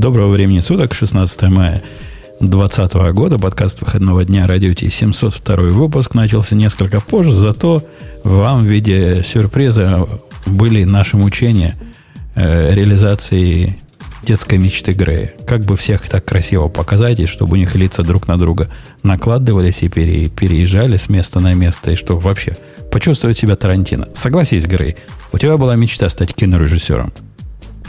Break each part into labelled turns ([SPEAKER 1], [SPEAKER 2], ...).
[SPEAKER 1] Доброго времени суток, 16 мая 2020 года, подкаст выходного дня Радио Ти, 702 выпуск начался несколько позже, зато вам в виде сюрприза были наши мучения э, реализации детской мечты Грея. Как бы всех так красиво показать, и чтобы у них лица друг на друга накладывались и пере, переезжали с места на место, и чтобы вообще почувствовать себя Тарантино. Согласись, Грей, у тебя была мечта стать кинорежиссером.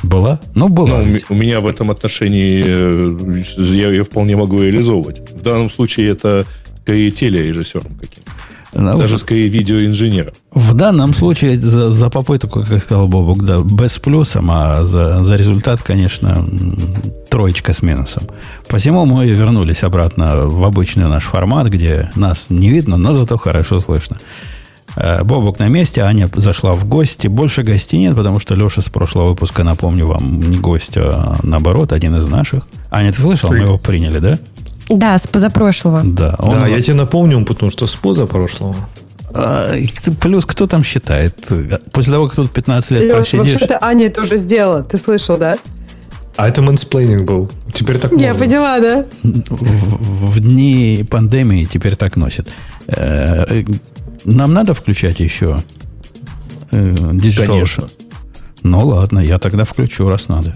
[SPEAKER 1] Была? Ну, была. Ну,
[SPEAKER 2] у меня в этом отношении э, я ее вполне могу реализовывать. В данном случае это скорее телережиссером каким-то. Ну, Даже скорее видеоинженером.
[SPEAKER 1] В данном случае за, за попытку, как сказал Бобук, да, без плюсом, а за, за результат, конечно, троечка с минусом. Посему мы вернулись обратно в обычный наш формат, где нас не видно, но зато хорошо слышно. Э, Бобук на месте, Аня зашла в гости. Больше гостей нет, потому что Леша с прошлого выпуска, напомню вам, не гость, а наоборот, один из наших. Аня, ты слышал? Мы его приняли, да?
[SPEAKER 3] Да, с позапрошлого.
[SPEAKER 2] Да, он... да я тебе напомню, потому что с позапрошлого.
[SPEAKER 1] А, плюс кто там считает? После того, как тут 15 лет Леш, просидишь...
[SPEAKER 3] Вообще-то Аня это уже сделала, ты слышал, да?
[SPEAKER 2] А это mansplaining был. Теперь так
[SPEAKER 3] Я можно. поняла, да?
[SPEAKER 1] В, в дни пандемии теперь так носит. Нам надо включать еще
[SPEAKER 2] э, Digital Конечно.
[SPEAKER 1] Ну ладно, я тогда включу, раз надо.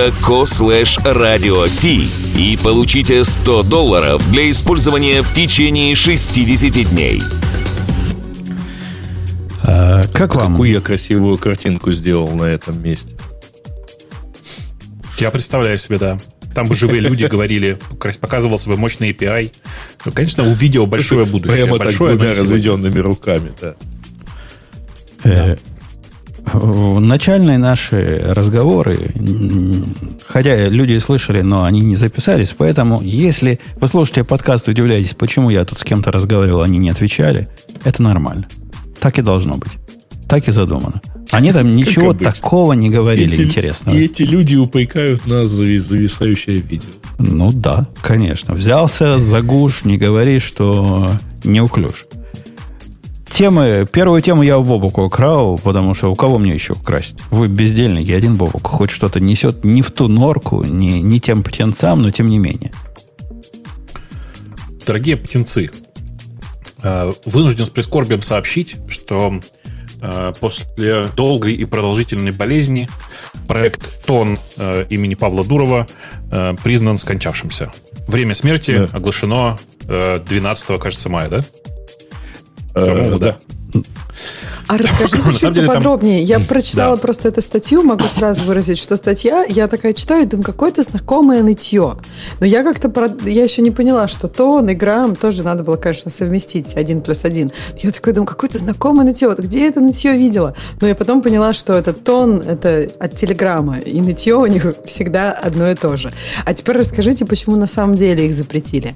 [SPEAKER 4] dot.co slash radio t и получите 100 долларов для использования в течение 60 дней.
[SPEAKER 2] А, как вам? Какую я красивую картинку сделал на этом месте.
[SPEAKER 5] Я представляю себе, да. Там бы живые люди говорили, показывался бы мощный API. Ну, конечно, у видео большое будущее.
[SPEAKER 2] Прямо большое, так двумя разведенными руками, да.
[SPEAKER 1] Начальные наши разговоры, хотя люди слышали, но они не записались, поэтому если вы слушаете подкаст и удивляетесь, почему я тут с кем-то разговаривал, они не отвечали, это нормально. Так и должно быть. Так и задумано. Они там ничего такого не говорили эти, интересного.
[SPEAKER 2] И эти люди упрекают нас за зависающее видео.
[SPEAKER 1] Ну да, конечно. Взялся за гуш, не говори, что не уклюж темы, первую тему я у Бобука украл, потому что у кого мне еще украсть? Вы бездельники, один Бобук хоть что-то несет не в ту норку, не, не тем птенцам, но тем не менее.
[SPEAKER 5] Дорогие птенцы, э, вынужден с прискорбием сообщить, что э, после долгой и продолжительной болезни проект ТОН э, имени Павла Дурова признан скончавшимся. Время смерти да. оглашено 12, кажется, мая, да?
[SPEAKER 3] По-моему, да. А расскажите чуть поподробнее. Там... Я прочитала да. просто эту статью, могу сразу выразить, что статья, я такая читаю, думаю, какое-то знакомое нытье. Но я как-то, я еще не поняла, что тон и грамм тоже надо было, конечно, совместить один плюс один. Я такая думаю, какое-то знакомое нытье. Вот где я это нытье видела? Но я потом поняла, что этот тон, это от телеграмма, и нытье у них всегда одно и то же. А теперь расскажите, почему на самом деле их запретили.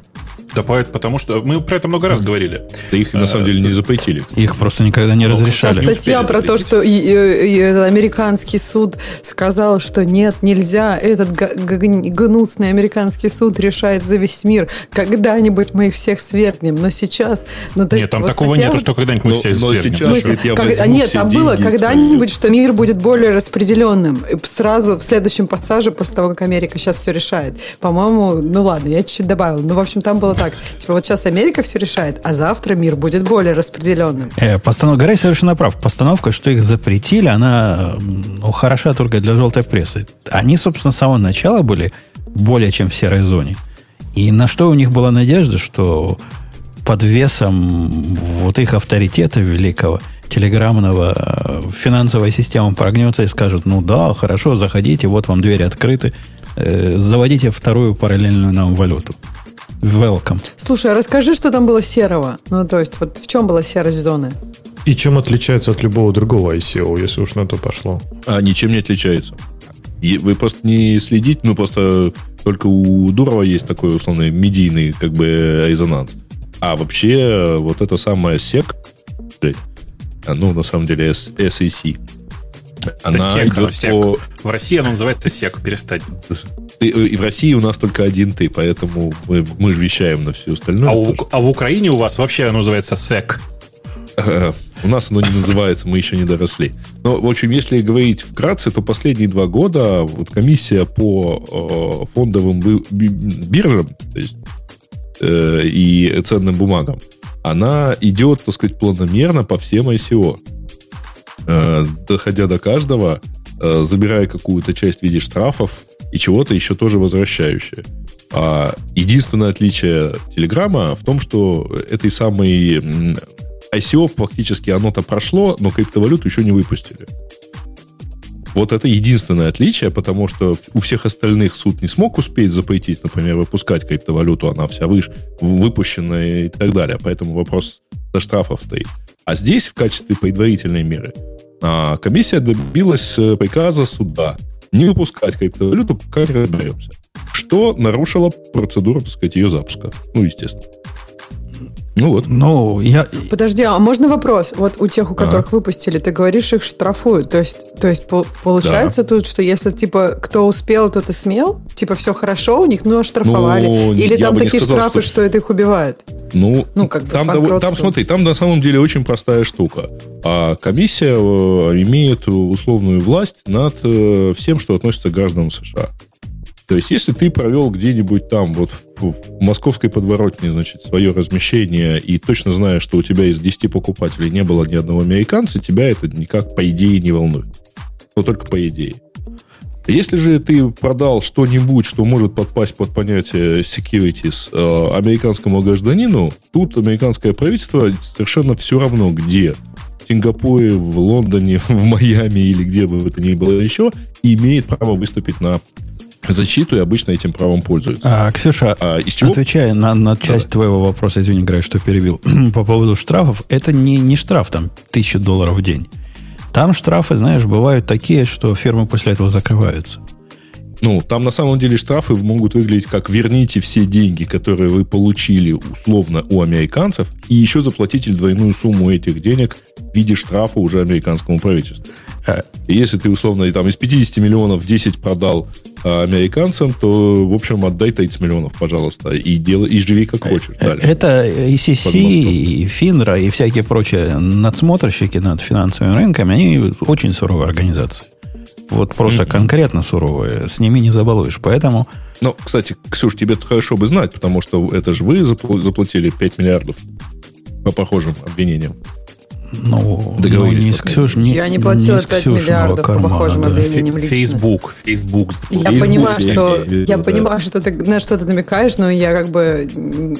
[SPEAKER 5] Да потому что мы про это много раз говорили.
[SPEAKER 2] Да их на самом деле не запретили.
[SPEAKER 1] Их просто никогда не ну, разрешали.
[SPEAKER 3] Статья про то, что и, и, и американский суд сказал, что нет, нельзя. Этот гнусный американский суд решает за весь мир. Когда-нибудь мы их всех свергнем. Но сейчас...
[SPEAKER 5] Ну, нет, там вот такого статья... нету, что когда-нибудь мы всех свергнем.
[SPEAKER 3] Сейчас, смысле, я как, нет, там было когда-нибудь, что мир будет более распределенным. И сразу в следующем пассаже, после того, как Америка сейчас все решает. По-моему, ну ладно, я чуть-чуть добавила. Ну, в общем, там было так. Типа вот сейчас Америка все решает, а завтра мир будет более распределенным.
[SPEAKER 1] Э, постанов... Гарри совершенно прав. Постановка, что их запретили, она ну, хороша только для желтой прессы. Они, собственно, с самого начала были более чем в серой зоне. И на что у них была надежда, что под весом вот их авторитета великого, телеграммного, э, финансовая система прогнется и скажет, ну да, хорошо, заходите, вот вам двери открыты, э, заводите вторую параллельную нам валюту. Welcome.
[SPEAKER 3] Слушай, а расскажи, что там было серого. Ну, то есть, вот в чем была серость зоны?
[SPEAKER 2] И чем отличается от любого другого ICO, если уж на то пошло?
[SPEAKER 5] А ничем не отличается.
[SPEAKER 2] вы просто не следите, ну, просто только у Дурова есть такой условный медийный как бы резонанс. А вообще вот это самое SEC, ну, на самом деле SEC,
[SPEAKER 5] она SEC, идет SEC. по... В России она называется SEC, перестать.
[SPEAKER 2] И в России у нас только один ты, поэтому мы, мы же вещаем на всю остальную.
[SPEAKER 5] А, у, а в Украине у вас вообще оно называется SEC.
[SPEAKER 2] У нас оно не называется, мы еще не доросли. Но, в общем, если говорить вкратце, то последние два года вот комиссия по э, фондовым биржам то есть, э, и ценным бумагам, она идет, так сказать, планомерно по всем ICO. Э, доходя до каждого, э, забирая какую-то часть в виде штрафов и чего-то еще тоже возвращающее. А единственное отличие Телеграма в том, что этой самой ICO фактически оно-то прошло, но криптовалюту еще не выпустили. Вот это единственное отличие, потому что у всех остальных суд не смог успеть запретить, например, выпускать криптовалюту, она вся выш, выпущенная и так далее. Поэтому вопрос со штрафов стоит. А здесь в качестве предварительной меры а, комиссия добилась э, приказа суда не выпускать криптовалюту, пока не разберемся. Что нарушило процедуру, так сказать, ее запуска. Ну, естественно.
[SPEAKER 3] Ну вот. Ну, я... Подожди, а можно вопрос? Вот у тех, у которых а. выпустили, ты говоришь, их штрафуют. То есть, то есть получается да. тут, что если, типа, кто успел, тот и смел, типа, все хорошо у них, ну, оштрафовали. Ну, Или там такие сказал, штрафы, что... что это их убивает?
[SPEAKER 2] Ну, ну как бы там, дов... там, смотри, там на самом деле очень простая штука. А комиссия э, имеет условную власть над э, всем, что относится к гражданам США. То есть, если ты провел где-нибудь там, вот в, в московской подворотне, значит, свое размещение, и точно знаешь, что у тебя из 10 покупателей не было ни одного американца, тебя это никак, по идее, не волнует. Но только по идее. Если же ты продал что-нибудь, что может подпасть под понятие securities э, американскому гражданину, тут американское правительство совершенно все равно где. В Сингапуре, в Лондоне, в Майами или где бы это ни было еще, имеет право выступить на защиту и обычно этим правом пользуются.
[SPEAKER 1] А, Ксюша, а, из чего? отвечая на, на часть Давай. твоего вопроса, извини, Грей, что перебил, по поводу штрафов, это не, не штраф там тысячу долларов в день. Там штрафы, знаешь, бывают такие, что фирмы после этого закрываются.
[SPEAKER 2] Ну, там на самом деле штрафы могут выглядеть как верните все деньги, которые вы получили условно у американцев, и еще заплатите двойную сумму этих денег в виде штрафа уже американскому правительству. Э, если ты условно там из 50 миллионов 10 продал а, американцам, то, в общем, отдай 30 миллионов, пожалуйста, и, делай, и живи как хочешь.
[SPEAKER 1] Далее. Это ECC, и Финра, и всякие прочие надсмотрщики над финансовыми рынками, они очень суровые организации. Вот просто mm-hmm. конкретно суровые. С ними не забалуешь. Поэтому...
[SPEAKER 2] Ну, кстати, Ксюш, тебе хорошо бы знать, потому что это же вы заплатили 5 миллиардов по похожим обвинениям.
[SPEAKER 1] Ну, договорились. Ну, не с Ксюш, не,
[SPEAKER 3] я не платила не 5 миллиардов кармана, по похожим да. объявлениям
[SPEAKER 5] лично. Facebook, Facebook.
[SPEAKER 3] Я Facebook, понимаю, что, я, я да. понимаю, что ты на что ты намекаешь, но я как бы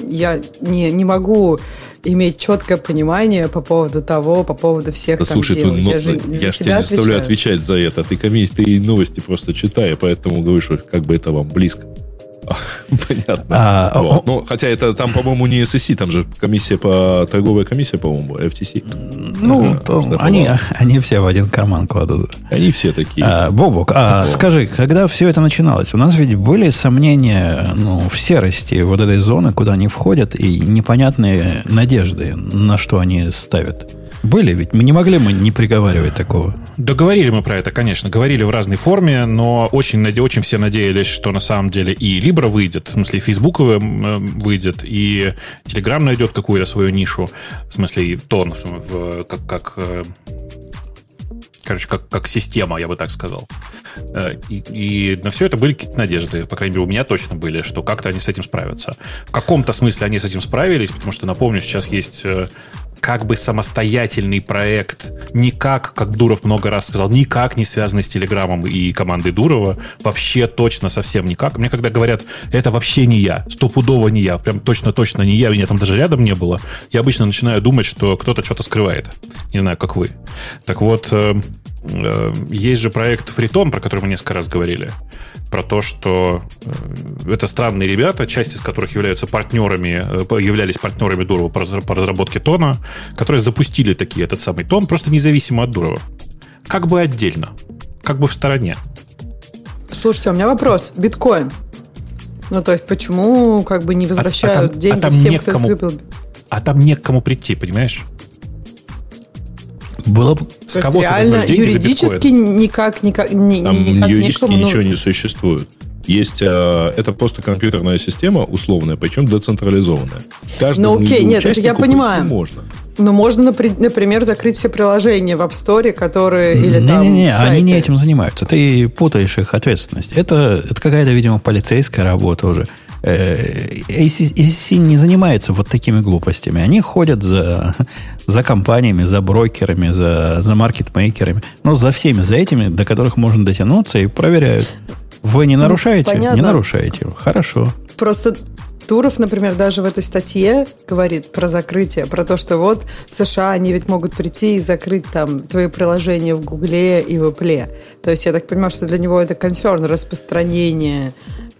[SPEAKER 3] я не, не могу иметь четкое понимание по поводу того, по поводу всех да,
[SPEAKER 2] там слушай, дел. Ты, я же, я же тебя заставляю отвечать за это. Ты, ты новости просто читай, поэтому говоришь, как бы это вам близко. Понятно. А, вот. Ну, хотя это там, по-моему, не SEC, там же комиссия по торговая комиссия, по-моему, FTC.
[SPEAKER 1] Ну, ага, то, они, они все в один карман кладут.
[SPEAKER 2] Они все такие.
[SPEAKER 1] А, Бобок, а скажи, когда все это начиналось, у нас ведь были сомнения ну, в серости вот этой зоны, куда они входят, и непонятные надежды, на что они ставят. Были ведь? Мы не могли мы не приговаривать такого.
[SPEAKER 5] Да говорили мы про это, конечно. Говорили в разной форме, но очень, очень все надеялись, что на самом деле и Libra выйдет, в смысле, и Facebook э, выйдет, и Telegram найдет какую-то свою нишу, в смысле, и тон, в, как, как э, короче, как, как система, я бы так сказал. Э, и, и на все это были какие-то надежды, по крайней мере, у меня точно были, что как-то они с этим справятся. В каком-то смысле они с этим справились, потому что, напомню, сейчас есть как бы самостоятельный проект, никак, как Дуров много раз сказал, никак не связанный с Телеграмом и командой Дурова, вообще точно совсем никак. Мне когда говорят, это вообще не я, стопудово не я, прям точно-точно не я, меня там даже рядом не было, я обычно начинаю думать, что кто-то что-то скрывает. Не знаю, как вы. Так вот, э, э, есть же проект Фритон, про который мы несколько раз говорили про то, что э, это странные ребята, часть из которых являются партнерами, э, являлись партнерами Дурова по разработке тона, которые запустили такие этот самый тон, просто независимо от Дурова. Как бы отдельно, как бы в стороне.
[SPEAKER 3] Слушайте, у меня вопрос. Биткоин. Ну, то есть, почему как бы не возвращают а, а там, деньги
[SPEAKER 5] а там
[SPEAKER 3] всем,
[SPEAKER 5] некому, кто купил? А там не к кому прийти, понимаешь?
[SPEAKER 1] Было бы...
[SPEAKER 3] С кого реально юридически никак, никак, ни,
[SPEAKER 2] там никак юридически некому, ничего ну... не существует. Есть, э, это просто компьютерная система условная, причем децентрализованная.
[SPEAKER 3] Каждому ну окей, нет, это я понимаю. Можно. Но можно, например, закрыть все приложения в App Store, которые или не, там
[SPEAKER 1] Не, не, они не этим занимаются. Ты путаешь их ответственность. Это, это какая-то, видимо, полицейская работа уже. ACC э, не занимается вот такими глупостями. Они ходят за, за компаниями, за брокерами, за, за маркетмейкерами. Ну, за всеми, за этими, до которых можно дотянуться и проверяют. Вы не ну, нарушаете? Ну, не нарушаете. Хорошо.
[SPEAKER 3] Просто Туров, например, даже в этой статье говорит про закрытие, про то, что вот в США они ведь могут прийти и закрыть там твои приложения в Гугле и в Apple. То есть я так понимаю, что для него это консерн распространение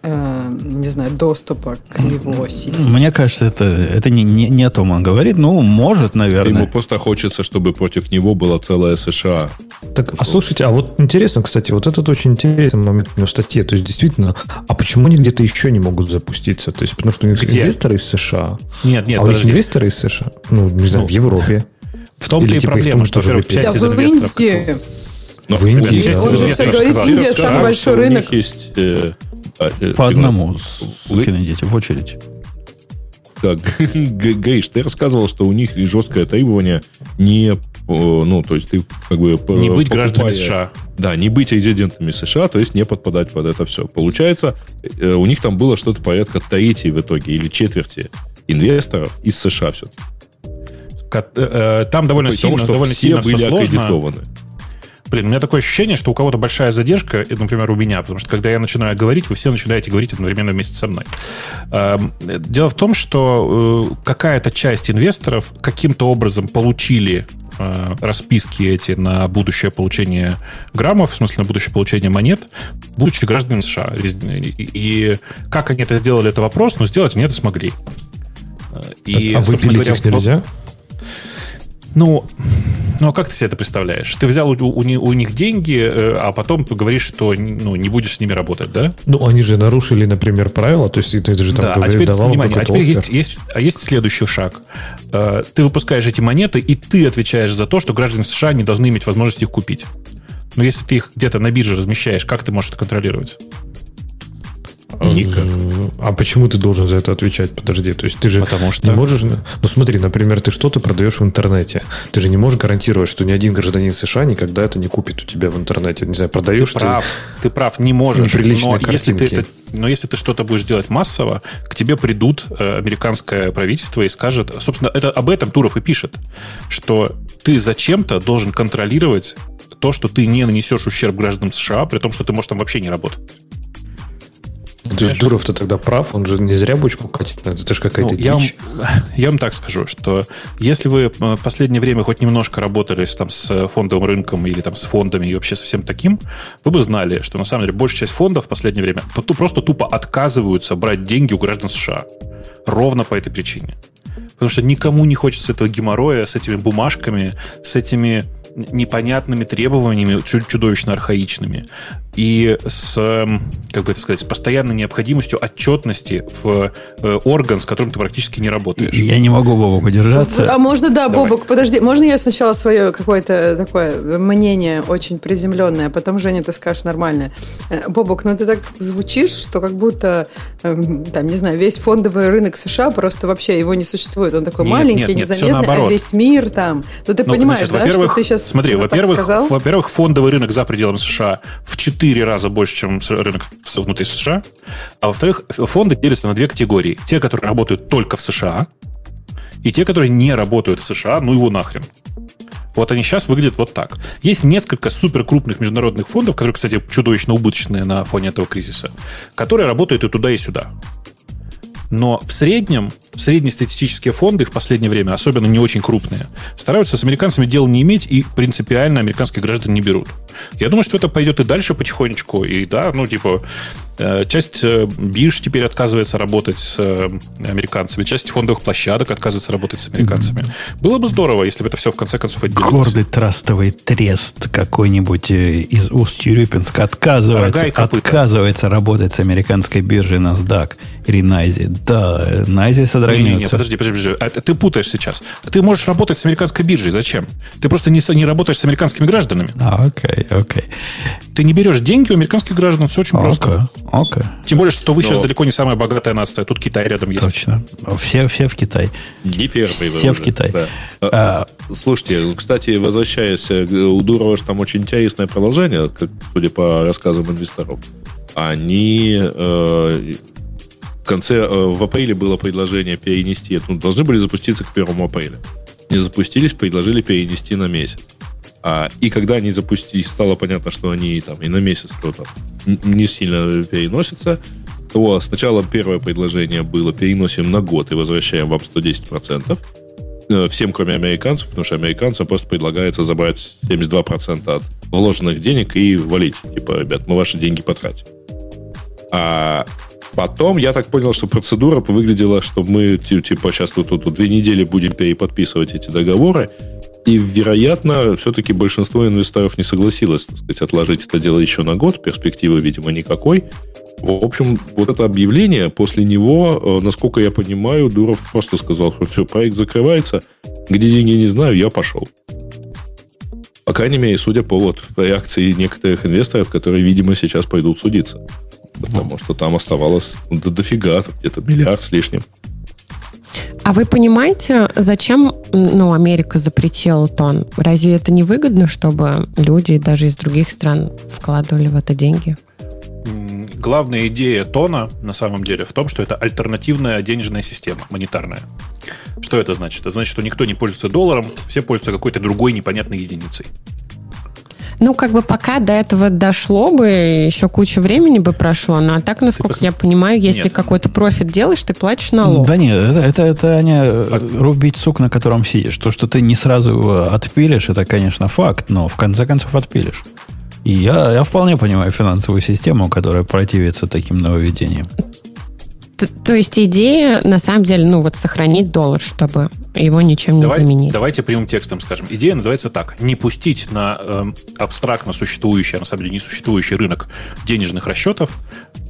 [SPEAKER 3] э, не знаю, доступа к его сети.
[SPEAKER 1] Мне кажется, это, это не, не, не о том он говорит. Ну, может, наверное.
[SPEAKER 2] Ему просто хочется, чтобы против него была целая США.
[SPEAKER 6] Так, а слушайте, а вот интересно, кстати, вот этот очень интересный момент в статье. То есть, действительно, а почему они где-то еще не могут запуститься? То есть, потому что у них Где? инвесторы из США.
[SPEAKER 5] Нет, нет,
[SPEAKER 6] а у них инвесторы из США? Ну, не знаю, ну, в Европе.
[SPEAKER 5] В том-то и типа, проблема, что, во-первых, часть да, из инвесторов... В Индии.
[SPEAKER 3] Но, в Индии, да. Он же все говорит, Индия самый большой рынок. У них
[SPEAKER 2] есть э,
[SPEAKER 1] а, э, По одному, сукины дети, в очередь.
[SPEAKER 2] Так, Гейш, ты рассказывал, что у них жесткое требование не, ну, то есть ты как бы...
[SPEAKER 5] Не быть гражданами США.
[SPEAKER 2] Да, не быть резидентами США, то есть не подпадать под это все. Получается, э, у них там было что-то порядка трети в итоге, или четверти инвесторов из США все-таки.
[SPEAKER 5] Э, там довольно сильно,
[SPEAKER 2] что
[SPEAKER 5] довольно
[SPEAKER 2] все
[SPEAKER 5] сильно
[SPEAKER 2] были аккредитованы.
[SPEAKER 5] Блин, у меня такое ощущение, что у кого-то большая задержка, например, у меня, потому что когда я начинаю говорить, вы все начинаете говорить одновременно вместе со мной. Эм, дело в том, что э, какая-то часть инвесторов каким-то образом получили э, расписки эти на будущее получение граммов, в смысле на будущее получение монет, будучи гражданами США. И как они это сделали, это вопрос, но сделать они это смогли.
[SPEAKER 6] Э, и, а выпилить говоря, их нельзя?
[SPEAKER 5] Ну, ну, а как ты себе это представляешь? Ты взял у, у, у них деньги, э, а потом говоришь, что ну, не будешь с ними работать, да?
[SPEAKER 6] Ну, они же нарушили, например, правила, то есть ты же там
[SPEAKER 5] да, говоришь, а теперь, давал внимание, а теперь есть, есть, а есть следующий шаг. Э, ты выпускаешь эти монеты, и ты отвечаешь за то, что граждане США не должны иметь возможности их купить. Но если ты их где-то на бирже размещаешь, как ты можешь это контролировать?
[SPEAKER 6] Никак. А почему ты должен за это отвечать? Подожди, то есть ты же
[SPEAKER 5] Потому что...
[SPEAKER 6] не можешь... Ну смотри, например, ты что-то продаешь в интернете. Ты же не можешь гарантировать, что ни один гражданин США никогда это не купит у тебя в интернете. Не знаю, продаешь
[SPEAKER 5] ты... Прав, ты, прав, не можешь.
[SPEAKER 6] Неприличные но если, ты это,
[SPEAKER 5] но если ты что-то будешь делать массово, к тебе придут э, американское правительство и скажет... Собственно, это об этом Туров и пишет, что ты зачем-то должен контролировать то, что ты не нанесешь ущерб гражданам США, при том, что ты можешь там вообще не работать.
[SPEAKER 6] То есть Дуров-то тогда прав, он же не зря бочку катит, это же какая-то ну,
[SPEAKER 5] я, вам, я вам так скажу, что если вы в последнее время хоть немножко работали с, там, с фондовым рынком или там, с фондами и вообще со всем таким, вы бы знали, что на самом деле большая часть фондов в последнее время просто тупо отказываются брать деньги у граждан США. Ровно по этой причине. Потому что никому не хочется этого геморроя с этими бумажками, с этими непонятными требованиями, чудовищно архаичными, и с, эм, как бы это сказать, с постоянной необходимостью отчетности в э, орган, с которым ты практически не работаешь.
[SPEAKER 1] Я не могу, Бобок, удержаться.
[SPEAKER 3] А можно, да, Давай. Бобок, подожди, можно я сначала свое какое-то такое мнение очень приземленное, а потом, Женя, ты скажешь нормальное. Э, Бобок, ну ты так звучишь, что как будто, эм, там, не знаю, весь фондовый рынок США просто вообще его не существует. Он такой нет, маленький, нет, нет, незаметный, а весь мир там. Ну ты ну, понимаешь, значит, да, что ты сейчас
[SPEAKER 5] Смотри, во-первых, во-первых, фондовый рынок за пределами США в 4 раза больше, чем рынок внутри США. А во-вторых, фонды делятся на две категории. Те, которые работают только в США, и те, которые не работают в США, ну его нахрен. Вот они сейчас выглядят вот так. Есть несколько супер крупных международных фондов, которые, кстати, чудовищно убыточные на фоне этого кризиса, которые работают и туда, и сюда. Но в среднем, среднестатистические фонды в последнее время, особенно не очень крупные, стараются с американцами дела не иметь и принципиально американских граждан не берут. Я думаю, что это пойдет и дальше потихонечку. И да, ну, типа, часть э, бирж теперь отказывается работать с э, американцами, часть фондовых площадок отказывается работать с американцами. Mm-hmm. Было бы здорово, если бы это все в конце концов отделилось.
[SPEAKER 1] Гордый трастовый трест какой-нибудь из Усть-Тюрюпинска отказывается, отказывается работать с американской биржей NASDAQ или Найзи. Да, Найзи содрогнется. Не-не-не,
[SPEAKER 5] подожди, подожди, подожди. А ты путаешь сейчас. Ты можешь работать с американской биржей. Зачем? Ты просто не, не работаешь с американскими гражданами.
[SPEAKER 1] А, окей, окей.
[SPEAKER 5] Ты не берешь деньги у американских граждан, все очень просто.
[SPEAKER 1] Окей.
[SPEAKER 5] Тем более, что вы Но... сейчас далеко не самая богатая нация. Тут Китай рядом есть.
[SPEAKER 1] Точно. Все, все в Китай.
[SPEAKER 2] Не первый.
[SPEAKER 1] Все в Китай. Да.
[SPEAKER 2] А, а, слушайте, кстати, возвращаясь, э, у Дурова там очень интересное продолжение, как, судя по рассказам инвесторов. Они э, в конце, э, в апреле было предложение перенести, ну, должны были запуститься к 1 апреля. Не запустились, предложили перенести на месяц. А, и когда они запустились, стало понятно, что они там и на месяц то там не сильно переносятся, то сначала первое предложение было переносим на год и возвращаем вам 110%. Э, всем, кроме американцев, потому что американцам просто предлагается забрать 72% от вложенных денег и валить. Типа, ребят, мы ваши деньги потратим. А Потом я так понял, что процедура выглядела, что мы типа сейчас тут, тут, тут две недели будем переподписывать эти договоры. И, вероятно, все-таки большинство инвесторов не согласилось, так сказать, отложить это дело еще на год. Перспективы, видимо, никакой. В общем, вот это объявление, после него, э, насколько я понимаю, Дуров просто сказал, что все, проект закрывается, где деньги не знаю, я пошел. По крайней мере, судя по вот реакции некоторых инвесторов, которые, видимо, сейчас пойдут судиться. Потому что там оставалось до дофига, где-то миллиард с лишним.
[SPEAKER 7] А вы понимаете, зачем ну, Америка запретила тон? Разве это не выгодно, чтобы люди даже из других стран вкладывали в это деньги?
[SPEAKER 5] Главная идея тона на самом деле в том, что это альтернативная денежная система, монетарная. Что это значит? Это значит, что никто не пользуется долларом, все пользуются какой-то другой непонятной единицей.
[SPEAKER 7] Ну, как бы пока до этого дошло бы, еще куча времени бы прошло. Но а так, насколько пос... я понимаю, если нет. какой-то профит делаешь, ты платишь налог.
[SPEAKER 1] Да нет, это, это, это не а... рубить сук, на котором сидишь. То, что ты не сразу его отпилишь, это, конечно, факт, но в конце концов отпилишь. И я, я вполне понимаю финансовую систему, которая противится таким нововведениям.
[SPEAKER 7] То, то есть идея, на самом деле, ну вот сохранить доллар, чтобы его ничем не
[SPEAKER 5] Давай,
[SPEAKER 7] заменить.
[SPEAKER 5] Давайте прямым текстом скажем. Идея называется так. Не пустить на э, абстрактно существующий, а на самом деле несуществующий рынок денежных расчетов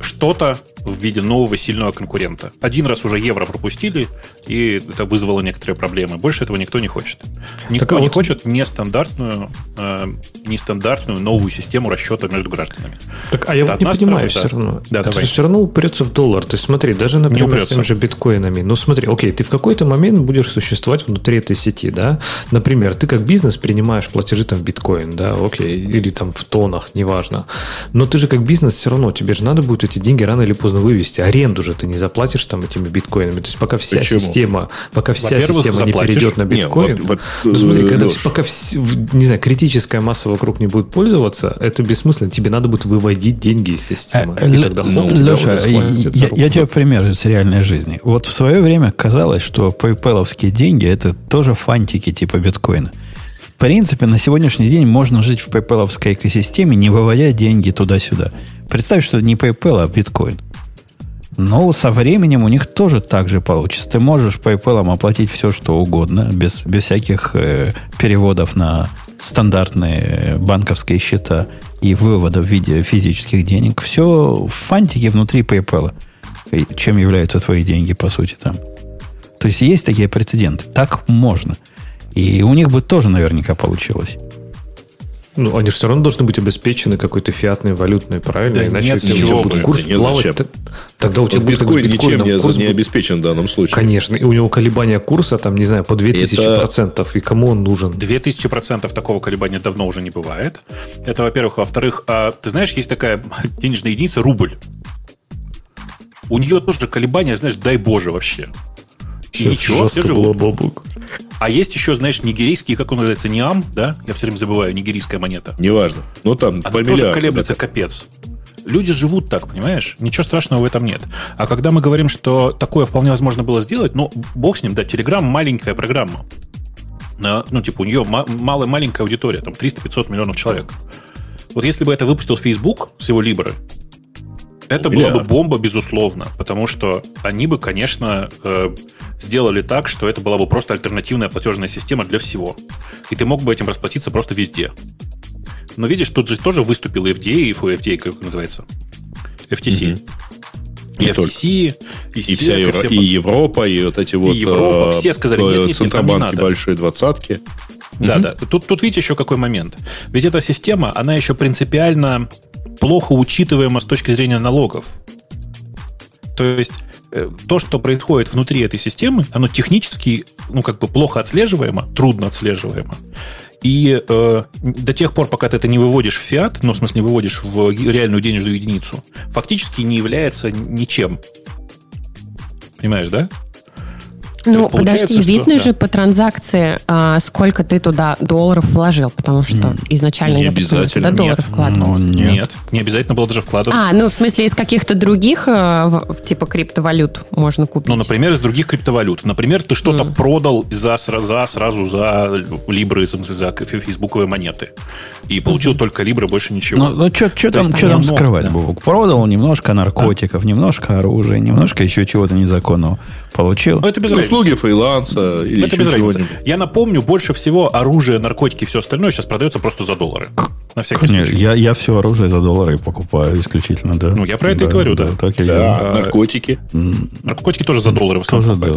[SPEAKER 5] что-то в виде нового сильного конкурента. Один раз уже евро пропустили, и это вызвало некоторые проблемы. Больше этого никто не хочет. Никто так, а не вот... хочет нестандартную, э, нестандартную новую систему расчета между гражданами.
[SPEAKER 6] Так, а я вот не понимаю
[SPEAKER 5] сторона,
[SPEAKER 6] все равно. Да, это давай. все равно упрется в доллар. То есть смотри, даже, например, с теми же биткоинами. Ну смотри, окей, ты в какой-то момент будешь существовать внутри этой сети, да? Например, ты как бизнес принимаешь платежи там в биткоин, да, окей, или там в тонах, неважно. Но ты же как бизнес все равно, тебе же надо будет эти деньги рано или поздно вывести. Аренду же ты не заплатишь там этими биткоинами. То есть пока вся Почему? система, пока вся система заплатишь. не перейдет на биткоин, Нет, вот, ну, смотри, когда пока не знаю, критическая масса вокруг не будет пользоваться, это бессмысленно. Тебе надо будет выводить деньги из системы.
[SPEAKER 1] А, и тогда хоп, Леша, я, я тебе пример из реальной жизни. Вот в свое время казалось, что PayPal деньги это тоже фантики типа биткоина. В принципе, на сегодняшний день можно жить в PayPal экосистеме, не выводя деньги туда-сюда. Представь, что это не PayPal, а биткоин. Но со временем у них тоже так же получится. Ты можешь PayPal оплатить все, что угодно, без, без всяких э, переводов на стандартные э, банковские счета и вывода в виде физических денег. Все фантики внутри PayPal. Чем являются твои деньги, по сути, там. То есть есть такие прецеденты. Так можно. И у них бы тоже наверняка получилось.
[SPEAKER 6] Ну, они же все равно должны быть обеспечены какой-то фиатной валютной, правильно?
[SPEAKER 5] Да Иначе нет, у тебя будет курс плавать.
[SPEAKER 2] Тогда у тебя будет биткоин ничем не, курс, не обеспечен в данном случае.
[SPEAKER 6] Конечно. И у него колебания курса, там, не знаю, по 2000%. Это... процентов. И кому он нужен?
[SPEAKER 5] 2000% процентов такого колебания давно уже не бывает. Это, во-первых. Во-вторых, а, ты знаешь, есть такая денежная единица рубль. У нее тоже колебания, знаешь, дай боже вообще.
[SPEAKER 6] Сейчас ничего, все живут. Бабук.
[SPEAKER 5] А есть еще, знаешь, нигерийский, как он называется, ниам, да? Я все время забываю, нигерийская монета.
[SPEAKER 2] Неважно. Ну, там
[SPEAKER 5] Она тоже колеблется, это... капец. Люди живут так, понимаешь? Ничего страшного в этом нет. А когда мы говорим, что такое вполне возможно было сделать, ну, бог с ним, да, Telegram маленькая программа. Ну, типа, у нее малая маленькая аудитория, там 300-500 миллионов человек. Вот если бы это выпустил Facebook с его Libra, это была бы бомба, безусловно, потому что они бы, конечно, э, сделали так, что это была бы просто альтернативная платежная система для всего. И ты мог бы этим расплатиться просто везде. Но видишь, тут же тоже выступил FDA, и FDA, как называется? FTC. Угу. И не FTC, и,
[SPEAKER 2] и, вся Евро, все... и Европа, и вот эти вот и
[SPEAKER 5] Европа, э, все сказали, нет, нет,
[SPEAKER 2] Центробанки, нет, большие двадцатки.
[SPEAKER 5] Да, угу. да. Тут, тут видите еще какой момент. Ведь эта система, она еще принципиально плохо учитываема с точки зрения налогов. То есть то, что происходит внутри этой системы, оно технически, ну, как бы плохо отслеживаемо, трудно отслеживаемо. И э, до тех пор, пока ты это не выводишь в фиат, ну, в смысле, не выводишь в реальную денежную единицу, фактически не является ничем. Понимаешь, да?
[SPEAKER 7] Ну, подожди, видно да. же по транзакции, а, сколько ты туда долларов вложил, потому что mm. изначально
[SPEAKER 2] не я обязательно. туда
[SPEAKER 5] доллары
[SPEAKER 7] вкладывался.
[SPEAKER 5] Ну, нет. нет, не обязательно было даже вкладывать.
[SPEAKER 7] А, ну, в смысле, из каких-то других, а, типа, криптовалют можно купить?
[SPEAKER 5] Ну, например, из других криптовалют. Например, ты что-то mm. продал за, за, сразу за либры, за фейсбуковые монеты. И получил mm-hmm. только либры, больше ничего.
[SPEAKER 1] Ну, ну что там, что там скрывать, да. Продал немножко наркотиков, да. немножко оружия, немножко еще чего-то незаконного. Получил.
[SPEAKER 2] Ну, это без разницы услуги фриланса или Это без разницы.
[SPEAKER 5] Я напомню, больше всего оружие, наркотики и все остальное сейчас продается просто за доллары.
[SPEAKER 1] На всякий Конечно, случай. Я, я все оружие за доллары покупаю исключительно, да.
[SPEAKER 5] Ну, я про это да, и говорю, да. да.
[SPEAKER 2] Так и да. А, наркотики.
[SPEAKER 5] Наркотики тоже за доллары в
[SPEAKER 1] Тоже, да.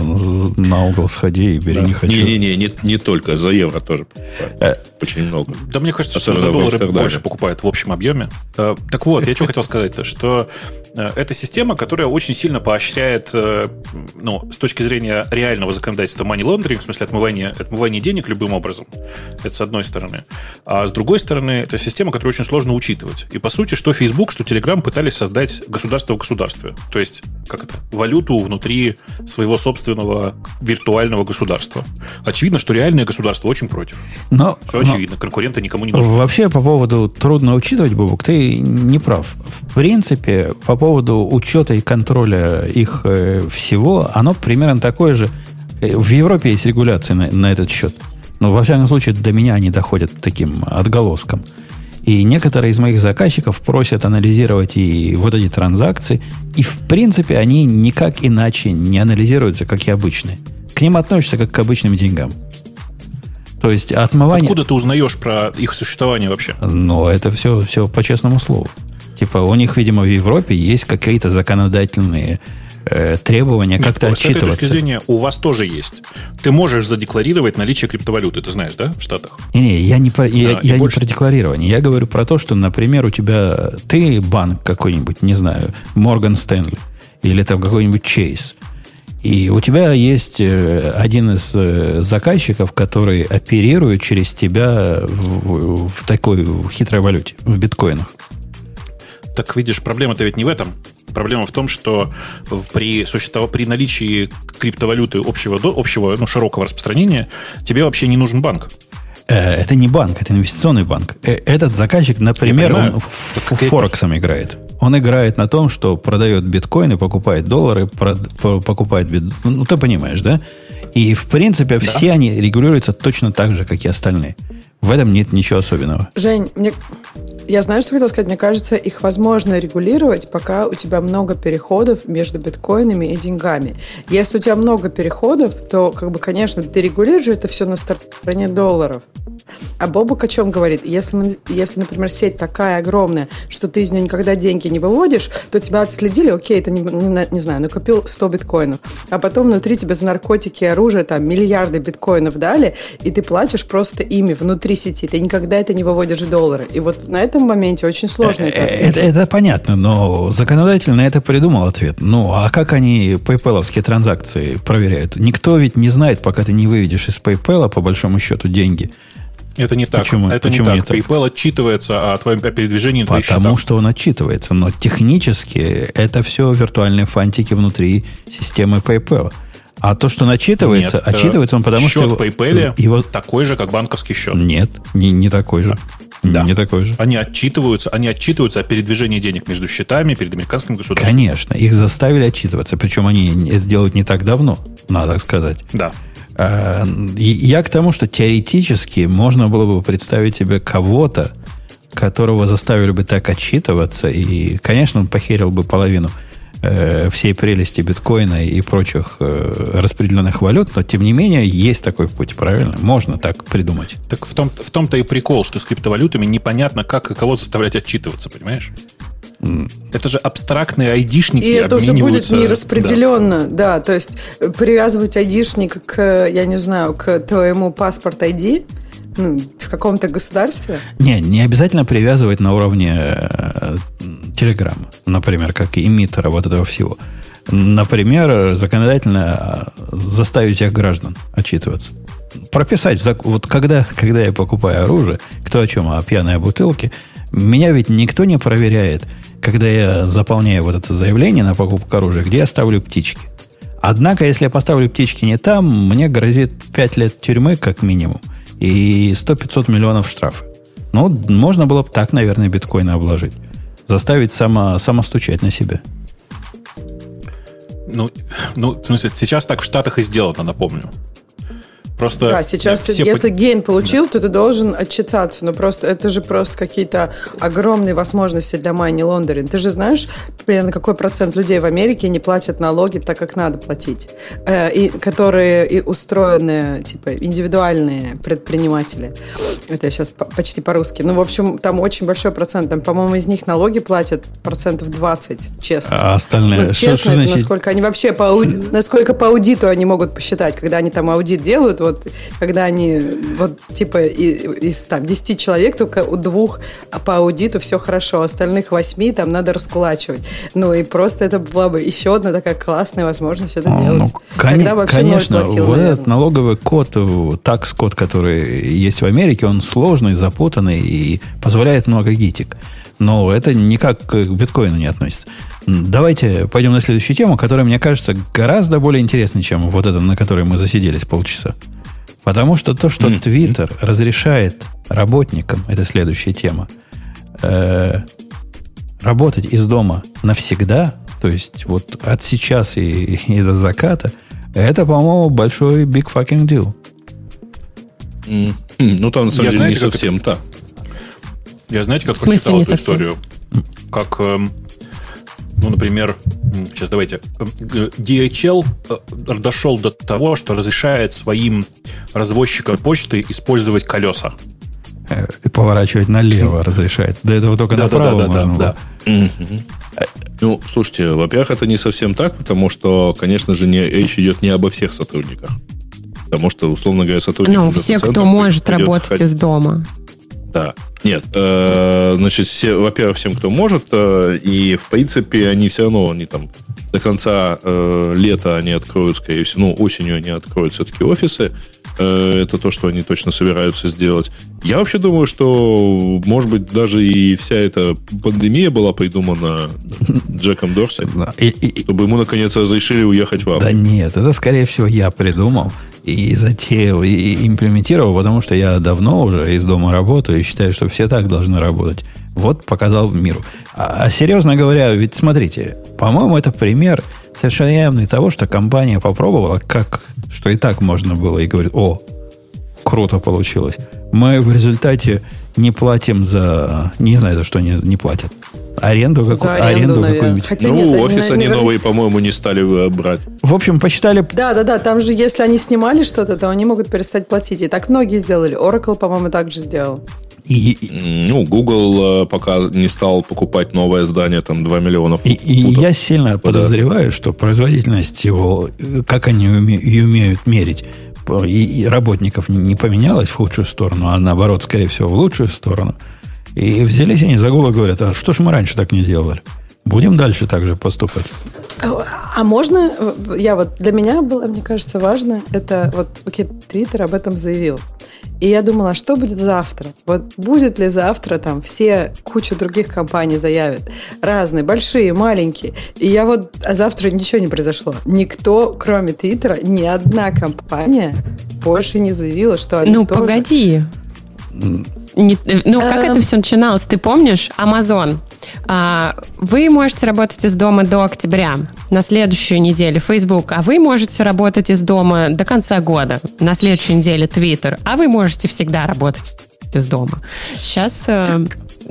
[SPEAKER 1] На угол сходи и бери, да. не хочу.
[SPEAKER 2] Не-не-не, не, не только, за евро тоже э, Очень много.
[SPEAKER 5] Да мне кажется, что за доллары больше покупают в общем объеме. Э, так вот, я что хотел сказать-то, что э, это система, которая очень сильно поощряет, ну, с точки зрения реального законодательства money laundering, в смысле отмывания, отмывания денег любым образом. Это с одной стороны. А с другой стороны, это система, которую очень сложно учитывать. И по сути, что Facebook, что Telegram пытались создать государство в государстве. То есть, как это, валюту внутри своего собственного виртуального государства. Очевидно, что реальное государство очень против.
[SPEAKER 1] Но,
[SPEAKER 5] Все очевидно, но, конкуренты никому не нужны.
[SPEAKER 1] Вообще, по поводу трудно учитывать, Бобок, ты не прав. В принципе, по поводу учета и контроля их э, всего, оно примерно такое же. Э, в Европе есть регуляции на, на этот счет. Но, во всяком случае, до меня они доходят таким отголоском. И некоторые из моих заказчиков просят анализировать и вот эти транзакции. И, в принципе, они никак иначе не анализируются, как и обычные. К ним относятся как к обычным деньгам. То есть отмывание...
[SPEAKER 5] Откуда ты узнаешь про их существование вообще?
[SPEAKER 1] Ну, это все, все по честному слову. Типа у них, видимо, в Европе есть какие-то законодательные э, требования как-то отчитываться. С этой точки зрения
[SPEAKER 5] у вас тоже есть. Ты можешь задекларировать наличие криптовалюты, ты знаешь, да, в Штатах?
[SPEAKER 1] Не, я не, про, я, а, я не про декларирование. Я говорю про то, что, например, у тебя ты банк какой-нибудь, не знаю, Морган Стэнли или там какой-нибудь Чейз. И у тебя есть э, один из э, заказчиков, который оперирует через тебя в, в такой в хитрой валюте, в биткоинах.
[SPEAKER 5] Так видишь, проблема-то ведь не в этом. Проблема в том, что при, существов... при наличии криптовалюты общего, общего ну, широкого распространения тебе вообще не нужен банк.
[SPEAKER 1] Э, это не банк, это инвестиционный банк. Э, этот заказчик, например, он Форексом играет. Он играет на том, что продает биткоины, покупает доллары, покупает бит... Ну, ты понимаешь, да? И, в принципе, да. все они регулируются точно так же, как и остальные. В этом нет ничего особенного.
[SPEAKER 3] Жень, мне, я знаю, что хотел сказать. Мне кажется, их возможно регулировать, пока у тебя много переходов между биткоинами и деньгами. Если у тебя много переходов, то, как бы, конечно, ты регулируешь это все на стороне долларов. А Бобук о чем говорит? Если, если, например, сеть такая огромная, что ты из нее никогда деньги не выводишь, то тебя отследили, окей, ты, не, не, не знаю, накопил 100 биткоинов, а потом внутри тебя за наркотики и оружие там миллиарды биткоинов дали, и ты платишь просто ими внутри сети. Ты никогда это не выводишь в доллары. И вот на этом моменте очень сложно это
[SPEAKER 1] это, это понятно, но законодательно это придумал ответ. Ну, а как они PayPal транзакции проверяют? Никто ведь не знает, пока ты не выведешь из PayPal, по большому счету, деньги –
[SPEAKER 5] это не так.
[SPEAKER 1] Почему?
[SPEAKER 5] Это
[SPEAKER 1] Почему
[SPEAKER 5] не так. Не PayPal отчитывается о твоем передвижении
[SPEAKER 1] Потому счетах. что он отчитывается. Но технически это все виртуальные фантики внутри системы PayPal. А то, что он отчитывается, Нет, отчитывается он потому,
[SPEAKER 5] счет
[SPEAKER 1] что...
[SPEAKER 5] Счет в PayPal его... такой же, как банковский счет.
[SPEAKER 1] Нет, не, не такой же.
[SPEAKER 5] Да.
[SPEAKER 1] Не такой же.
[SPEAKER 5] Они отчитываются, они отчитываются о передвижении денег между счетами перед американским государством.
[SPEAKER 1] Конечно, их заставили отчитываться. Причем они это делают не так давно, надо сказать.
[SPEAKER 5] Да.
[SPEAKER 1] Э, я к тому, что теоретически можно было бы представить себе кого-то, которого заставили бы так отчитываться, и, конечно, он похерил бы половину э, всей прелести биткоина и прочих э, распределенных валют, но тем не менее есть такой путь, правильно? Можно так придумать.
[SPEAKER 5] Так в, том, в том-то и прикол, что с криптовалютами непонятно, как и кого заставлять отчитываться, понимаешь? Это же абстрактные айдишники.
[SPEAKER 3] И это уже будет нераспределенно, да. да. То есть привязывать айдишник к, я не знаю, к твоему паспорт ID, ну, в каком-то государстве?
[SPEAKER 1] Не, не обязательно привязывать на уровне э, Телеграма, например, как эмиттера вот этого всего. Например, законодательно э, заставить всех граждан отчитываться. Прописать, вот когда, когда я покупаю оружие, кто о чем, о пьяной бутылке, меня ведь никто не проверяет, когда я заполняю вот это заявление на покупку оружия, где я ставлю птички. Однако, если я поставлю птички не там, мне грозит 5 лет тюрьмы как минимум – и 100-500 миллионов штрафа. Ну, можно было бы так, наверное, биткоины обложить. Заставить само, само стучать на себя.
[SPEAKER 5] Ну, ну, в смысле, сейчас так в Штатах и сделано, напомню. Просто
[SPEAKER 3] да, сейчас ты, если гейн получил, да. то ты должен отчитаться. Но просто это же просто какие-то огромные возможности для майни лондеринг. Ты же знаешь, примерно какой процент людей в Америке не платят налоги так, как надо платить. Э, и которые и устроены, типа, индивидуальные предприниматели. Это я сейчас почти по-русски. Ну, в общем, там очень большой процент. Там, по-моему, из них налоги платят процентов 20, честно.
[SPEAKER 1] А остальные? Ну,
[SPEAKER 3] честно, что, что значит? насколько они вообще по, насколько по аудиту они могут посчитать, когда они там аудит делают, вот когда они вот типа из там 10 человек только у двух по аудиту все хорошо, остальных восьми там надо раскулачивать. Ну и просто это была бы еще одна такая классная возможность это ну, делать. Ну,
[SPEAKER 1] Тогда вообще конечно, платил, вот наверное. этот налоговый код, такс-код, который есть в Америке, он сложный, запутанный и позволяет много гитик. Но это никак к биткоину не относится. Давайте пойдем на следующую тему, которая, мне кажется, гораздо более интересной, чем вот эта, на которой мы засиделись полчаса. Потому что то, что Twitter разрешает работникам, это следующая тема, э, работать из дома навсегда, то есть вот от сейчас и, и до заката, это, по-моему, большой big fucking deal.
[SPEAKER 2] Mm. Ну, там, на самом Я деле, знаете, не совсем это... так.
[SPEAKER 5] Я знаете, как прочитал эту историю? Как эм, ну, например, сейчас давайте. DHL э, дошел до того, что разрешает своим развозчикам почты использовать колеса.
[SPEAKER 1] Э, и поворачивать налево разрешает. До этого только да, направо да, да, можно да,
[SPEAKER 2] да. Ну, слушайте, во-первых, это не совсем так, потому что, конечно же, не, речь идет не обо всех сотрудниках. Потому что, условно говоря, сотрудники...
[SPEAKER 7] Ну, все, кто может работать из дома.
[SPEAKER 2] Да. Нет, э, значит, все, во-первых, всем, кто может, э, и в принципе они все равно, они там до конца э, лета они откроют, скорее всего, ну, осенью они откроют все-таки офисы. Э, это то, что они точно собираются сделать. Я вообще думаю, что, может быть, даже и вся эта пандемия была придумана Джеком Дорси, чтобы ему, наконец, разрешили уехать в
[SPEAKER 1] Да нет, это, скорее всего, я придумал и затеял, и имплементировал, потому что я давно уже из дома работаю и считаю, что все так должны работать. Вот показал миру. А, а серьезно говоря, ведь смотрите, по-моему, это пример совершенно явный того, что компания попробовала, как, что и так можно было, и говорит, о, круто получилось. Мы в результате не платим за... Не знаю, за что не, не платят. Аренду, как, за аренду, аренду какую-нибудь.
[SPEAKER 2] Хотя ну, нет, офис они, они новые, по-моему, не стали брать.
[SPEAKER 1] В общем, посчитали...
[SPEAKER 3] Да, да, да. Там же, если они снимали что-то, то они могут перестать платить. И так многие сделали. Oracle, по-моему, так же сделал.
[SPEAKER 2] И, ну, Google э, пока не стал покупать новое здание, там 2 миллиона
[SPEAKER 1] И, и я сильно да. подозреваю, что производительность его, как они ее умеют мерить, и, и работников не поменялась в худшую сторону, а наоборот, скорее всего, в лучшую сторону. И взялись они за голову и говорят, а что ж мы раньше так не делали? Будем дальше так же поступать.
[SPEAKER 3] А, а можно, я вот, для меня было, мне кажется, важно, это вот, окей, Твиттер об этом заявил. И я думала, а что будет завтра? Вот будет ли завтра там все, куча других компаний заявят, разные, большие, маленькие. И я вот, а завтра ничего не произошло. Никто, кроме Твиттера, ни одна компания больше не заявила, что они
[SPEAKER 7] Ну,
[SPEAKER 3] тоже...
[SPEAKER 7] погоди. Не, ну, как это эм. все начиналось? Ты помнишь? Amazon. А, вы можете работать из дома до октября, на следующую неделю Facebook, а вы можете работать из дома до конца года, на следующей неделе Twitter, а вы можете всегда работать из дома. Сейчас... Э,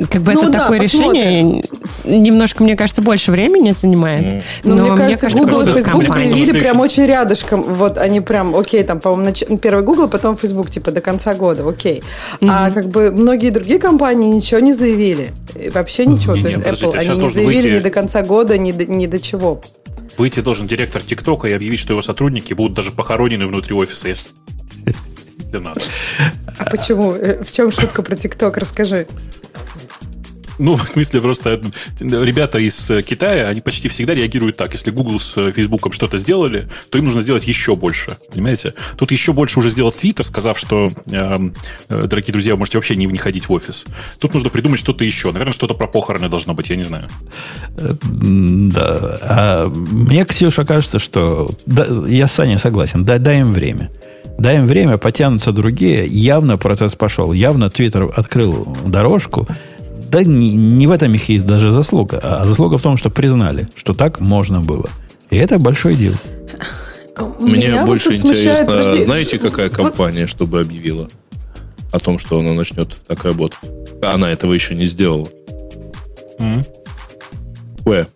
[SPEAKER 7] как бы ну, это да, такое посмотрим. решение немножко, мне кажется, больше времени занимает. Mm.
[SPEAKER 3] Но, но мне, кажется, кажется Google и Facebook заявили прям очень рядышком. Вот они прям, окей, там, по-моему, нач... первый Google, потом Facebook, типа, до конца года, окей. Mm-hmm. А как бы многие другие компании ничего не заявили. Вообще ничего. Не, То есть Apple, они не заявили выйти... ни до конца года, ни до, ни до чего.
[SPEAKER 5] Выйти должен директор ТикТока и объявить, что его сотрудники будут даже похоронены внутри офиса, если надо.
[SPEAKER 3] А почему? Э, в чем шутка про ТикТок? Расскажи.
[SPEAKER 5] Ну, в смысле, просто ребята из э, Китая, они почти всегда реагируют так. Если Google с э, Facebook что-то сделали, то им нужно сделать еще больше. Понимаете? Тут еще больше уже сделал Twitter, сказав, что, э, э, дорогие друзья, вы можете вообще не, не ходить в офис. Тут нужно придумать что-то еще. Наверное, что-то про похороны должно быть, я не знаю.
[SPEAKER 1] Да. А мне, Ксюша, кажется, что... Да, я с Саней согласен. Дай, дай им время. Дай им время, потянутся другие. Явно процесс пошел. Явно Twitter открыл дорожку. Да не, не в этом их есть даже заслуга, а заслуга в том, что признали, что так можно было. И это большой дел.
[SPEAKER 2] Мне Меня больше вот интересно, смущает, знаете, какая компания, вот... чтобы объявила о том, что она начнет так работать? Она этого еще не сделала. Mm. Square.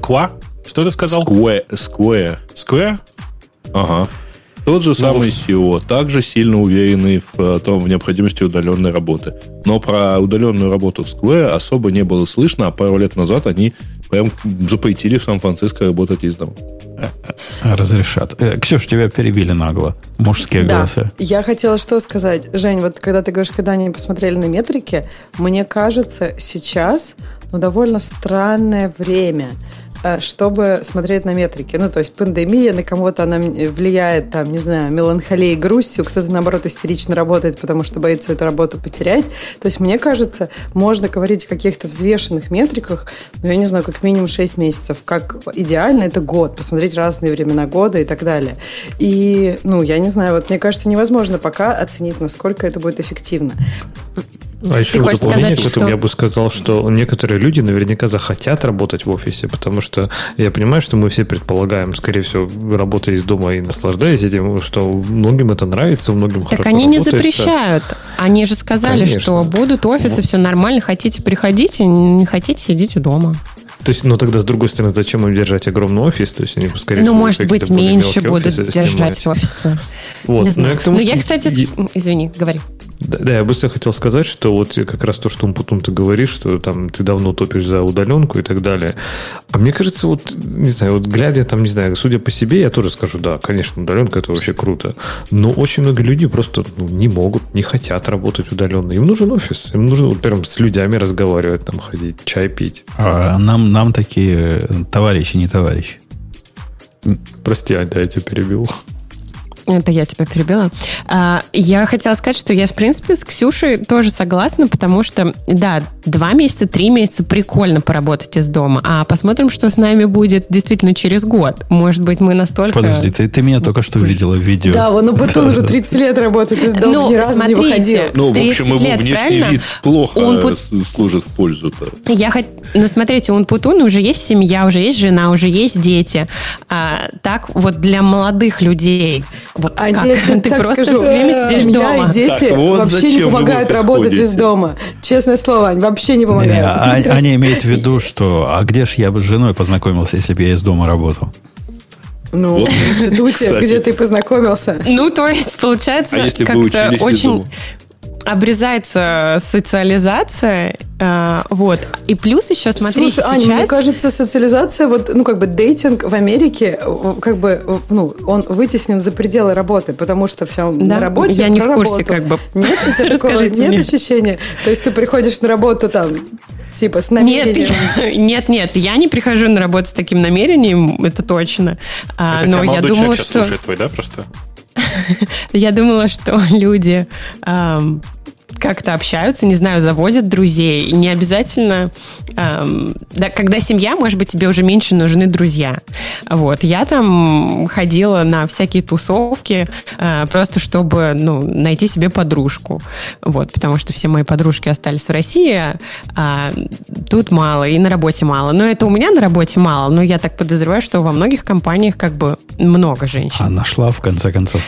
[SPEAKER 5] Ква? Что ты сказал?
[SPEAKER 2] Square. Square.
[SPEAKER 5] Square?
[SPEAKER 2] Ага. Тот же ну, самый CEO, также сильно уверенный в э, том, в необходимости удаленной работы. Но про удаленную работу в Square особо не было слышно, а пару лет назад они прям запретили в Сан-Франциско работать из дома. Э,
[SPEAKER 1] э, разрешат. Ксюша, тебя перебили нагло. Мужские да. голоса.
[SPEAKER 3] Я хотела что сказать. Жень, вот когда ты говоришь, когда они посмотрели на метрики, мне кажется, сейчас ну, довольно странное время. Э, чтобы смотреть на метрики. Ну, то есть пандемия, на кого-то она влияет, там, не знаю, меланхолией, грустью, кто-то, наоборот, истерично работает, потому что боится эту работу потерять. То есть, мне кажется, можно говорить о каких-то взвешенных метриках, ну, я не знаю, как минимум 6 месяцев. Как идеально это год, посмотреть разные времена года и так далее. И, ну, я не знаю, вот мне кажется, невозможно пока оценить, насколько это будет эффективно.
[SPEAKER 6] А еще в дополнение к этому я бы сказал, что некоторые люди наверняка захотят работать в офисе, потому что я понимаю, что мы все предполагаем, скорее всего, работая из дома и наслаждаясь этим, что многим это нравится, многим так хорошо
[SPEAKER 7] они не запрещают. Они же сказали, Конечно. что будут офисы, ну. все нормально, хотите приходите, не хотите сидите дома.
[SPEAKER 6] То есть, ну тогда, с другой стороны, зачем им держать огромный офис? То есть, они, скорее
[SPEAKER 7] ну, всего, может быть, меньше будут держать снимать. офисы. Вот. Не знаю. Но, я, тому, Но я, кстати, извини, говори.
[SPEAKER 6] Да, да, я быстро хотел сказать, что вот как раз то, что Умпутун ты говоришь, что там ты давно топишь за удаленку и так далее. А мне кажется, вот, не знаю, вот глядя там, не знаю, судя по себе, я тоже скажу, да, конечно, удаленка это вообще круто. Но очень много людей просто ну, не могут, не хотят работать удаленно. Им нужен офис. Им нужно вот прям с людьми разговаривать, там ходить, чай пить.
[SPEAKER 1] А нам, нам такие товарищи, не товарищи.
[SPEAKER 6] Прости, Ань, да, я тебя перебил.
[SPEAKER 7] Это я тебя перебила. А, я хотела сказать, что я, в принципе, с Ксюшей тоже согласна, потому что, да, два месяца, три месяца прикольно поработать из дома, а посмотрим, что с нами будет действительно через год. Может быть, мы настолько...
[SPEAKER 1] Подожди, ты, ты меня только что видела в видео.
[SPEAKER 3] Да, он Батон уже 30 лет работает из дома, ну, ни разу смотрите, не выходил.
[SPEAKER 2] Ну, в общем, ему лет, внешний правильно? вид плохо он служит в пользу-то.
[SPEAKER 7] Я хот... Ну, смотрите, он Путун, уже есть семья, уже есть жена, уже есть дети. А, так вот для молодых людей вот
[SPEAKER 3] Они, как? Ты так просто скажу, все время сидишь семья дома. и дети так, вот вообще не помогают работать из дома. Честное слово, они вообще не помогают. Не,
[SPEAKER 1] а, они имеют в виду, что а где ж я бы с женой познакомился, если бы я из дома работал?
[SPEAKER 3] Ну, вот, в институте, где ты познакомился.
[SPEAKER 7] Ну, то есть, получается, а если как-то очень обрезается социализация, э, вот. И плюс еще, смотрите,
[SPEAKER 3] Слушай, сейчас... Аня, мне кажется, социализация, вот, ну, как бы дейтинг в Америке, как бы, ну, он вытеснен за пределы работы, потому что все да? на работе
[SPEAKER 7] Я не в курсе, работу. как бы.
[SPEAKER 3] Нет у тебя такого, нет мне. ощущения? То есть ты приходишь на работу там, Типа с намерением.
[SPEAKER 7] Нет, нет, нет, я не прихожу на работу с таким намерением, это точно.
[SPEAKER 5] А, но я думала, что... слушает твой, да, просто?
[SPEAKER 7] Я думала, что люди как-то общаются, не знаю, заводят друзей. Не обязательно, эм, да, когда семья, может быть, тебе уже меньше нужны друзья. Вот, я там ходила на всякие тусовки э, просто чтобы, ну, найти себе подружку. Вот, потому что все мои подружки остались в России, а тут мало и на работе мало. Но это у меня на работе мало, но я так подозреваю, что во многих компаниях как бы много женщин. А
[SPEAKER 1] нашла в конце концов.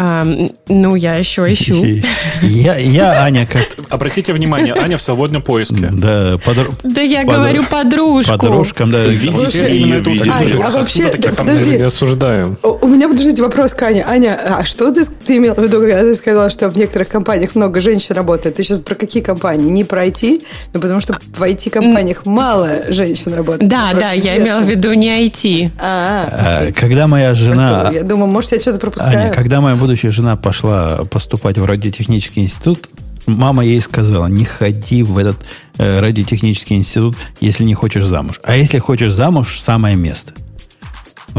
[SPEAKER 7] А, ну, я еще ищу.
[SPEAKER 1] Я, я Аня, как...
[SPEAKER 5] Обратите внимание, Аня в свободном поиске.
[SPEAKER 1] Да, подр...
[SPEAKER 7] да я говорю подружку.
[SPEAKER 1] Подружкам, да.
[SPEAKER 3] Слушай, а, а вообще, подожди.
[SPEAKER 6] Не осуждаем.
[SPEAKER 3] У меня, подождите, вопрос к Ане. Аня, а что ты, ты имел в виду, когда ты сказала, что в некоторых компаниях много женщин работает? Ты сейчас про какие компании? Не про IT? Ну, потому что в IT-компаниях мало женщин работает.
[SPEAKER 7] Да, да, я имела в виду не IT.
[SPEAKER 1] А, когда моя жена...
[SPEAKER 3] Я думаю, может, я что-то пропускаю.
[SPEAKER 1] Аня, когда моя будущая жена пошла поступать в радиотехнический институт, мама ей сказала, не ходи в этот э, радиотехнический институт, если не хочешь замуж. А если хочешь замуж, самое место –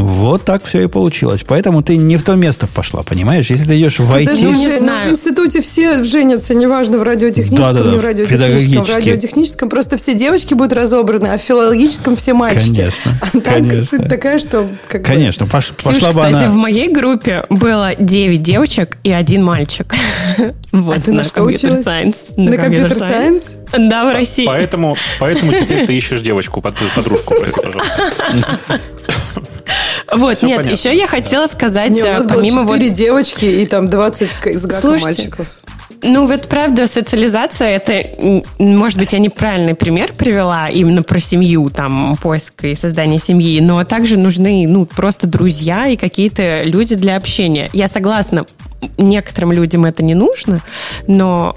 [SPEAKER 1] вот так все и получилось. Поэтому ты не в то место пошла, понимаешь? Если ты идешь в IT...
[SPEAKER 3] Даже не знаю. В институте все женятся, неважно, в радиотехническом, да, да, да, не в радиотехническом. В радиотехническом просто все девочки будут разобраны, а в филологическом все мальчики.
[SPEAKER 1] Конечно.
[SPEAKER 3] А так конечно. суть такая, что...
[SPEAKER 1] Как конечно. Бы... Пош,
[SPEAKER 7] Ксюша,
[SPEAKER 1] пошла
[SPEAKER 7] бы кстати,
[SPEAKER 1] она...
[SPEAKER 7] в моей группе было 9 девочек и один мальчик.
[SPEAKER 3] Вот, а ты на что училась? На компьютер сайенс?
[SPEAKER 7] Да, в России.
[SPEAKER 5] Поэтому, поэтому теперь ты ищешь девочку, подружку, прости, пожалуйста.
[SPEAKER 7] Вот, Все нет, понятно. еще я хотела сказать,
[SPEAKER 3] не, у нас помимо было 4 вот... девочки и там 20 с Слушайте, мальчиков.
[SPEAKER 7] Ну, вот правда, социализация это, может быть, я неправильный пример привела именно про семью, там, поиск и создание семьи, но также нужны, ну, просто друзья и какие-то люди для общения. Я согласна, некоторым людям это не нужно, но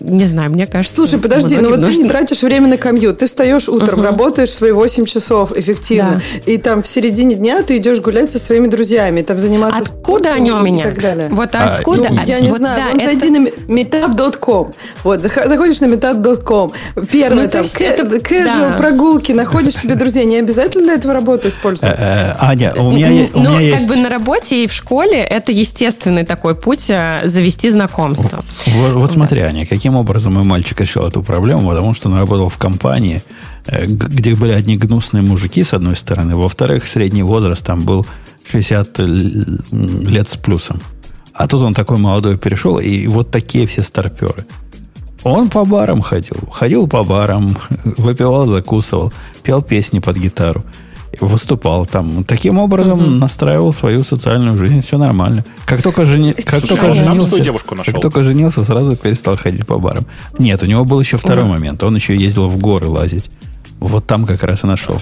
[SPEAKER 7] не знаю, мне кажется...
[SPEAKER 3] Слушай, подожди, но ну вот нужно... ты не тратишь время на комьют. Ты встаешь утром, угу. работаешь свои 8 часов эффективно, да. и там в середине дня ты идешь гулять со своими друзьями, там заниматься
[SPEAKER 7] Откуда они у меня?
[SPEAKER 3] И так далее.
[SPEAKER 7] Вот а, откуда?
[SPEAKER 3] Ну, я не вот знаю. Да, Вон это... зайди на meetup.com. Вот, заходишь на meetup.com. Первое, ну, там, это... casual, да. прогулки, находишь себе друзей. Не обязательно для этого работу использовать. Э,
[SPEAKER 1] э, Аня, у меня, у
[SPEAKER 7] меня
[SPEAKER 1] есть...
[SPEAKER 7] как бы на работе и в школе это естественный такой путь э, завести знакомство.
[SPEAKER 1] Вот, вот смотри, Аня, каким каким образом мой мальчик решил эту проблему, потому что он работал в компании, э, где были одни гнусные мужики, с одной стороны, во-вторых, средний возраст там был 60 лет с плюсом. А тут он такой молодой перешел, и вот такие все старперы. Он по барам ходил. Ходил по барам, выпивал, закусывал, пел песни под гитару выступал там. Таким образом угу. настраивал свою социальную жизнь, все нормально. Как только, жени... как только женился, девушку нашел. как только женился, сразу перестал ходить по барам. Нет, у него был еще второй угу. момент. Он еще ездил в горы лазить. Вот там как раз и нашел.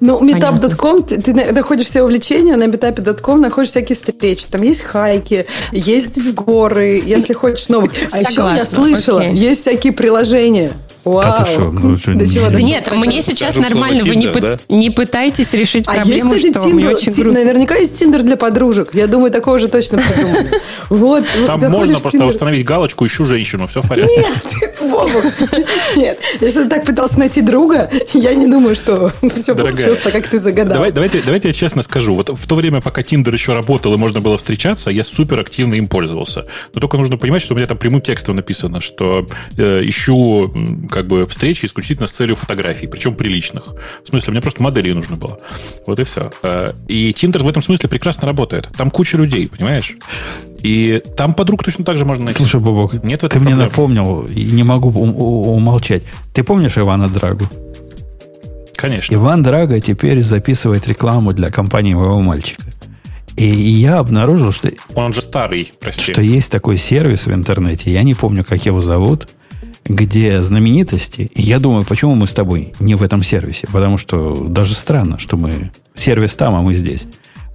[SPEAKER 3] Ну, meetup.com, ты, ты находишь все увлечения, на meetup.com находишь всякие встречи. Там есть хайки, ездить в горы, если хочешь новых. А еще я слышала, есть всякие приложения Вау. А ты что?
[SPEAKER 7] Ну, что да чего, нет, мне сейчас нормально. Вы не, да? не пытаетесь решить а проблему, есть, кстати, что
[SPEAKER 3] Тиндер,
[SPEAKER 7] мне очень грустно.
[SPEAKER 3] Наверняка есть Тиндер для подружек. Я думаю, такого же точно придумали.
[SPEAKER 5] Вот, Там можно просто установить галочку «Ищу женщину», все в порядке.
[SPEAKER 3] Нет, Вову, нет. Если ты так пытался найти друга, я не думаю, что все получилось так, как ты загадал.
[SPEAKER 5] Давай, давайте, давайте я честно скажу. Вот в то время, пока Тиндер еще работал и можно было встречаться, я супер активно им пользовался. Но только нужно понимать, что у меня там прямым текстом написано, что э, ищу как бы встречи исключительно с целью фотографий, причем приличных. В смысле, мне просто модели нужно было. Вот и все. Э, и Tinder в этом смысле прекрасно работает. Там куча людей, понимаешь? И там подруг точно так же можно найти.
[SPEAKER 1] Слушай, Бобок, Нет ты проблем. мне напомнил, и не могу умолчать. Ты помнишь Ивана Драгу?
[SPEAKER 5] Конечно.
[SPEAKER 1] Иван Драга теперь записывает рекламу для компании моего мальчика. И я обнаружил, что...
[SPEAKER 5] Он же старый, прости.
[SPEAKER 1] Что есть такой сервис в интернете, я не помню, как его зовут, где знаменитости, я думаю, почему мы с тобой не в этом сервисе, потому что даже странно, что мы сервис там, а мы здесь,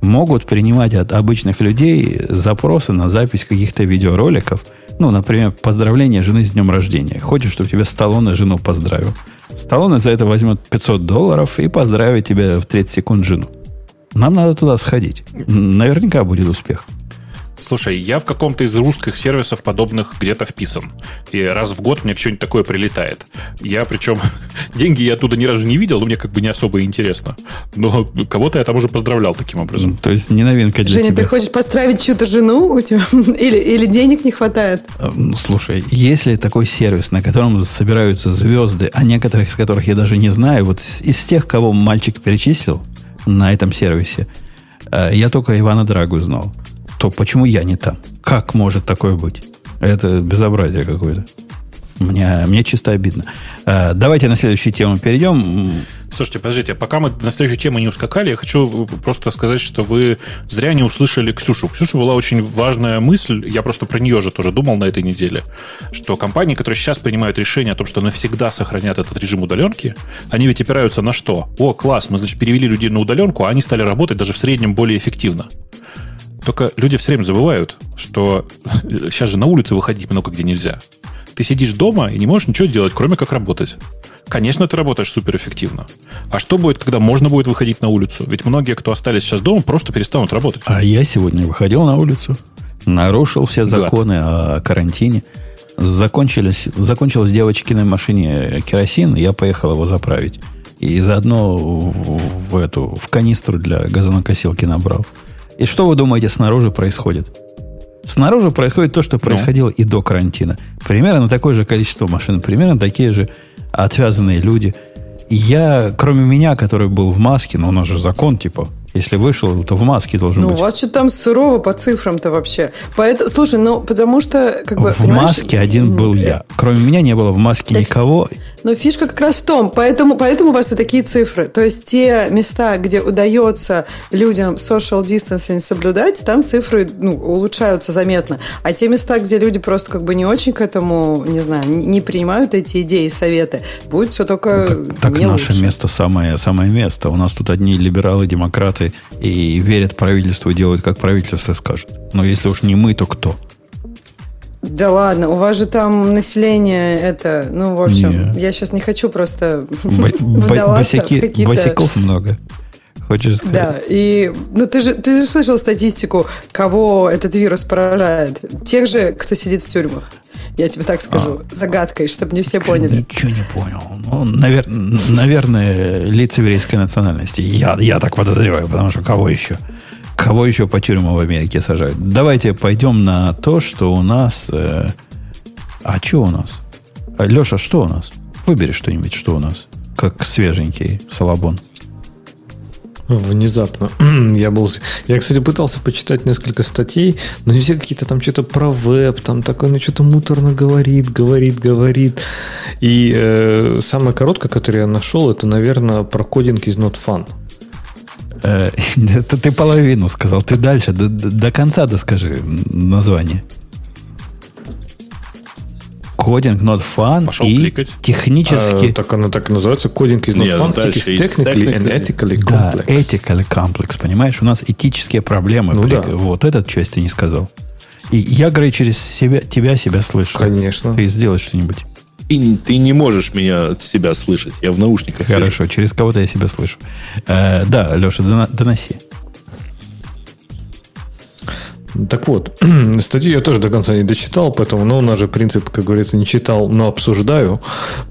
[SPEAKER 1] могут принимать от обычных людей запросы на запись каких-то видеороликов, ну, например, поздравление жены с днем рождения. Хочешь, чтобы тебя Сталлоне жену поздравил. Сталлоне за это возьмет 500 долларов и поздравит тебя в 30 секунд жену. Нам надо туда сходить. Наверняка будет успех.
[SPEAKER 5] Слушай, я в каком-то из русских сервисов подобных где-то вписан. И раз в год мне что-нибудь такое прилетает. Я причем деньги я оттуда ни разу не видел, но мне как бы не особо интересно. Но кого-то я там уже поздравлял таким образом.
[SPEAKER 1] То есть не новинка для
[SPEAKER 3] Женя,
[SPEAKER 1] тебя.
[SPEAKER 3] ты хочешь поздравить чью-то жену у тебя? Или, или денег не хватает?
[SPEAKER 1] Э, ну, слушай, если такой сервис, на котором собираются звезды, а некоторых из которых я даже не знаю, вот из тех, кого мальчик перечислил на этом сервисе, э, я только Ивана Драгу знал то почему я не там? Как может такое быть? Это безобразие какое-то. Мне, мне чисто обидно. Э, давайте на следующую тему перейдем.
[SPEAKER 5] Слушайте, подождите, пока мы на следующую тему не ускакали, я хочу просто сказать, что вы зря не услышали Ксюшу. Ксюша была очень важная мысль, я просто про нее же тоже думал на этой неделе, что компании, которые сейчас принимают решение о том, что навсегда сохранят этот режим удаленки, они ведь опираются на что? О, класс, мы, значит, перевели людей на удаленку, а они стали работать даже в среднем более эффективно. Только люди все время забывают, что сейчас же на улицу выходить много где нельзя. Ты сидишь дома и не можешь ничего делать, кроме как работать. Конечно, ты работаешь суперэффективно. А что будет, когда можно будет выходить на улицу? Ведь многие, кто остались сейчас дома, просто перестанут работать.
[SPEAKER 1] А я сегодня выходил на улицу, нарушил все законы да. о карантине. Закончились, закончилась девочкиной машине керосин, я поехал его заправить. И заодно в, в эту в канистру для газонокосилки набрал. И что вы думаете снаружи происходит? Снаружи происходит то, что ну. происходило ну. и до карантина. Примерно такое же количество машин, примерно такие же отвязанные люди. Я, кроме меня, который был в маске, но у нас же закон, типа, если вышел, то в маске должен
[SPEAKER 3] ну,
[SPEAKER 1] быть.
[SPEAKER 3] Ну, у вас что-то там сурово по цифрам-то вообще. Поэтому, слушай, ну, потому что, как бы,
[SPEAKER 1] В маске один был я. Кроме меня не было в маске так, никого.
[SPEAKER 3] Но фишка как раз в том, поэтому, поэтому у вас и такие цифры. То есть, те места, где удается людям social distancing соблюдать, там цифры ну, улучшаются заметно. А те места, где люди просто как бы не очень к этому, не знаю, не принимают эти идеи и советы, будет все только
[SPEAKER 1] ну, Так, так наше лучше. место самое, самое место. У нас тут одни либералы, демократы, демократы и верят правительству, делают, как правительство скажет. Но если уж не мы, то кто?
[SPEAKER 3] Да ладно, у вас же там население это, ну, в общем, не. я сейчас не хочу просто
[SPEAKER 1] босяки, Босиков много. Хочешь сказать?
[SPEAKER 3] Да, и ну ты же ты же слышал статистику, кого этот вирус поражает? Тех же, кто сидит в тюрьмах. Я тебе так скажу, а, загадкой, чтобы не все поняли.
[SPEAKER 1] Ничего не понял. Ну, навер, наверное, лица еврейской национальности. Я, я так подозреваю, потому что кого еще? Кого еще по тюрьмам в Америке сажают? Давайте пойдем на то, что у нас... Э, а что у нас? Леша, что у нас? Выбери что-нибудь, что у нас. Как свеженький салабон.
[SPEAKER 6] Внезапно. я был... Я, кстати, пытался почитать несколько статей, но не все какие-то там что-то про веб, там такое, ну что-то муторно говорит, говорит, говорит. И э, самое короткое, которое я нашел, это, наверное, про кодинг из not fun.
[SPEAKER 1] Э, это ты половину сказал. Ты дальше, до, до конца доскажи название. Coding not fun
[SPEAKER 5] Пошел
[SPEAKER 1] и
[SPEAKER 5] кликать.
[SPEAKER 1] технически... А,
[SPEAKER 6] так она так и называется. Coding is not Нет, fun. It is technically and ethically complex.
[SPEAKER 1] Да, ethically complex. Понимаешь, у нас этические проблемы. Ну, да. Вот этот часть ты не сказал. И я, говорю, через себя, тебя себя слышу.
[SPEAKER 6] Конечно.
[SPEAKER 1] Ты сделай что-нибудь.
[SPEAKER 2] Ты, ты не можешь меня от себя слышать. Я в наушниках.
[SPEAKER 1] Хорошо, слышу. через кого-то я себя слышу. Э, да, Леша, доноси.
[SPEAKER 6] Так вот, статью я тоже до конца не дочитал, поэтому, ну, у нас же принцип, как говорится, не читал, но обсуждаю,